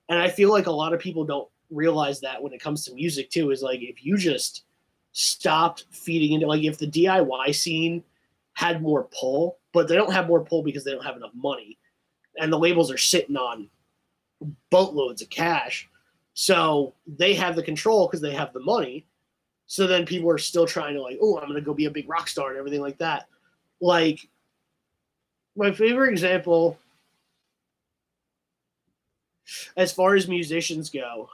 And I feel like a lot of people don't realize that when it comes to music too is like if you just stopped feeding into like if the DIY scene had more pull, but they don't have more pull because they don't have enough money, and the labels are sitting on boatloads of cash, so they have the control because they have the money. So then people are still trying to like, oh, I'm gonna go be a big rock star and everything like that. Like my favorite example as far as musicians go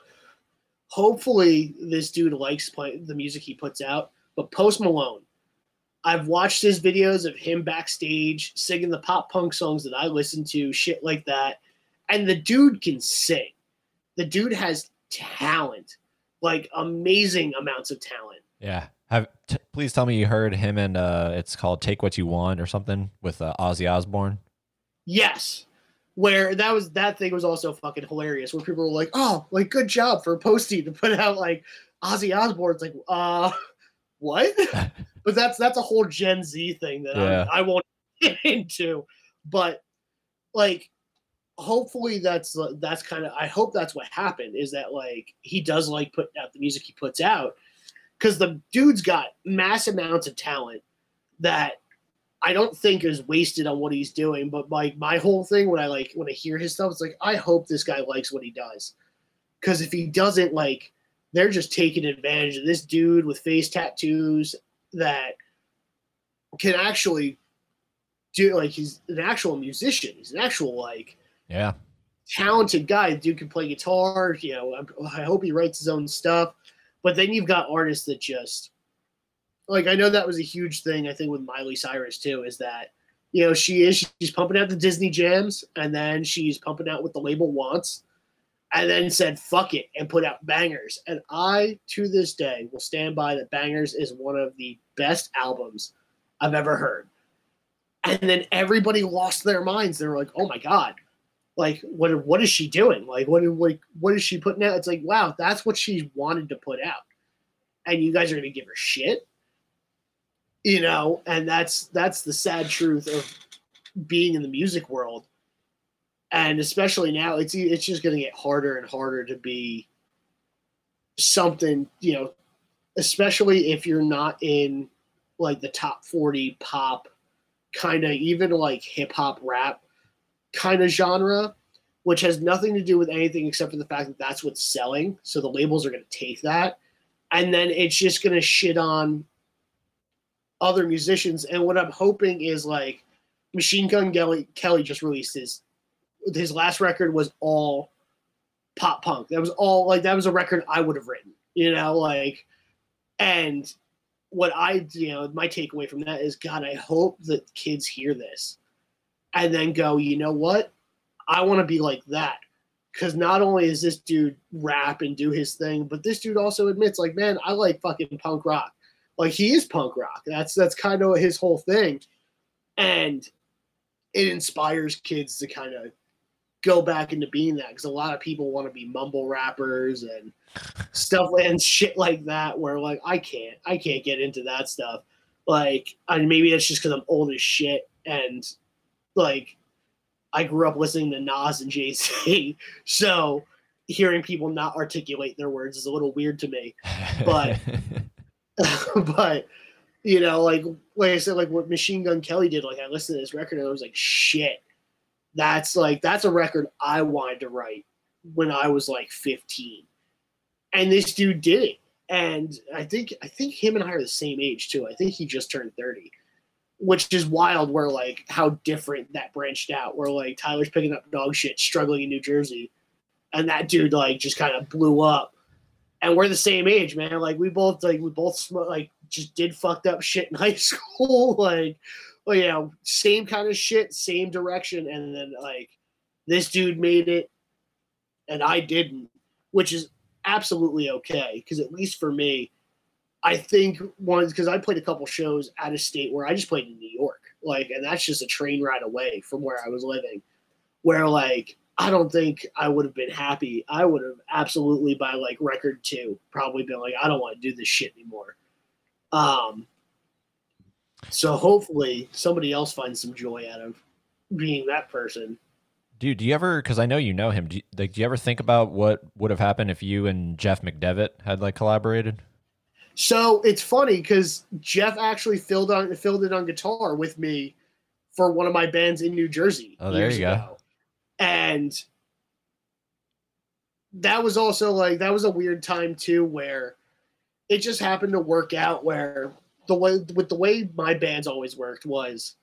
hopefully this dude likes play, the music he puts out but post malone i've watched his videos of him backstage singing the pop punk songs that i listen to shit like that and the dude can sing the dude has talent like amazing amounts of talent Yeah. Have t- please tell me you heard him and uh it's called Take What You Want or something with uh, Ozzy Osbourne. Yes. Where that was that thing was also fucking hilarious. Where people were like, "Oh, like good job for posting to put out like Ozzy Osbourne's like, uh, what?" but that's that's a whole Gen Z thing that Yeah. I, I won't get into. But like, hopefully that's that's kind of I hope that's what happened is that like he does like putting out the music he puts out because the dude's got mass amounts of talent that I don't think is wasted on what he's doing. But like my whole thing when I like when I hear his stuff, it's like I hope this guy likes what he does. Because if he doesn't, like they're just taking advantage of this dude with face tattoos that can actually do like he's an actual musician. He's an actual like Yeah. talented guy. The dude can play guitar. You know, I, I hope he writes his own stuff. But then you've got artists that just like I know that was a huge thing. I think with Miley Cyrus too is that you know she is she's pumping out the Disney jams and then she's pumping out what the label wants, and then said fuck it and put out bangers. And I to this day will stand by that bangers is one of the best albums I've ever heard. And then everybody lost their minds. They were like, "Oh my god, like what what is she doing like what like what is she putting out it's like wow that's what she wanted to put out and you guys are gonna give her shit you know and that's that's the sad truth of being in the music world and especially now it's it's just gonna get harder and harder to be something you know especially if you're not in like the top 40 pop kind of even like hip hop rap kind of genre, which has nothing to do with anything except for the fact that that's what's selling. So the labels are going to take that, and then it's just going to shit on other musicians. And what I'm hoping is like Machine Gun Kelly, Kelly just released his his last record was all pop punk. That was all like that was a record I would have written, you know, like and what I you know my takeaway from that is God, I hope that kids hear this and then go, you know what? I want to be like that. Because not only is this dude rap and do his thing, but this dude also admits, like, man, I like fucking punk rock. Like he is punk rock. That's that's kind of his whole thing. And it inspires kids to kind of go back into being that because a lot of people want to be mumble rappers and stuff and shit like that where like i can't i can't get into that stuff like I mean, maybe that's just because i'm old as shit and like i grew up listening to nas and jay-z so hearing people not articulate their words is a little weird to me but but you know, like like I said, like what Machine Gun Kelly did, like I listened to this record and I was like, shit, that's like that's a record I wanted to write when I was like 15. And this dude did it. And I think I think him and I are the same age too. I think he just turned 30. Which is wild where like how different that branched out. Where like Tyler's picking up dog shit, struggling in New Jersey. And that dude like just kind of blew up and we're the same age, man. Like we both like we both sm- like just did fucked up shit in high school, like well, you know, same kind of shit, same direction, and then like this dude made it, and I didn't, which is absolutely okay because at least for me, I think one because I played a couple shows out of state where I just played in New York, like, and that's just a train ride away from where I was living, where like I don't think I would have been happy. I would have absolutely by like record two probably been like, I don't want to do this shit anymore. Um, so hopefully somebody else finds some joy out of being that person. Dude, do you ever? Because I know you know him. Do you, like, do you ever think about what would have happened if you and Jeff McDevitt had like collaborated? So it's funny because Jeff actually filled on filled it on guitar with me for one of my bands in New Jersey. Oh, there years you go. ago. And that was also like that was a weird time too where it just happened to work out where the way with the way my bands always worked was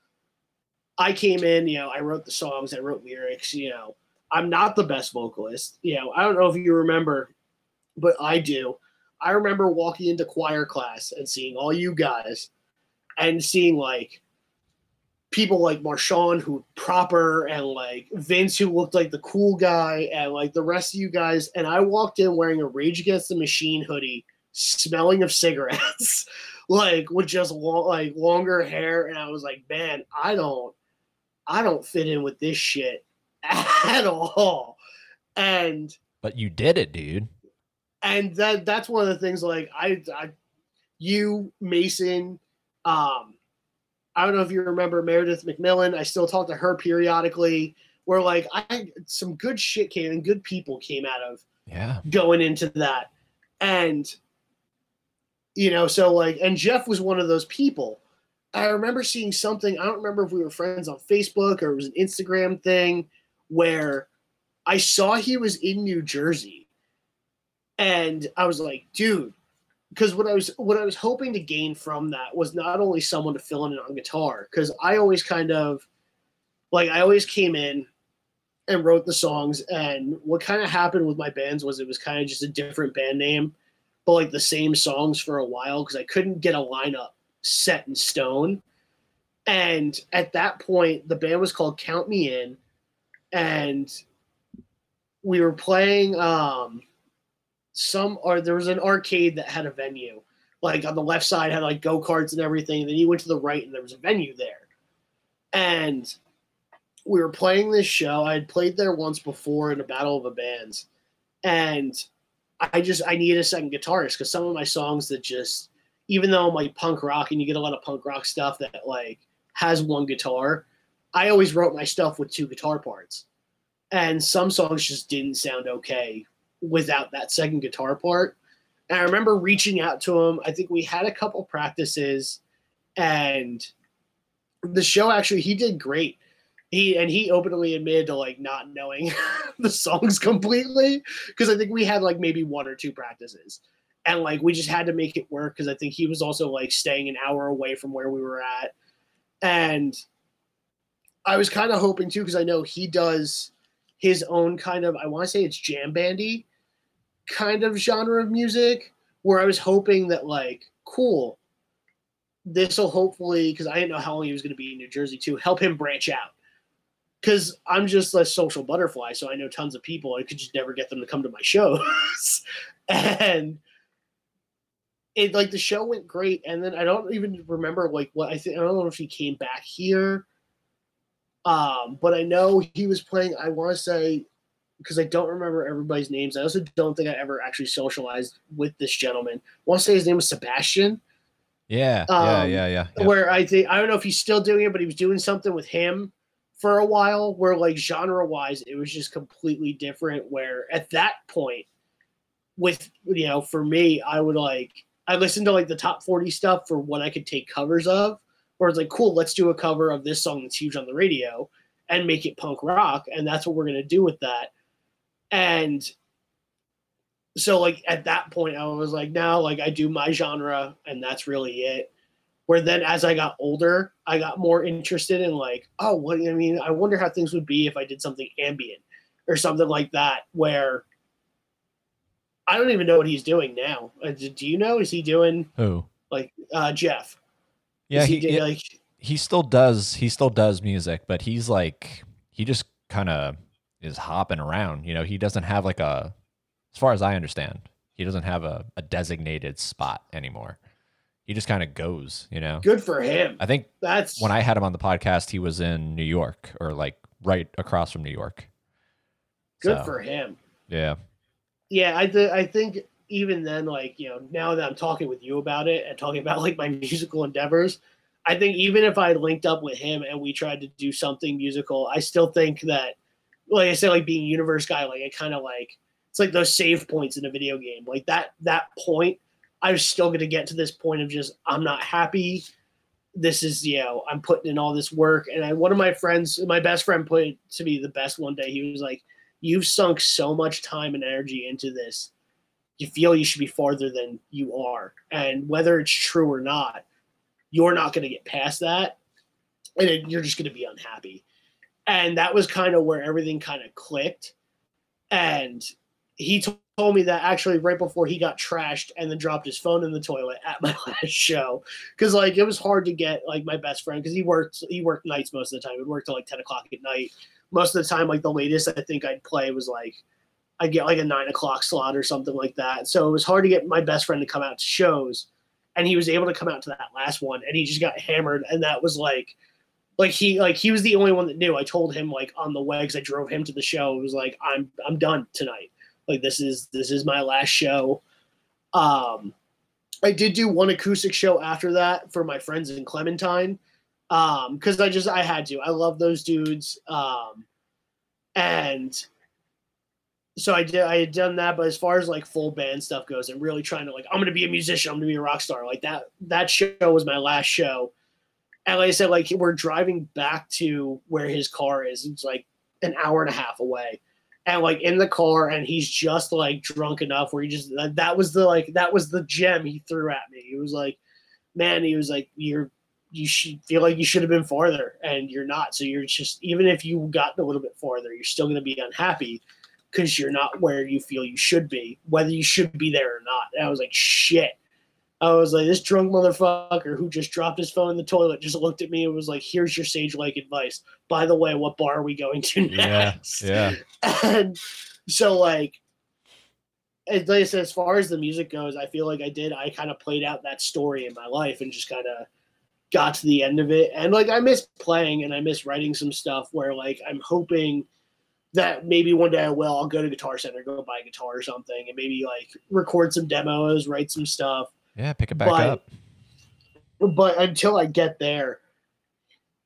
I came in, you know, I wrote the songs, I wrote lyrics, you know. I'm not the best vocalist. You know, I don't know if you remember, but I do. I remember walking into choir class and seeing all you guys and seeing like people like Marshawn who proper and like Vince who looked like the cool guy and like the rest of you guys. And I walked in wearing a Rage Against the Machine hoodie, smelling of cigarettes, like with just long, like longer hair. And I was like, man, I don't, I don't fit in with this shit at all. And But you did it, dude. and that that's one of the things like I, I you Mason um I don't know if you remember Meredith McMillan. I still talk to her periodically where like I some good shit came and good people came out of Yeah. going into that. And you know so like and Jeff was one of those people. I remember seeing something I don't remember if we were friends on Facebook or it was an Instagram thing where I saw he was in New Jersey. And I was like, dude, because what I was what I was hoping to gain from that was not only someone to fill in on guitar, because I always kind of like I always came in and wrote the songs, and what kind of happened with my bands was it was kind of just a different band name, but like the same songs for a while because I couldn't get a lineup set in stone. And at that point, the band was called Count Me In, and we were playing um some or there was an arcade that had a venue. Like on the left side had like go-karts and everything and then you went to the right and there was a venue there. And we were playing this show. I had played there once before in a battle of the bands. And i just i needed a second guitarist because some of my songs that just even though i'm like punk rock and you get a lot of punk rock stuff that like has one guitar i always wrote my stuff with two guitar parts. And some songs just didn't sound okay without that second guitar part. And I remember reaching out to him. I think we had a couple practices and the show actually he did great. He and he openly admitted to like not knowing the songs completely because I think we had like maybe one or two practices. And like we just had to make it work because I think he was also like staying an hour away from where we were at. And I was kind of hoping too because I know he does his own kind of I want to say it's jam bandy kind of genre of music where I was hoping that like cool this will hopefully because I didn't know how long he was going to be in New Jersey to help him branch out because I'm just a social butterfly so I know tons of people I could just never get them to come to my shows and it like the show went great and then I don't even remember like what I think I don't know if he came back here Um, but I know he was playing. I want to say because I don't remember everybody's names. I also don't think I ever actually socialized with this gentleman. I want to say his name was Sebastian. Yeah, yeah, Um, yeah, yeah. yeah. Where I think I don't know if he's still doing it, but he was doing something with him for a while. Where like genre wise, it was just completely different. Where at that point, with you know, for me, I would like I listened to like the top forty stuff for what I could take covers of. Where it's like, cool, let's do a cover of this song that's huge on the radio and make it punk rock, and that's what we're gonna do with that. And so like at that point I was like now like I do my genre and that's really it. Where then as I got older, I got more interested in like, oh what I mean, I wonder how things would be if I did something ambient or something like that where I don't even know what he's doing now. Uh, do you know? Is he doing Who? like uh Jeff? Yeah, Is he, do- it- like he still does he still does music, but he's like he just kind of is hopping around. You know, he doesn't have like a as far as I understand, he doesn't have a, a designated spot anymore. He just kind of goes, you know. good for him. I think That's when I had him on the podcast, he was in New York or like right across from New York. good So, for him. Yeah. yeah i th- i think even then like you know now that i'm talking with you about it and talking about like my musical endeavors i think even if i linked up with him and we tried to do something musical i still think that like i said like being universe guy like i kind of like it's like those save points in a video game like that that point i'm still to get to this point of just i'm not happy. This is you know i'm putting in all this work and i one of my friends my best friend put it to me the best one day. He was like you've sunk so much time and energy into this. You feel you should be farther than you are and whether it's true or not you're not going to get past that and you're just going to be unhappy and that was kind of where everything kind of clicked. And he t- told me that actually right before he got trashed and then dropped his phone in the toilet at my last show. Because like it was hard to get like my best friend because he worked he worked nights most of the time. He worked till like 10 o'clock at night. Most of the time like the latest i think i'd play was like i'd get like a nine o'clock slot or something like that. So it was hard to get my best friend to come out to shows. And he was able to come out to that last one and he just got hammered. And that was like like he like he was the only one that knew. I told him like on the way because i drove him to the show it was like i'm i'm done tonight. Like this is this is my last show. Um i did do one acoustic show after that for my friends in clementine um because i just i had to. I love those dudes um and so I did I had done that, but as far as like full band stuff goes, and really trying to like I'm gonna be a musician, I'm gonna be a rock star. Like that that show was my last show. And like I said, like we're driving back to where his car is. It's like an hour and a half away. And like in the car, and he's just like drunk enough where he just that, was the like that was the gem he threw at me. He was like, man, he was like, You're you should feel like you should have been farther and you're not. So you're just even if you got a little bit farther, you're still gonna be unhappy because you're not where you feel you should be, whether you should be there or not. And I was like, shit. I was like, this drunk motherfucker who just dropped his phone in the toilet just looked at me and was like, here's your sage like advice. By the way, what bar are we going to next? Yeah. And so, like, and like I said, as far as the music goes, I feel like I did, I kind of played out that story in my life and just kind of got to the end of it. And like, I miss playing and I miss writing some stuff where, like, I'm hoping that maybe one day I will. I'll go to Guitar Center, go buy a guitar or something, and maybe like record some demos, write some stuff. Yeah, pick it back But- up. But until I get there,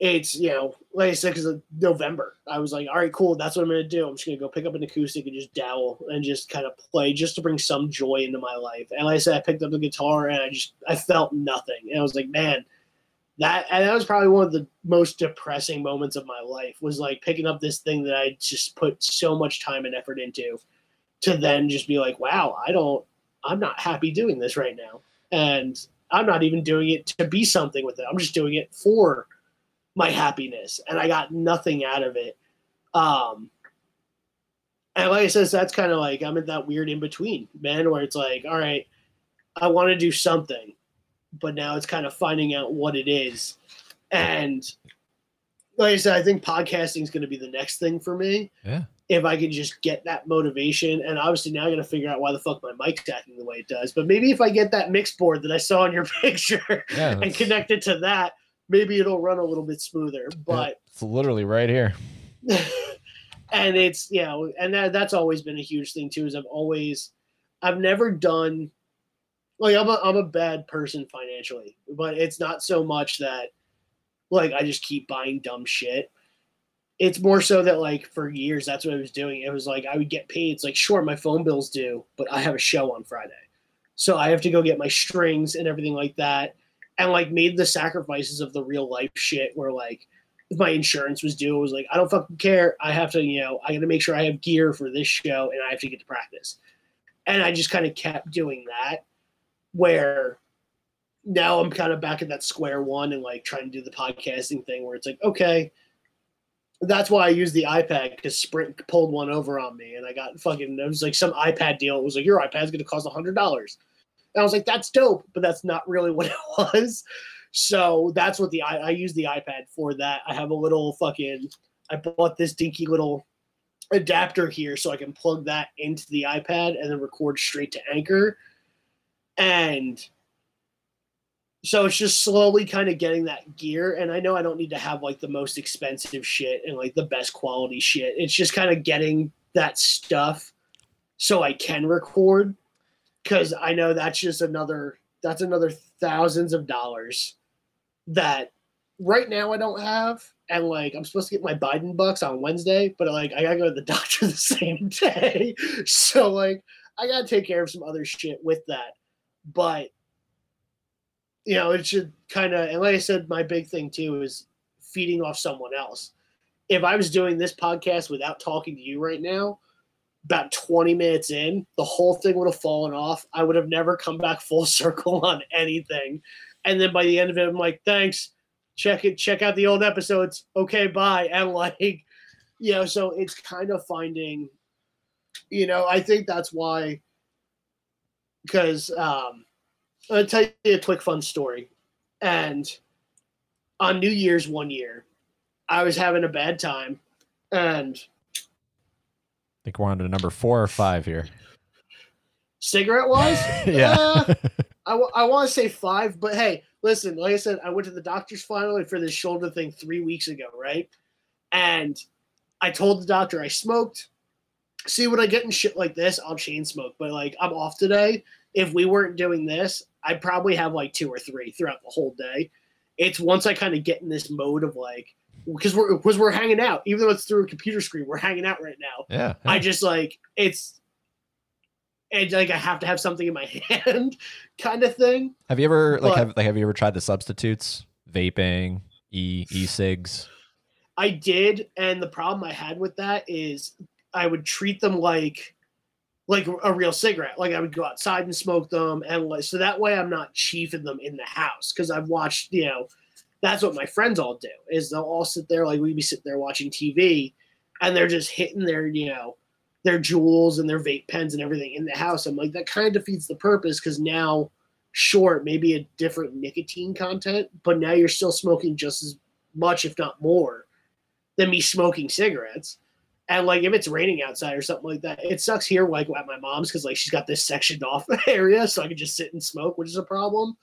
it's you know, like I said, because of November, I was like, all right, cool, that's what I'm gonna do. I'm just gonna go pick up an acoustic and just dowel and just kind of play, just to bring some joy into my life. And like I said, I picked up the guitar and I just I felt nothing, and I was like, man, that and that was probably one of the most depressing moments of my life was like picking up this thing that I just put so much time and effort into, to then just be like, wow, I don't, I'm not happy doing this right now, and I'm not even doing it to be something with it. I'm just doing it for my happiness, and I got nothing out of it. Um, and like I said, that's kind of like I'm in that weird in between, man, where it's like, all right, I want to do something, but now it's kind of finding out what it is. And like I said, I think podcasting is going to be the next thing for me. Yeah. If I can just get that motivation, and obviously now I got to figure out why the fuck my mic's acting the way it does. But maybe if I get that mix board that I saw in your picture Yeah, and connect it to that, maybe it'll run a little bit smoother. But It's literally right here. and it's you know, and that that's always been a huge thing too. Is I've always, I've never done, like I'm a I'm a bad person financially, but it's not so much that, like I just keep buying dumb shit. It's more so that like for years that's what I was doing. It was like I would get paid. It's like sure my phone bill's due, but I have a show on Friday, so I have to go get my strings and everything like that, and like made the sacrifices of the real life shit where like if my insurance was due, it was like, I don't fucking care. I have to, you know, I got to make sure I have gear for this show and I have to get to practice. And I just kind of kept doing that where now I'm kind of back at that square one and like trying to do the podcasting thing where it's like, okay, that's why I use the iPad because Sprint pulled one over on me and I got fucking, it was like some iPad deal. It was like, your iPad's going to cost a $100. And I was like, that's dope, but that's not really what it was. So that's what the I, I use the iPad for that. I have a little fucking I bought this dinky little adapter here so I can plug that into the iPad and then record straight to Anchor. And so it's just slowly kind of getting that gear. And I know I don't need to have like the most expensive shit and like the best quality shit. It's just kind of getting that stuff so I can record because I know that's just another that's another thousands of dollars that right now I don't have. And like I'm supposed to get my Biden bucks on Wednesday, but like I gotta go to the doctor the same day. So like I gotta take care of some other shit with that. But you know, it should kind of and like I said, my big thing too is feeding off someone else. If I was doing this podcast without talking to you right now, about 20 minutes in, the whole thing would have fallen off. I would have never come back full circle on anything. And then by the end of it, I'm like, thanks. Check it, check out the old episodes. Okay, bye. And like, you know, so it's kind of finding, you know, I think that's why because um I'll tell you a quick fun story. And on New Year's one year, I was having a bad time and I think we're on to number four or five here. cigarette wise, Yeah. uh, I, w- I want to say five, but hey, listen, like I said, I went to the doctor's finally for this shoulder thing three weeks ago, right? And I told the doctor I smoked. See, when I get in shit like this, I'll chain smoke, but like I'm off today. If we weren't doing this, I'd probably have like two or three throughout the whole day. It's once I kind of get in this mode of like, because we're because we're hanging out, even though it's through a computer screen, we're hanging out right now. Yeah. I just like it's and like I have to have something in my hand, kind of thing. Have you ever like But- have like have you ever tried the substitutes? Vaping, e e cigs. I did, and the problem I had with that is I would treat them like like a real cigarette. Like I would go outside and smoke them, and like, so that way I'm not chiefing them in the house because I've watched you know that's what my friends all do is they'll all sit there like we'd be sitting there watching TV, and they're just hitting their you know their jewels and their vape pens and everything in the house. I'm like that kind of defeats the purpose because now sure it may be a different nicotine content, but now you're still smoking just as much, if not more, than me smoking cigarettes. And like if it's raining outside or something like that, it sucks here like at my mom's because like she's got this sectioned off area, so I can just sit and smoke, which is a problem.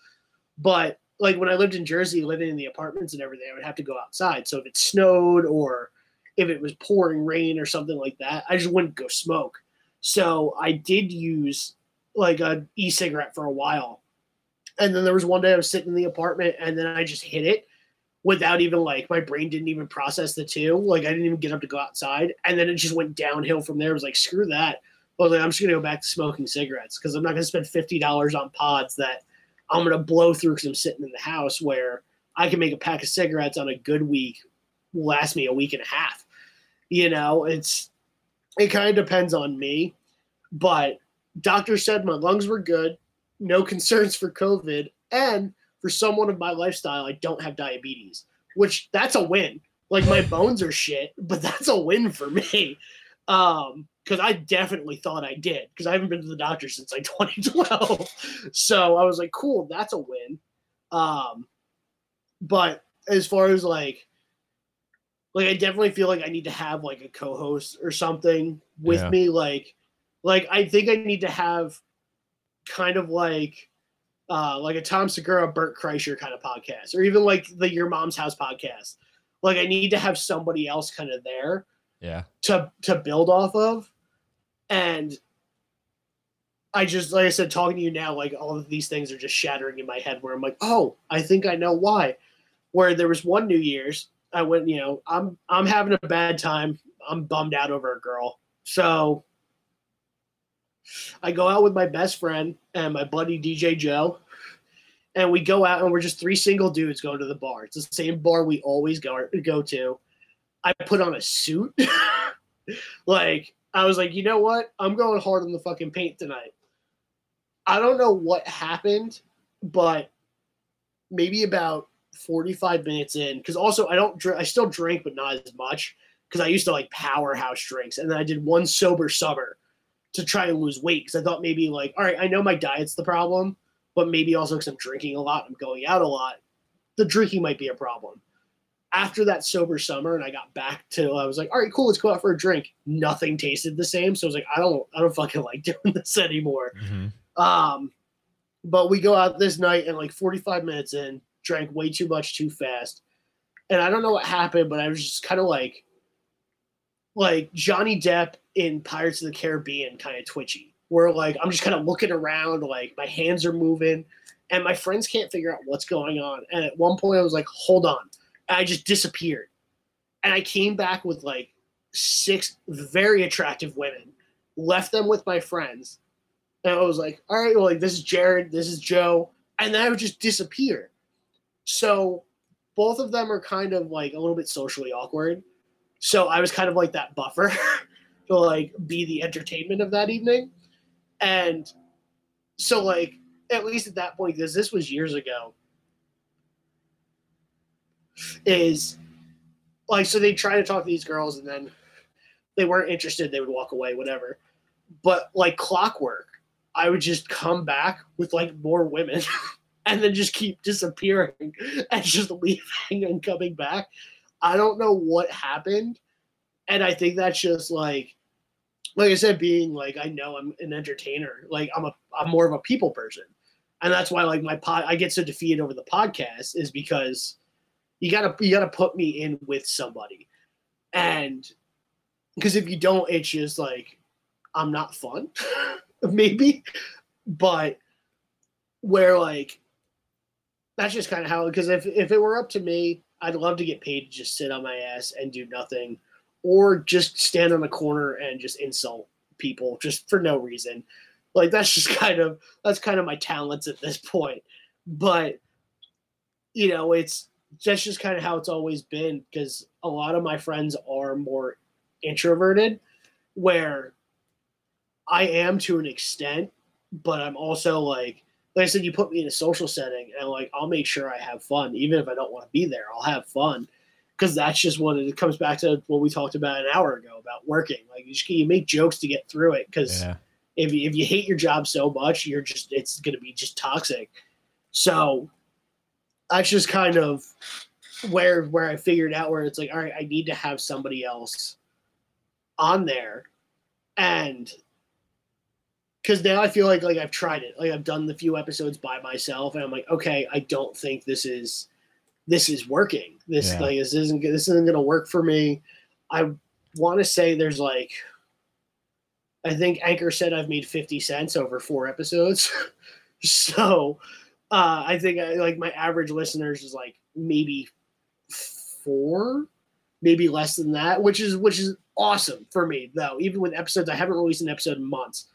But like when I lived in Jersey, living in the apartments and everything, I would have to go outside. So if it snowed or if it was pouring rain or something like that, I just wouldn't go smoke. So I did use like a e-cigarette for a while. And then there was one day I was sitting in the apartment and then I just hit it without even like my brain didn't even process the two. Like I didn't even get up to go outside. And then it just went downhill from there. I was like, screw that. I was like, I'm just gonna go back to smoking cigarettes because I'm not gonna spend fifty dollars on pods that I'm gonna blow through because I'm sitting in the house where I can make a pack of cigarettes on a good week last me a week and a half. You know, it's it kind of depends on me, but doctor said my lungs were good, no concerns for COVID, and for someone of my lifestyle, I don't have diabetes, which that's a win. Like my bones are shit, but that's a win for me. Um, because I definitely thought I did, because I haven't been to the doctor since like 2012. so I was like, cool, that's a win. Um, but as far as like like I definitely feel like I need to have like a co-host or something with Yeah. me. Like, like I think I need to have kind of like uh like a Tom Segura, Bert Kreischer kind of podcast, or even like the Your Mom's House podcast. Like I need to have somebody else kind of there Yeah. to to build off of. And I just like I said, talking to you now, like all of these things are just shattering in my head where I'm like, oh, I think I know why. Where there was one New Year's, I went, you know, I'm I'm having a bad time. I'm bummed out over a girl. So I go out with my best friend and my buddy DJ Joe. And we go out and we're just three single dudes going to the bar. It's the same bar we always go go to. I put on a suit. like I was like, you know what? I'm going hard on the fucking paint tonight. I don't know what happened, but maybe about 45 minutes in, because also I don't drink, I still drink, but not as much, because I used to like powerhouse drinks, and then I did one sober summer to try and lose weight, because I thought maybe like, all right, I know my diet's the problem, but maybe also because I'm drinking a lot, I'm going out a lot, the drinking might be a problem after that sober summer and I got back to I was like, all right, cool, let's go out for a drink. Nothing tasted the same. So I was like, I don't I don't fucking like doing this anymore. Um but we go out this night and like 45 minutes in, drank way too much too fast. And I don't know what happened, but I was just kind of like like Johnny Depp in Pirates of the Caribbean kind of twitchy. Where like I'm just kind of looking around, like my hands are moving, and my friends can't figure out what's going on. And at one point I was like, hold on. I just disappeared. And I came back with like six very attractive women, left them with my friends. And I was like, all right, well, like this is Jared, this is Joe. And then I would just disappear. So both of them are kind of like a little bit socially awkward. So I was kind of like that buffer to like be the entertainment of that evening. And so like at least at that point, because this was years ago, is like so they try to talk to these girls and then they weren't interested they would walk away whatever but like clockwork i would just come back with like more women and then just keep disappearing and just leaving and coming back i don't know what happened. And i think that's just like like i said being like i know i'm an entertainer like i'm a i'm more of a people person. And that's why like my pod i get so defeated over the podcast is because you gotta you gotta put me in with somebody. And because if you don't it's just like i'm not fun maybe. But where like that's just kind of how because if, if it were up to me i'd love to get paid to just sit on my ass and do nothing or just stand on a corner and just insult people just for no reason. Like that's just kind of that's kind of my talents at this point. But you know it's that's just kind of how it's always been because a lot of my friends are more introverted where i am to an extent but i'm also like like i said you put me in a social setting and like i'll make sure i have fun even if i don't want to be there i'll have fun because that's just what it, it comes back to what we talked about an hour ago about working like you, just, you make jokes to get through it because Yeah. if you, if you hate your job so much, you're just it's going to be just toxic. So that's just kind of where where I figured out where it's like, all right, I need to have somebody else on there, and because now I feel like like I've tried it, like I've done the few episodes by myself, and I'm like, okay, I don't think this is this is working. This Yeah. like this isn't this isn't going to work for me. I want to say there's like I think Anchor said I've made 50 cents over four episodes. so uh, I think I, like my average listeners is like maybe four, maybe less than that, which is which is awesome for me though. Even with episodes, I haven't released an episode in months.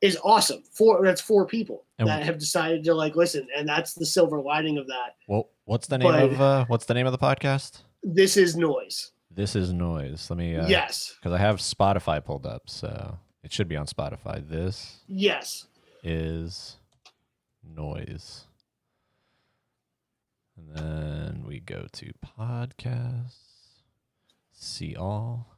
Is awesome. Four that's four people And- that have decided to like listen, and that's the silver lining of that. Well, what's the name But- of uh, what's the name of the podcast? This is noise. This is noise. Let me. Uh, Yes. Because I have Spotify pulled up, so it should be on Spotify. This Yes. is noise. And then we go to podcasts. See all.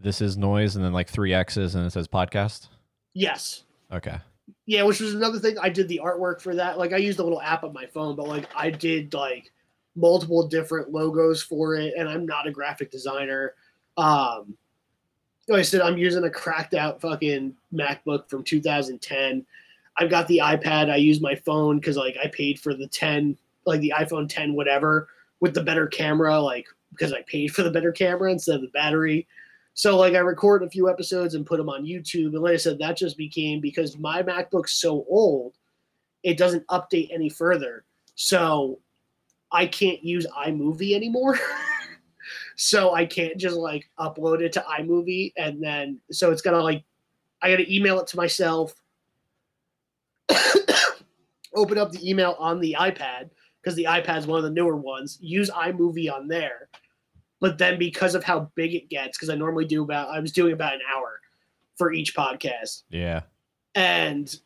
This is noise, and then like three X's, and it says podcast. Yes. Okay. Yeah, which was another thing. I did the artwork for that. Like I used a little app on my phone, but like I did like multiple different logos for it, and I'm not a graphic designer. Um like I said, I'm using a cracked out fucking MacBook from 2010. I've got the iPad. I use my phone because like I paid for the 10, like the iPhone 10, whatever, with the better camera, like because I paid for the better camera instead of the battery. So like I record a few episodes and put them on YouTube, and like I said, that just became because my MacBook's so old, it doesn't update any further. So I can't use iMovie anymore. so I can't just like upload it to iMovie and then so it's gonna like I gotta email it to myself, open up the email on the iPad because the iPad's one of the newer ones. Use iMovie on there, but then because of how big it gets, because I normally do about I was doing about an hour for each podcast, Yeah. and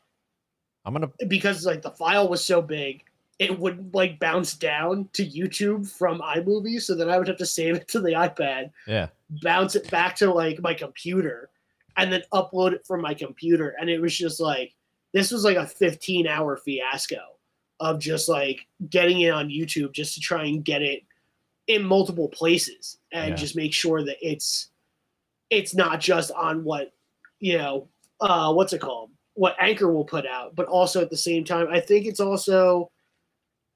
I'm gonna because like the file was so big, it would like bounce down to YouTube from iMovie, so then I would have to save it to the iPad, yeah. bounce it back to like my computer, and then upload it from my computer. And it was just like this was like a 15 hour fiasco of just like getting it on YouTube just to try and get it in multiple places and Yeah. just make sure that it's it's not just on what you know uh what's it called? What anchor will put out but also at the same time i think it's also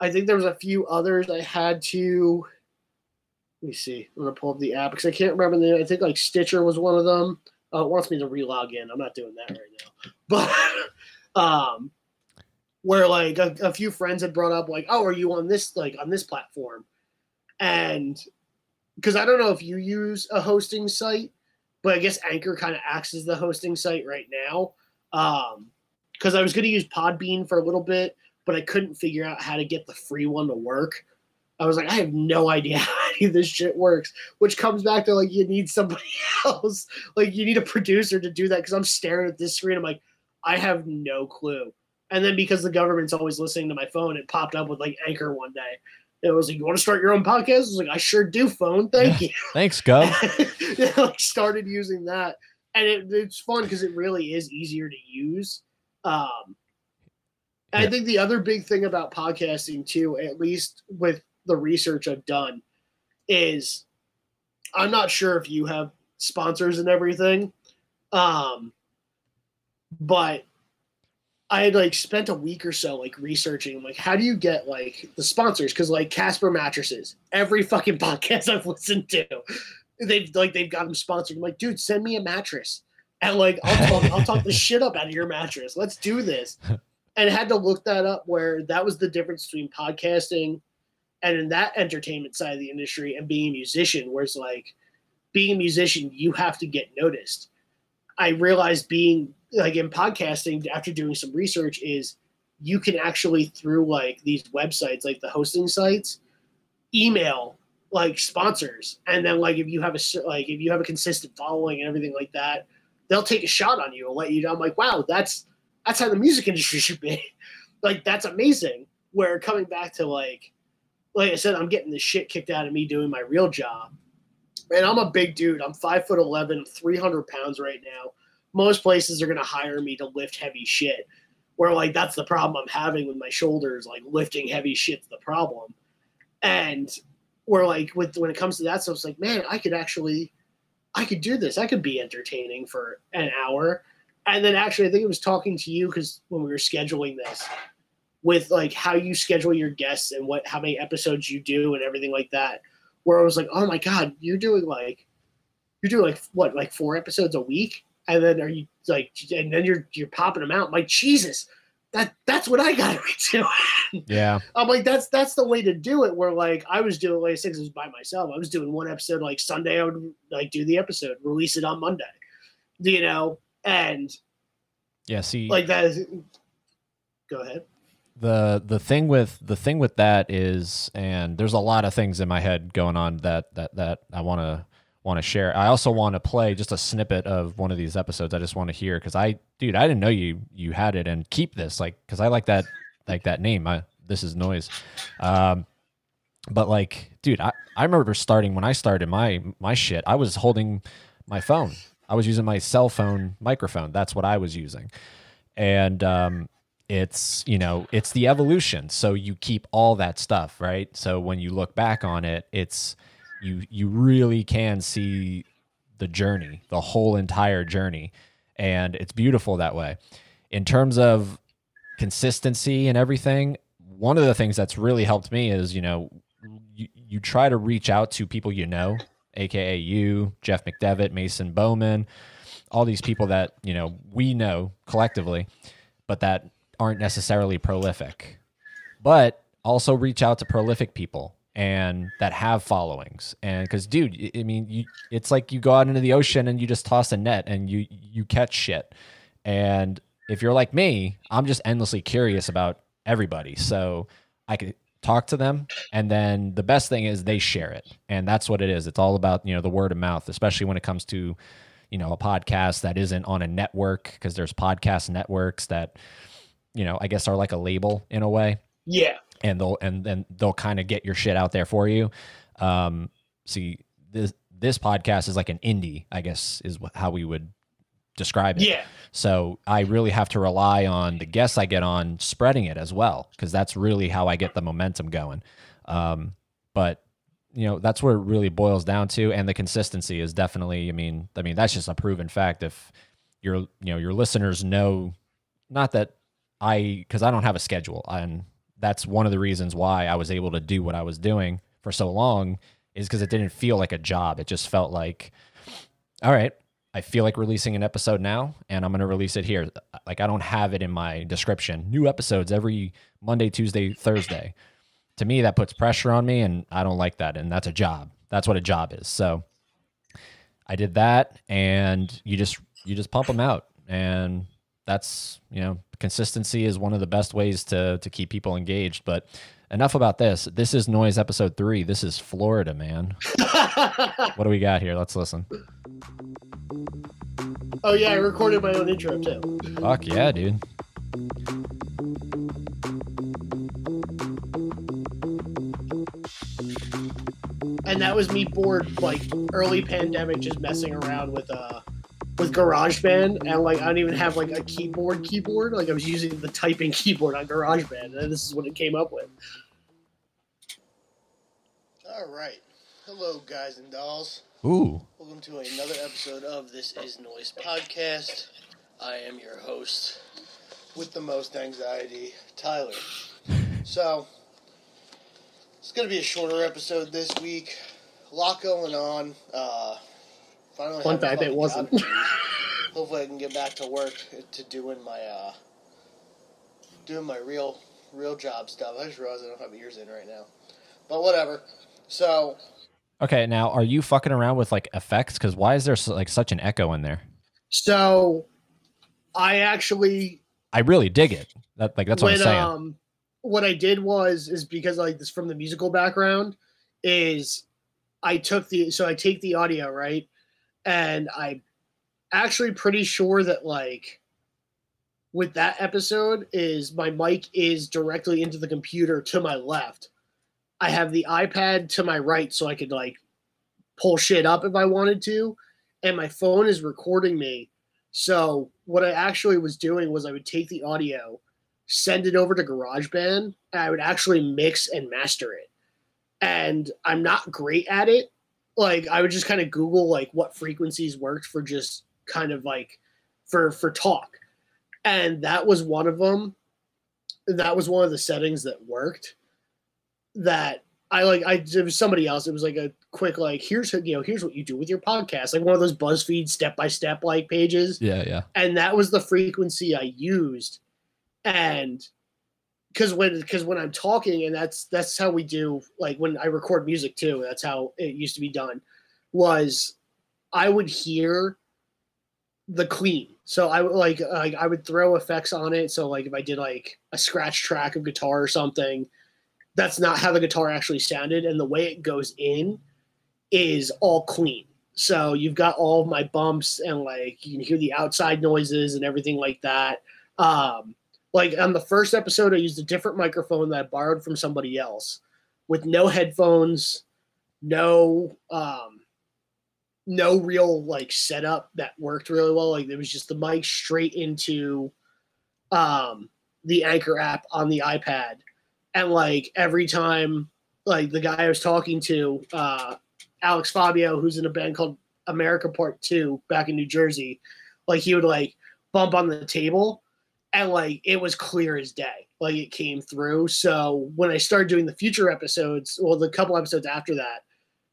i think there was a few others i had to let me see i'm gonna pull up the app because i can't remember the i think like stitcher was one of them. Uh, it wants me to relog in. I'm not doing that right now. But um where like a, a few friends had brought up like oh are you on this like on this platform and because i don't know if you use a hosting site but i guess anchor kind of acts as the hosting site right now. Um because i was going to use podbean for a little bit but i couldn't figure out how to get the free one to work. I was like i have no idea how this shit works which comes back to like you need somebody else. Like you need a producer to do that because i'm staring at this screen i'm like i have no clue. And then because the government's always listening to my phone it popped up with like anchor one day it was like you want to start your own podcast i was like i sure do phone thank you Thanks, Gov. yeah, like started using that, and it, it's fun because it really is easier to use. Um, Yeah. I think the other big thing about podcasting too, at least with the research I've done, is I'm not sure if you have sponsors and everything, um, but I had like spent a week or so like researching like how do you get like the sponsors? Because like Casper mattresses every fucking podcast I've listened to they've like they've got them sponsored. I'm like dude send me a mattress. And like I'll talk I'll talk the shit up out of your mattress. Let's do this. And had to look that up where that was the difference between podcasting and in that entertainment side of the industry and being a musician whereas like being a musician you have to get noticed. I realized being like in podcasting after doing some research is you can actually through like these websites like the hosting sites email like sponsors. And then like if you have a like if you have a consistent following and everything like that they'll take a shot on you and let you know. I'm like wow that's that's how the music industry should be. Like that's amazing. Where coming back to like like i said i'm getting the shit kicked out of me doing my real job. And i'm a big dude. I'm five foot 11 300 pounds right now most places are going to hire me to lift heavy shit where like that's the problem i'm having with my shoulders like lifting heavy shit's the problem. And where like with when it comes to that stuff it's like man i could actually i could do this. I could be entertaining for an hour. And then actually i think it was talking to you because when we were scheduling this with like how you schedule your guests and what how many episodes you do and everything like that where i was like oh my god you're doing like you're doing like what like four episodes a week and then are you like and then you're you're popping them out I'm like jesus that that's what i gotta be doing Yeah. I'm like, that's that's the way to do it. Where like I was doing like six was by myself. I was doing one episode like Sunday. I would like do the episode, release it on Monday. You know, and Yeah. See, like that. Is, go ahead. the the thing with the thing with that is and there's a lot of things in my head going on that that that I want to want to share. I also want to play just a snippet of one of these episodes. I just want to hear cuz I dude, I didn't know you you had it and keep this like cuz I like that like that name. I this is noise. Um but like dude, I I remember starting when I started my my shit. I was holding my phone. I was using my cell phone microphone. That's what I was using. And um it's you know it's the evolution so you keep all that stuff right so when you look back on it it's you you really can see the journey the whole entire journey. And it's beautiful that way. In terms of consistency and everything one of the things that's really helped me is you know you, you try to reach out to people you know, aka you, Jeff McDevitt, Mason Bowman, all these people that you know we know collectively, but that aren't necessarily prolific. But also reach out to prolific people and that have followings. And because dude i mean you, it's like you go out into the ocean and you just toss a net and you you catch shit. And if you're like me i'm just endlessly curious about everybody. So i could talk to them and then the best thing is they share it. And that's what it is. It's all about you know the word of mouth especially when it comes to you know a podcast that isn't on a network because there's podcast networks that you know i guess are like a label in a way. Yeah. And they'll and then they'll kind of get your shit out there for you. Um, see this this podcast is like an indie, I guess is how we would describe it. Yeah. So I really have to rely on the guests I get on spreading it as well because that's really how I get the momentum going. Um, but you know that's where it really boils down to, and the consistency is definitely. I mean, I mean that's just a proven fact. If your you know your listeners know, not that I because I don't have a schedule, and that's one of the reasons why I was able to do what I was doing for so long is because it didn't feel like a job. It just felt like, all right, I feel like releasing an episode now, and I'm going to release it here. Like I don't have it in my description. New episodes every Monday, Tuesday, Thursday. To me, that puts pressure on me, and I don't like that. And that's a job. That's what a job is. So I did that, and you just you just pump them out, and that's you know consistency is one of the best ways to to keep people engaged. But enough about this. This is noise episode three. This is Florida, man. what do we got here? Let's listen. Oh yeah, I recorded my own intro too. Fuck yeah, dude. and that was me bored like early pandemic just messing around with uh with GarageBand and like I don't even have like a keyboard keyboard like I was using the typing keyboard on GarageBand and this is what it came up with. All right. Hello guys and dolls. Ooh. Welcome to another episode of This Is Noise podcast. I am your host with the most anxiety, Tyler. So, it's going to be a shorter episode this week. A lot going on. Uh, finally Fun have fact, it wasn't. job to do. Hopefully, I can get back to work to doing my uh, doing my real real job stuff. I just realized I don't have ears in right now, but whatever. So Okay, now are you fucking around with like effects? Because why is there like such an echo in there? So I actually I really dig it. That like that's what I'm saying. Um, what I did was is because like this from the musical background is I took the so I take the audio right, and I'm actually pretty sure that like with that episode is my mic is directly into the computer to my left. I have the iPad to my right so I could like pull shit up if I wanted to, and my phone is recording me. So what I actually was doing was I would take the audio, send it over to GarageBand, and I would actually mix and master it. And I'm not great at it. Like I would just kind of Google like what frequencies worked for just kind of like for for talk. And that was one of them. That was one of the settings that worked. That I like I it was somebody else. It was like a quick like here's you know here's what you do with your podcast. Like one of those BuzzFeed step by step like pages yeah, yeah. and that was the frequency I used. And because when because when I'm talking, and that's that's how we do like when I record music too. That's how it used to be done. Was I would hear the clean. So I would like like I would throw effects on it. So like if I did like a scratch track of guitar or something, that's not how the guitar actually sounded. And the way it goes in is all clean. So you've got all of my bumps and like you can hear the outside noises and everything like that. Um, like on the first episode, I used a different microphone that I borrowed from somebody else with no headphones, no um, no real like setup that worked really well. Like it was just the mic straight into um, the Anchor app on the iPad, and like every time, like the guy I was talking to, uh, Alex Fabio, who's in a band called America Part Two back in New Jersey, like he would like bump on the table, and like it was clear as day. like it came through. So when I started doing the future episodes, well, the couple episodes after that,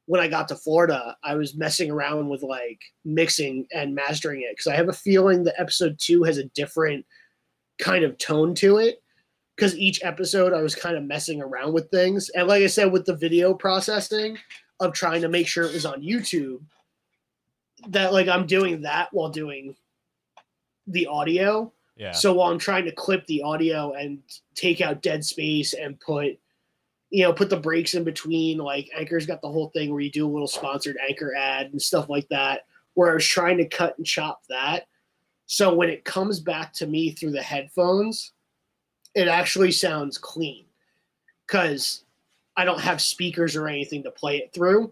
when I got to Florida, I was messing around with like mixing and mastering it because I have a feeling that episode two has a different kind of tone to it. Because each episode I was kind of messing around with things. And like I said, with the video processing of trying to make sure it was on YouTube, that like I'm doing that while doing the audio. Yeah. So while I'm trying to clip the audio and take out dead space and put, you know, put the breaks in between, like Anchor's got the whole thing where you do a little sponsored Anchor ad and stuff like that, where I was trying to cut and chop that. So when it comes back to me through the headphones, it actually sounds clean because I don't have speakers or anything to play it through.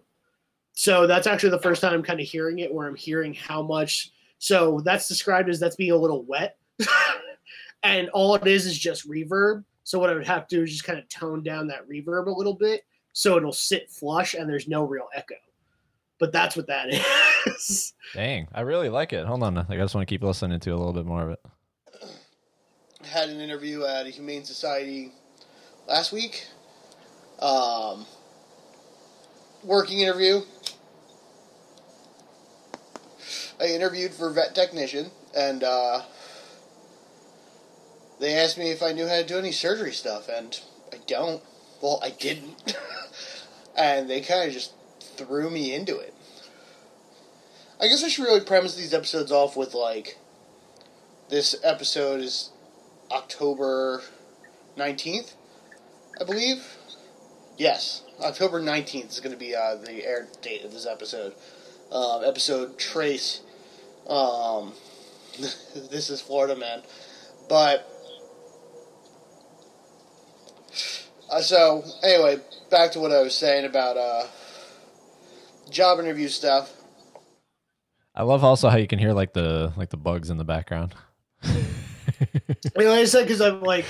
So that's actually the first time I'm kind of hearing it where I'm hearing how much. So that's described as that's being a little wet. and all it is is just reverb. So what I would have to do is just kind of tone down that reverb a little bit so it'll sit flush and there's no real echo. But that's what that is. Dang, I really like it. Hold on, I just want to keep listening to a little bit more of it. had an interview at a humane society last week. Um, working interview. I interviewed for vet technician, and uh, they asked me if I knew how to do any surgery stuff, and I don't. Well, I didn't. and they kind of just threw me into it. I guess I should really premise these episodes off with like this episode is October 19th, I believe. Yes, October 19th is going to be uh, the air date of this episode. Um, episode Trace. Um, this is Florida Man. But, uh, so, anyway, back to what I was saying about uh, job interview stuff. I love also how you can hear like the like the bugs in the background. I mean, like I said, because I'm like,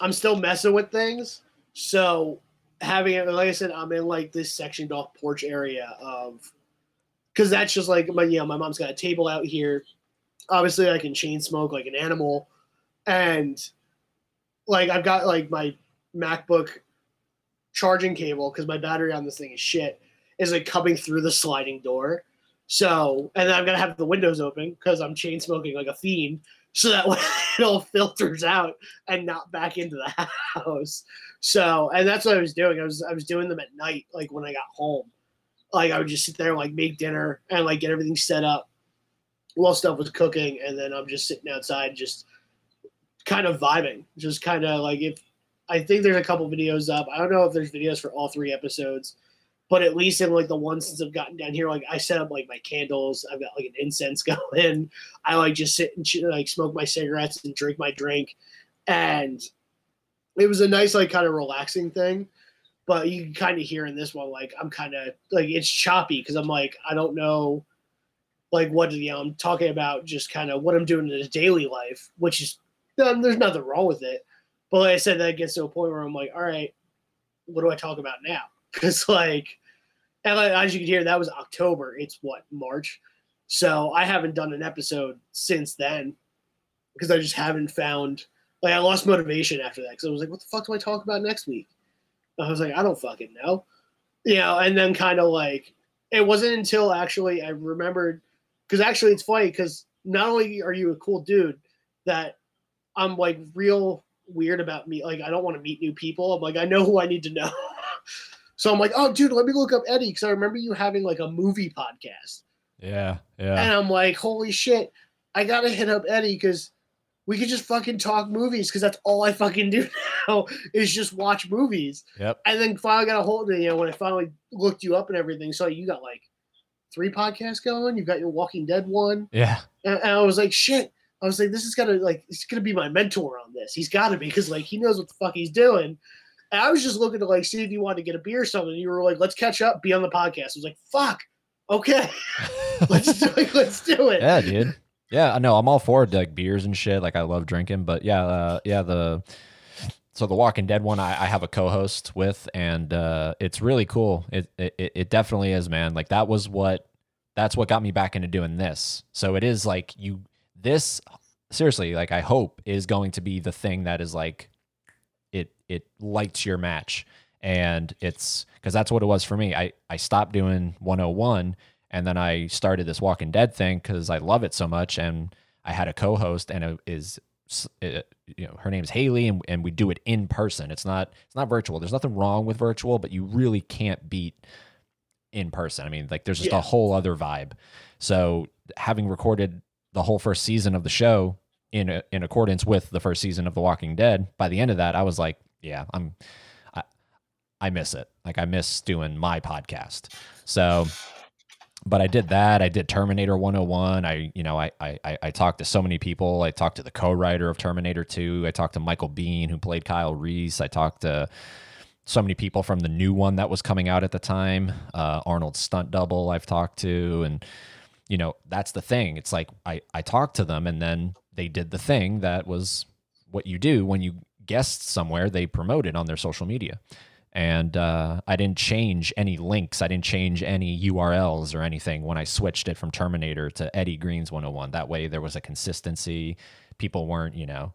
I'm still messing with things. So having it, like I said, I'm in like this sectioned off porch area of, because that's just like my, you know, my mom's got a table out here. Obviously, I can chain smoke like an animal, and like I've got like my MacBook charging cable because my battery on this thing is shit is like coming through the sliding door. So, and then I'm gonna have the windows open because I'm chain smoking like a fiend, so that way it all filters out and not back into the house. So, and that's what I was doing. I was I was doing them at night, like when I got home. Like I would just sit there and like make dinner and like get everything set up while stuff was cooking, and then I'm just sitting outside, just kind of vibing, just kind of like if I think there's a couple videos up. I don't know if there's videos for all three episodes but at least in like the ones since I've gotten down here, like I set up like my candles. I've got like an incense going. I like just sit and like smoke my cigarettes and drink my drink, and it was a nice like kind of relaxing thing. But you can kind of hear in this one like I'm kind of like it's choppy because I'm like I don't know like what you know I'm talking about just kind of what I'm doing in the daily life, which is um, there's nothing wrong with it. But like I said, that gets to a point where I'm like, all right, what do I talk about now? because like and like, as you can hear that was october. It's what march? So i haven't done an episode since then because i just haven't found like i lost motivation after that because i was like what the fuck do i talk about next week? I was like i don't fucking know. You know and then kind of like it wasn't until actually i remembered because actually it's funny because not only are you a cool dude that i'm like real weird about me like i don't want to meet new people i'm like i know who i need to know so I'm like, oh, dude, let me look up Eddie because I remember you having like a movie podcast. Yeah, yeah. And I'm like, holy shit, I gotta hit up Eddie because we could just fucking talk movies because that's all I fucking do now is just watch movies. Yep. And then finally got a hold of you know when I finally looked you up and everything. So you got like three podcasts going. You've got your Walking Dead one. Yeah. And, and I was like, shit. I was like, this is gonna like, he's gonna be my mentor on this. He's got to be because like he knows what the fuck he's doing. And I was just looking to like see if you wanted to get a beer or something. You were like, let's catch up, be on the podcast. I was like, fuck, okay, let's do it. Let's do it. Yeah, dude. Yeah, no, I'm all for like beers and shit. Like I love drinking, but yeah, uh, yeah, the so the Walking Dead one I, I have a co-host with, and uh, it's really cool. It, it it definitely is, man. Like that was what that's what got me back into doing this. So it is like you this seriously, like I hope is going to be the thing that is like it it lights your match. And it's because that's what it was for me. I i stopped doing 101 and then i started this walking dead thing because i love it so much and i had a co-host and it is it, eh, you know her name's haley and, and we do it in person. It's not it's not virtual. There's nothing wrong with virtual but you really can't beat in person. I mean like there's just Yeah. a whole other vibe. So having recorded the whole first season of the show in in accordance with the first season of The Walking Dead, by the end of that, I was like, yeah, I'm, I, I miss it. Like I miss doing my podcast. So, but I did that. I did Terminator 101. I, you know, I, I, I- talked to so many people. I talked to the co-writer of Terminator 2. I talked to Michael Biehn, who played Kyle Reese. I talked to so many people from the new one that was coming out at the time. Uh, Arnold Stunt Double. I've talked to, and you know, that's the thing. It's like I, I talked to them and then they did the thing that was what you do when you guest somewhere, they promote it on their social media. And uh, I didn't change any links. I didn't change any URLs or anything when I switched it from Terminator to Eddie Green's 101. That way there was a consistency. People weren't, you know,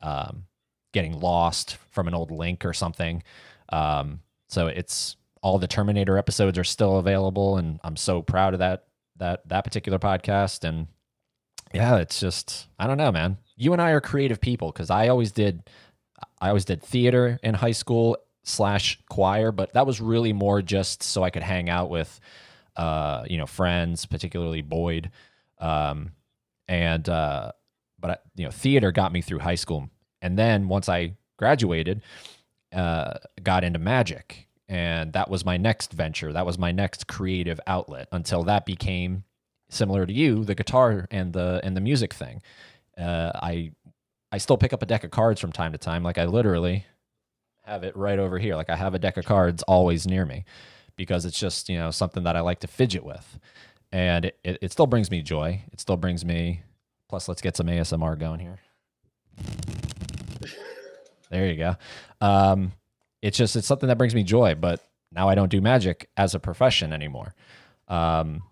um, getting lost from an old link or something. Um, so it's all the Terminator episodes are still available, and I'm so proud of that that that particular podcast. And yeah, it's just I don't know, man. You and I are creative people because I always did I always did theater in high school slash choir, but that was really more just so I could hang out with uh, you know friends, particularly Boyd. Um, and uh, but I, you know theater got me through high school, and then once I graduated, uh, got into magic, and that was my next venture. That was my next creative outlet until that became similar to you, the guitar and the and the music thing. Uh, I I still pick up a deck of cards from time to time. Like I literally have it right over here. Like I have a deck of cards always near me because it's just you know something that I like to fidget with, and it, it, it still brings me joy. It still brings me. Plus, let's get some ASMR going here. There you go. Um, it's just it's something that brings me joy, but now I don't do magic as a profession anymore. Um,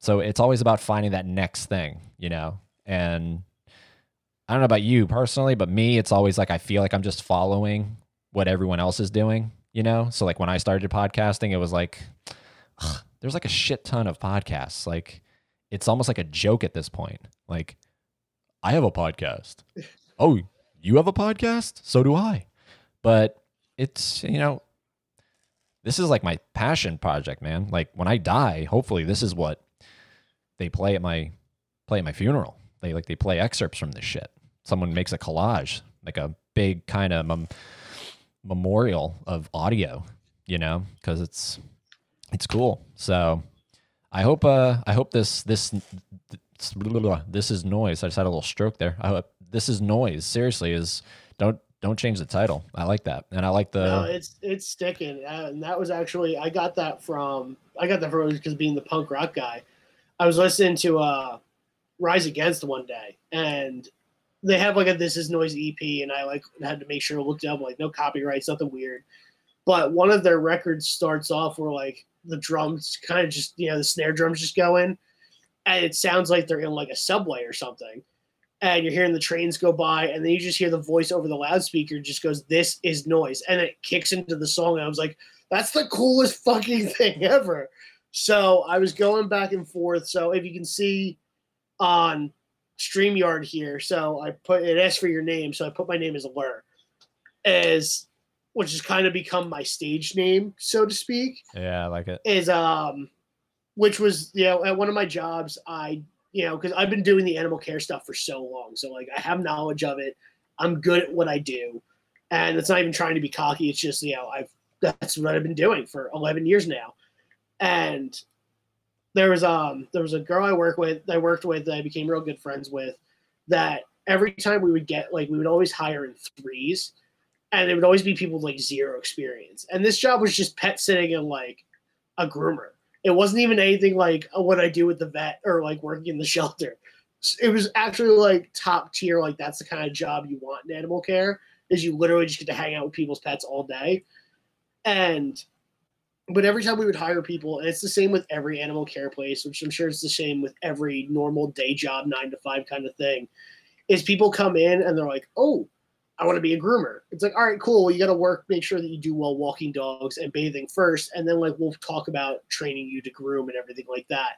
so it's always about finding that next thing, you know. And I don't know about you personally, but me, it's always like I feel like I'm just following what everyone else is doing, you know. So like when I started podcasting, it was like ugh, there's like a shit ton of podcasts. Like it's almost like a joke at this point. Like I have a podcast. Oh, you have a podcast? So do I. But it's, you know, this is like my passion project, man. Like when I die, hopefully this is what they play at my play at my funeral. They like they play excerpts from this shit. Someone makes a collage, like a big kind of mem- memorial of audio, you know, because it's it's cool. So I hope uh I hope this this this is noise. I just had a little stroke there. I hope this is noise. Seriously, is don't don't change the title. I like that, and I like the no, it's it's sticking, uh, and that was actually I got that from I got that from because being the punk rock guy, I was listening to uh, Rise Against one day, and they have like a This Is Noise EP, and I like had to make sure to look up like no copyrights, nothing weird. But one of their records starts off where like the drums kind of just you know the snare drums just go in, and it sounds like they're in like a subway or something and you're hearing the trains go by, and then you just hear the voice over the loudspeaker just goes, "This is noise," and it kicks into the song. And I was like, "That's the coolest fucking thing ever." So I was going back and forth. So if you can see on Streamyard here, so I put it asks for your name, so I put my name as Lur, as which has kind of become my stage name, so to speak yeah, I like it. is um which was you know at one of my jobs i you know because i've been doing the animal care stuff for so long. So like i have knowledge of it. I'm good at what i do. And it's not even trying to be cocky. It's just you know i've that's what i've been doing for 11 years now. And there was um there was a girl i work with i worked with that i became real good friends with that every time we would get like we would always hire in threes. And it would always be people with like zero experience. And this job was just pet sitting and like a groomer. It wasn't even anything like uh, what I do with the vet or like working in the shelter. It was actually like top tier. Like that's the kind of job you want in animal care is you literally just get to hang out with people's pets all day. And but every time we would hire people, and it's the same with every animal care place, which I'm sure it's the same with every normal day job, nine to five kind of thing, is people come in and they're like, oh, I want to be a groomer. It's like, all right, cool. You got to work, make sure that you do well walking dogs and bathing first, and then like we'll talk about training you to groom and everything like that.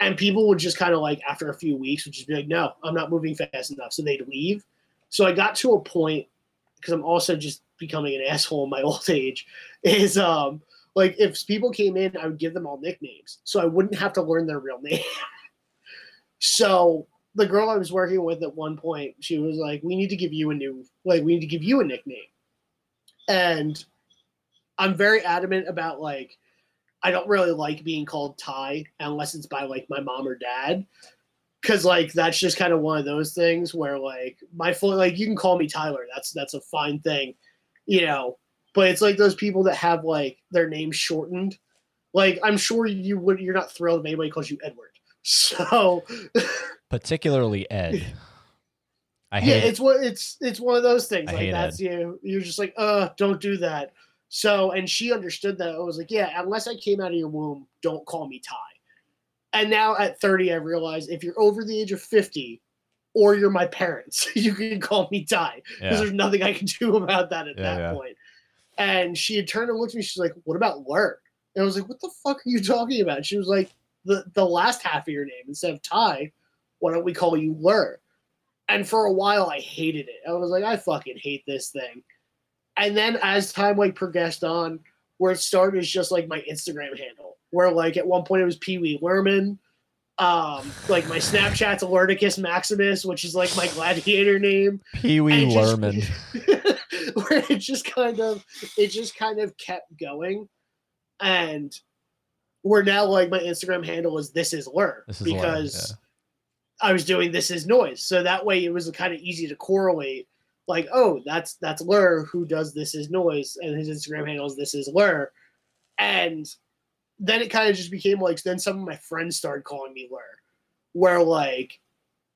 And people would just kind of like after a few weeks would just be like, no, I'm not moving fast enough, so they'd leave. So I got to a point because I'm also just becoming an asshole in my old age. Is um like if people came in, I would give them all nicknames, so I wouldn't have to learn their real name. so the girl I was working with at one point, she was like, "We need to give you a new, like, we need to give you a nickname." And I'm very adamant about like, I don't really like being called Ty unless it's by like my mom or dad, because like that's just kind of one of those things where like my full like you can call me Tyler, that's that's a fine thing, you know. But it's like those people that have like their name shortened. Like I'm sure you would, you're not thrilled if anybody calls you Edward. So Particularly Ed. I yeah, hate it. it's what it's it's one of those things. I like hate that's you. You're just like, uh, don't do that. So, and she understood that. I was like, yeah, unless I came out of your womb, don't call me Ty. And now at 30, I realize if you're over the age of 50, or you're my parents, you can call me Ty because Yeah. there's nothing I can do about that at Yeah, that yeah. point. And she had turned and looked at me. She's like, "What about work? And I was like, "What the fuck are you talking about?" She was like, "the the last half of your name instead of Ty, why don't we call you Lur?" And for a while, I hated it. I was like, "I fucking hate this thing." And then as time like progressed on, where it started is just like my Instagram handle, where like at one point it was Pee Wee Lerman. Um, like my Snapchat's Alerticus Maximus, which is like my gladiator name Pee Wee just- Lerman. where it just kind of it just kind of kept going and we're now like my instagram handle is this is lur This is because i was doing this is noise so that way it was kind of easy to correlate like oh that's that's lur who does this is noise and his instagram handle is this is lur and then it kind of just became like then some of my friends started calling me lur where like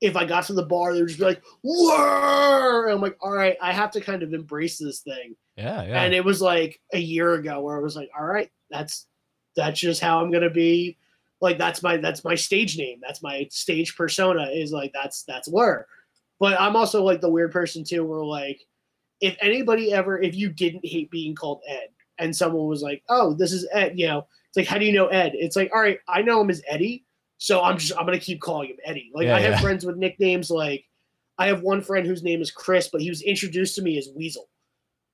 if I got to the bar, they would just be like, "Lur!" And I'm like, "All right, I have to kind of embrace this thing." Yeah, yeah. And it was like a year ago where I was like, "All right, that's that's just how I'm gonna be." Like that's my that's my stage name. That's my stage persona. Is like that's that's Lur. But I'm also like the weird person too, where like if anybody ever, if you didn't hate being called Ed, and someone was like, "Oh, this is Ed," you know, it's like, how do you know Ed? It's like, all right, I know him as Eddie, so I'm just I'm gonna keep calling him Eddie. Like Yeah, I have yeah. friends with nicknames like I have one friend whose name is Chris, but he was introduced to me as Weasel.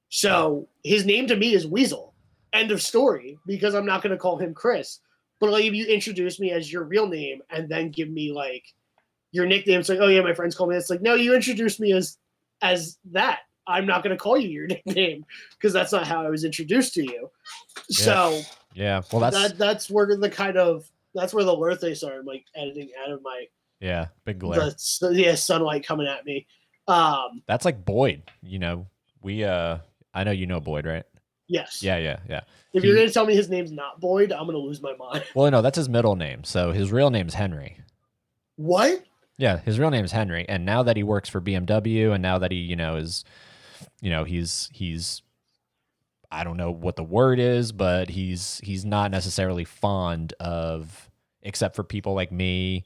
So his name to me is Weasel. End of story. Because I'm not gonna call him Chris. But like if you introduce me as your real name and then give me like your nickname, it's like, oh yeah, my friends call me. It's like, no, you introduced me as as that. I'm not gonna call you your nickname because that's not how I was introduced to you. So yeah. Well, that's that that's where the kind of that's where the birthday started, like editing out of my yeah, big glare. the yeah sunlight coming at me. Um, That's like Boyd. You know, we uh, I know you know Boyd, right? Yes. Yeah, yeah, yeah. If you're He- gonna tell me his name's not Boyd, I'm gonna lose my mind. Well, no, that's his middle name. So his real name's Henry. What? Yeah, his real name is Henry, and now that he works for BMW, and now that he, you know, is, you know, he's he's, I don't know what the word is, but he's he's not necessarily fond of, except for people like me,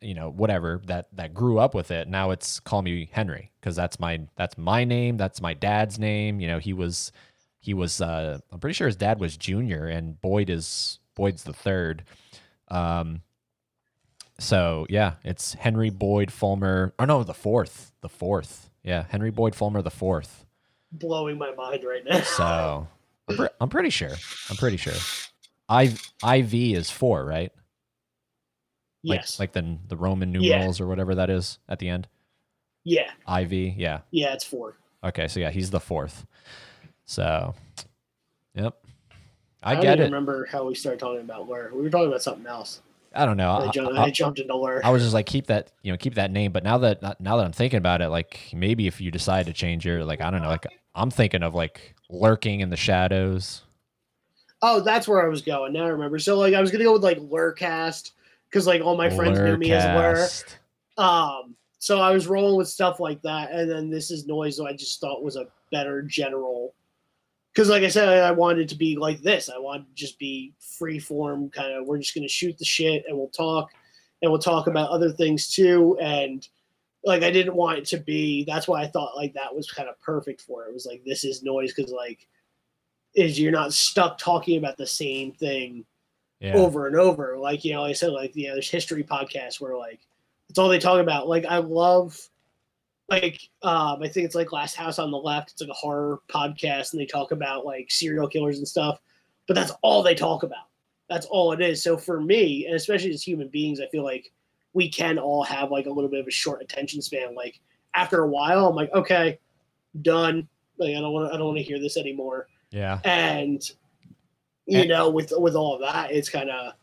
you know, whatever that that grew up with it. Now it's call me Henry because that's my that's my name, that's my dad's name. You know, he was he was uh, I'm pretty sure his dad was Junior, and Boyd is Boyd's the third. Um, so yeah, it's Henry Boyd Fulmer. Oh no, the fourth. The fourth. Yeah, Henry Boyd Fulmer the fourth. Blowing my mind right now. So I'm, pre- I'm pretty sure. I'm pretty sure. I IV is four, right? Like, yes. Like the the Roman Yeah. numerals or whatever that is at the end. yeah. IV. Yeah. Yeah. It's four. Okay. So yeah, he's the fourth. So, yep. I, don't get even it. remember how we started talking about Lur. We were talking about something else. I don't know. I, I- jumped, I- I jumped into Lur. I was just like keep that you know keep that name, but now that now that I'm thinking about it, like maybe if you decide to change your like I don't know, like I'm thinking of like lurking in the shadows. Oh, that's where I was going. Now I remember. So like I was gonna go with like Lurcast because like all my friends knew me as Lur. Um, so I was rolling with stuff like that, and then this is noise. So I just thought was a better general. Because, like I said, I I wanted it to be like this. I wanted to just be free form, kind of. We're just gonna shoot the shit, and we'll talk, and we'll talk about other things too. And like I didn't want it to be. That's why I thought like that was kind of perfect for it. It was like this is noise because like is you're not stuck talking about the same thing Yeah. over and over. Like you know, like I said like you know, there's history podcasts where like it's all they talk about. Like I love like um I think it's like Last House on the Left. It's like a horror podcast and they talk about like serial killers and stuff. But that's all they talk about. That's all it is. So for me, and especially as human beings, I feel like we can all have like a little bit of a short attention span. Like after a while, I'm like, okay, done. Like I don't want to I don't want to hear this anymore Yeah. and you And- know with with all of that it's kind of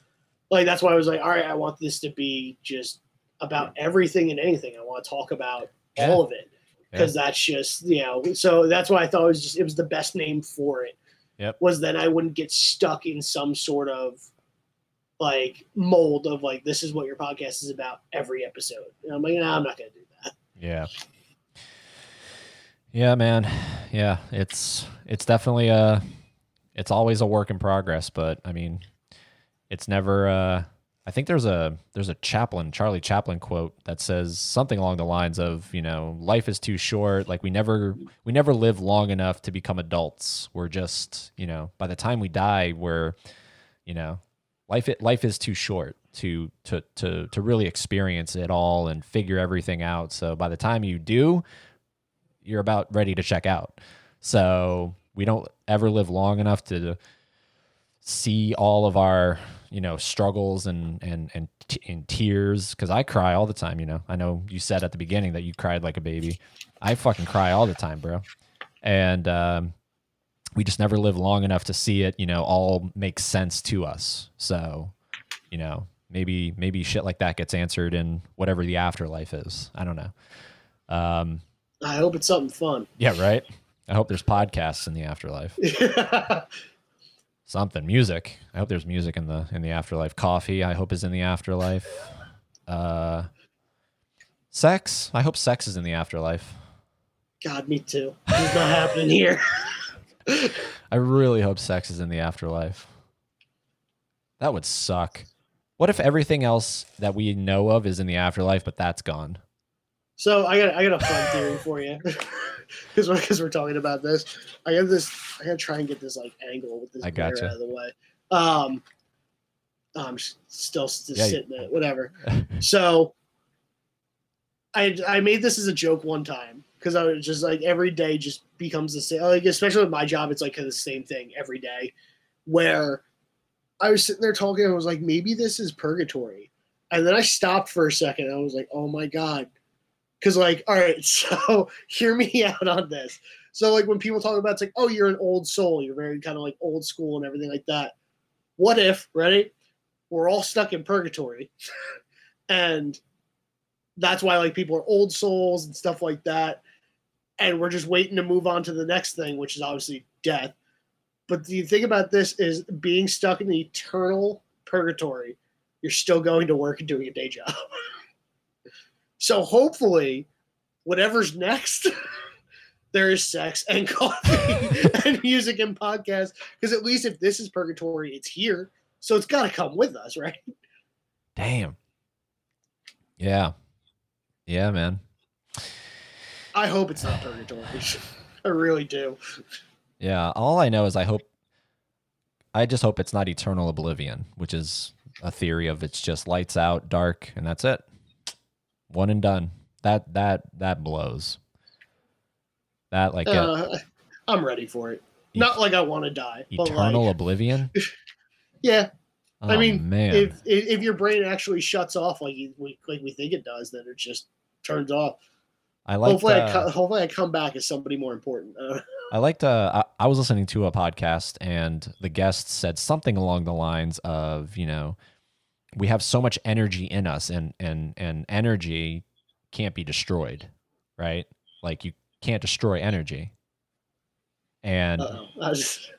like that's why i was like all right i want this to be just about everything and anything i want to talk about Yeah. all of it because that's just you know so that's why i thought it was just it was the best name for it Yep. was then i wouldn't get stuck in some sort of like mold of like this is what your podcast is about every episode and i'm like no i'm not gonna do that Yeah. Yeah, man. Yeah, it's it's definitely a it's always a work in progress, but I mean, it's never uh I think there's a there's a Chaplin, Charlie Chaplin quote that says something along the lines of, you know, life is too short, like we never we never live long enough to become adults. We're just, you know, by the time we die, we're you know, life life is too short to to to to really experience it all and figure everything out. So by the time you do, you're about ready to check out. So we don't ever live long enough to see all of our you know struggles and and and, t- and tears because I cry all the time. You know, I know you said at the beginning that you cried like a baby. I fucking cry all the time, bro. And um, we just never live long enough to see it. You know, all make sense to us. So, you know, maybe maybe shit like that gets answered in whatever the afterlife is. I don't know. Um, i hope it's something fun yeah, right. I hope there's podcasts in the afterlife. Something music. I hope there's music in the in the afterlife. Coffee. I hope is in the afterlife. Uh, sex. I hope sex is in the afterlife. god me too it's not happening here I really hope sex is in the afterlife. That would suck. What if everything else that we know of is in the afterlife, but that's gone? So I got I got a fun theory for you because we're, 'cause we're talking about this. I got this. I got to try and get this like angle with this I gotcha. out of the way. Um, I'm still just Yeah, you- sitting there, whatever. so I I made this as a joke one time because I was just like every day just becomes the same. Like especially with my job, it's like the same thing every day. Where I was sitting there talking, and I was like, maybe this is purgatory, and then I stopped for a second. And I was like, oh my god because like all right so hear me out on this. So like when people talk about it's like oh you're an old soul. You're very kind of like old school and everything like that. What if ready? We're all stuck in purgatory and that's why like people are old souls and stuff like that and we're just waiting to move on to the next thing which is obviously death. But the thing about this is being stuck in the eternal purgatory you're still going to work and doing a day job so hopefully, whatever's next, there is sex and coffee and music and podcasts. Because at least if this is purgatory, it's here. So it's got to come with us, right? Damn. Yeah. Yeah, man. I hope it's not purgatory. I really do. Yeah. All I know is I hope, I just hope it's not eternal oblivion, which is a theory of it's just lights out, dark, and that's it. One and done. That that that blows. That like uh, Uh, I'm ready for it. Not like I want to die, but eternal like, oblivion. yeah. Oh, I mean, man. if, if your brain actually shuts off like you, we- like we think it does, then it just turns off. I like hopefully, I uh, co- hopefully I come back as somebody more important. I liked. Uh, I, I was listening to a podcast, and the guest said something along the lines of, you know, we have so much energy in us, and and and energy can't be destroyed, right? Like you can't destroy energy. And uh-oh. I was,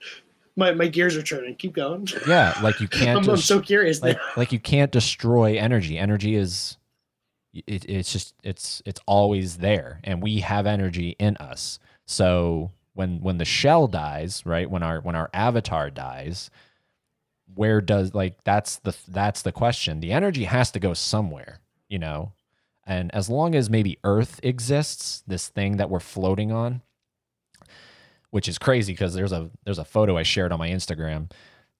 my my gears are turning. Keep going. yeah, like you can't. I'm, I'm so curious like, like you can't destroy energy. Energy is. It, it's just it's it's always there, and we have energy in us. So when when the shell dies, right? When our when our avatar dies, where does like that's the that's the question. The energy has to go somewhere, you know. and as long as maybe Earth exists, this thing that we're floating on, which is crazy because there's a there's a photo I shared on my Instagram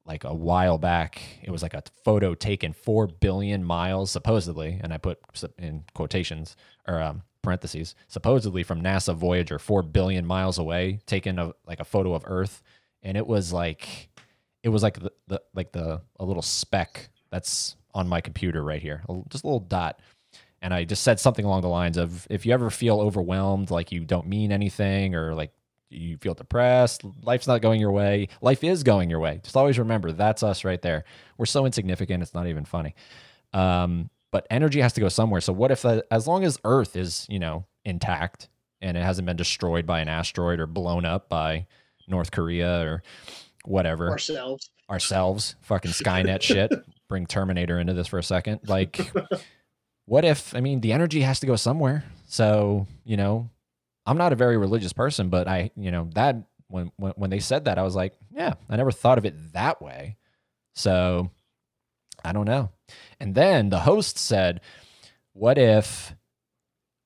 like a while back. It was like a photo taken four billion miles supposedly, and I put in quotations or um, parentheses supposedly from NASA Voyager, four billion miles away, taken a like a photo of Earth, and it was like it was like the, the like the a little speck that's on my computer right here, just a little dot. And I just said something along the lines of if you ever feel overwhelmed, like you don't mean anything, or like you feel depressed, life's not going your way, life is going your way. Just always remember that's us right there. We're so insignificant, it's not even funny. Um, but energy has to go somewhere. So what if, as long as Earth is, you know, intact and it hasn't been destroyed by an asteroid or blown up by North Korea or whatever, Ourselves. ourselves, fucking Skynet shit. Bring Terminator into this for a second. Like, what if, I mean, the energy has to go somewhere. So, you know, I'm not a very religious person, but I, you know, that when, when, when they said that, I was like, yeah, I never thought of it that way. So I don't know. And then the host said, what if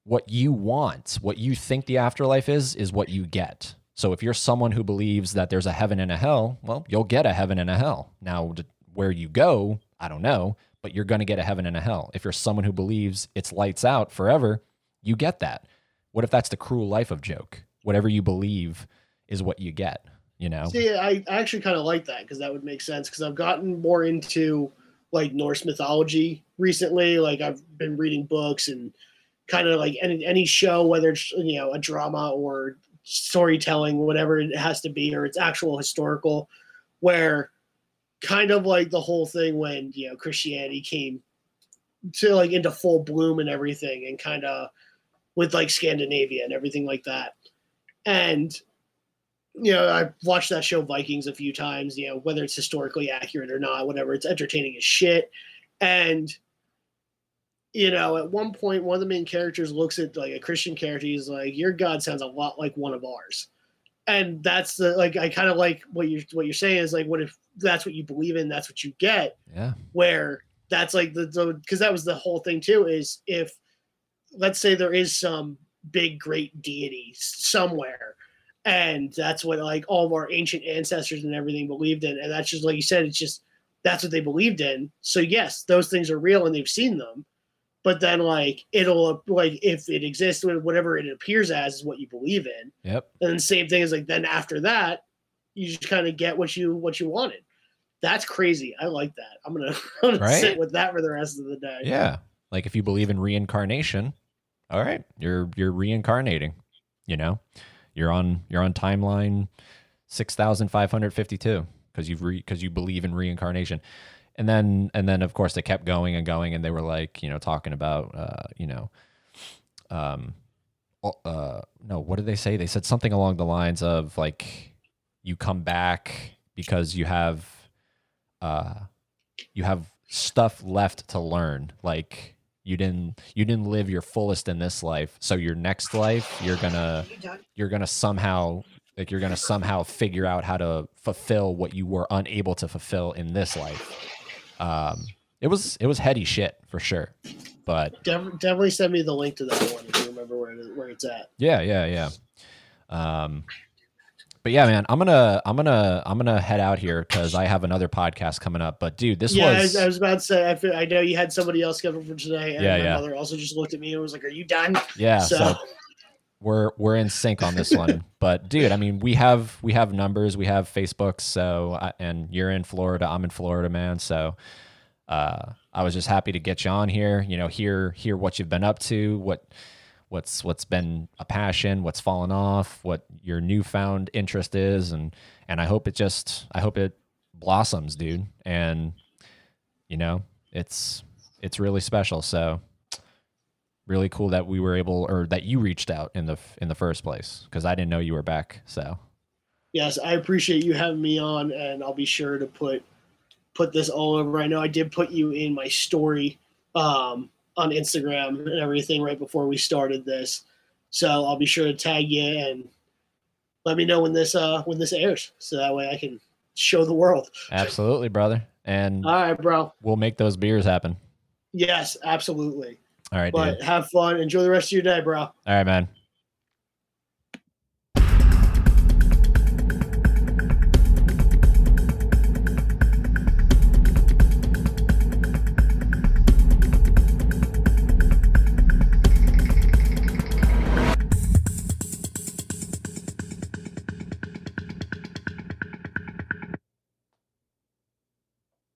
what you want, what you think the afterlife is, is what you get? So if you're someone who believes that there's a heaven and a hell, well, you'll get a heaven and a hell. Now, where you go, I don't know, but you're going to get a heaven and a hell. If you're someone who believes it's lights out forever, you get that. What if that's the cruel life of joke? Whatever you believe is what you get, you know? See, I, actually kind of like that because that would make sense because I've gotten more into like Norse mythology recently. Like I've been reading books and kind of like any any show, whether it's you know a drama or storytelling, whatever it has to be, or it's actual historical, where kind of like the whole thing when you know Christianity came to like into full bloom and everything, and kind of with like Scandinavia and everything like that, and you know, I've watched that show Vikings a few times, you know, whether it's historically accurate or not, whatever, it's entertaining as shit. And, you know, at one point, one of the main characters looks at like a Christian character, he's like, Your God sounds a lot like one of ours. And that's the like I kind of like what you're what you're saying is like what if that's what you believe in, that's what you get, Yeah. where that's like the because that was the whole thing too, is if let's say there is some big great deity somewhere and that's what like all of our ancient ancestors and everything believed in and that's just like you said it's just that's what they believed in so yes those things are real and they've seen them but then like it'll like if it exists whatever it appears as is what you believe in Yep. and then same thing is like then after that you just kind of get what you what you wanted that's crazy i like that i'm gonna, I'm gonna Right? sit with that for the rest of the day Yeah. Like if you believe in reincarnation, all right, you're you're reincarnating, you know? You're on you're on timeline 6552 because you've re, cuz you believe in reincarnation. And then and then of course they kept going and going and they were like, you know, talking about uh, you know, um uh no, what did they say? They said something along the lines of like you come back because you have uh you have stuff left to learn. Like you didn't you didn't live your fullest in this life. So your next life you're gonna you're gonna somehow like you're gonna somehow figure out how to fulfill what you were unable to fulfill in this life um it was it was heady shit for sure but Def- definitely send me the link to that one if you remember where, it, where it's at yeah yeah yeah um but yeah man i'm gonna i'm gonna i'm gonna head out here because i have another podcast coming up but dude this yeah, was I, was, I was about to say. I, feel, I know you had somebody else scheduled for today, and Yeah, my yeah. mother also just looked at me and was like, "Are you done?" Yeah, So, so, we're we're in sync on this one. but dude, I mean, we have we have numbers, we have Facebook, so I, and you're in Florida, I'm in Florida, man. So uh, I was just happy to get you on here. You know, hear hear what you've been up to, what what's what's been a passion, what's fallen off, what your newfound interest is, and and I hope it just I hope it blossoms, dude. And you know, it's it's really special. So really cool that we were able or that you reached out in the in the first place because I didn't know you were back. So yes, I appreciate you having me on, and I'll be sure to put put this all over. I know I did put you in my story um, on Instagram and everything right before we started this, so I'll be sure to tag you and let me know when this uh when this airs, so that way I can show the world. absolutely, brother, and All right, bro. we'll make those beers happen. Yes, absolutely. All right, But dude. have fun. Enjoy the rest of your day, bro. All right, man.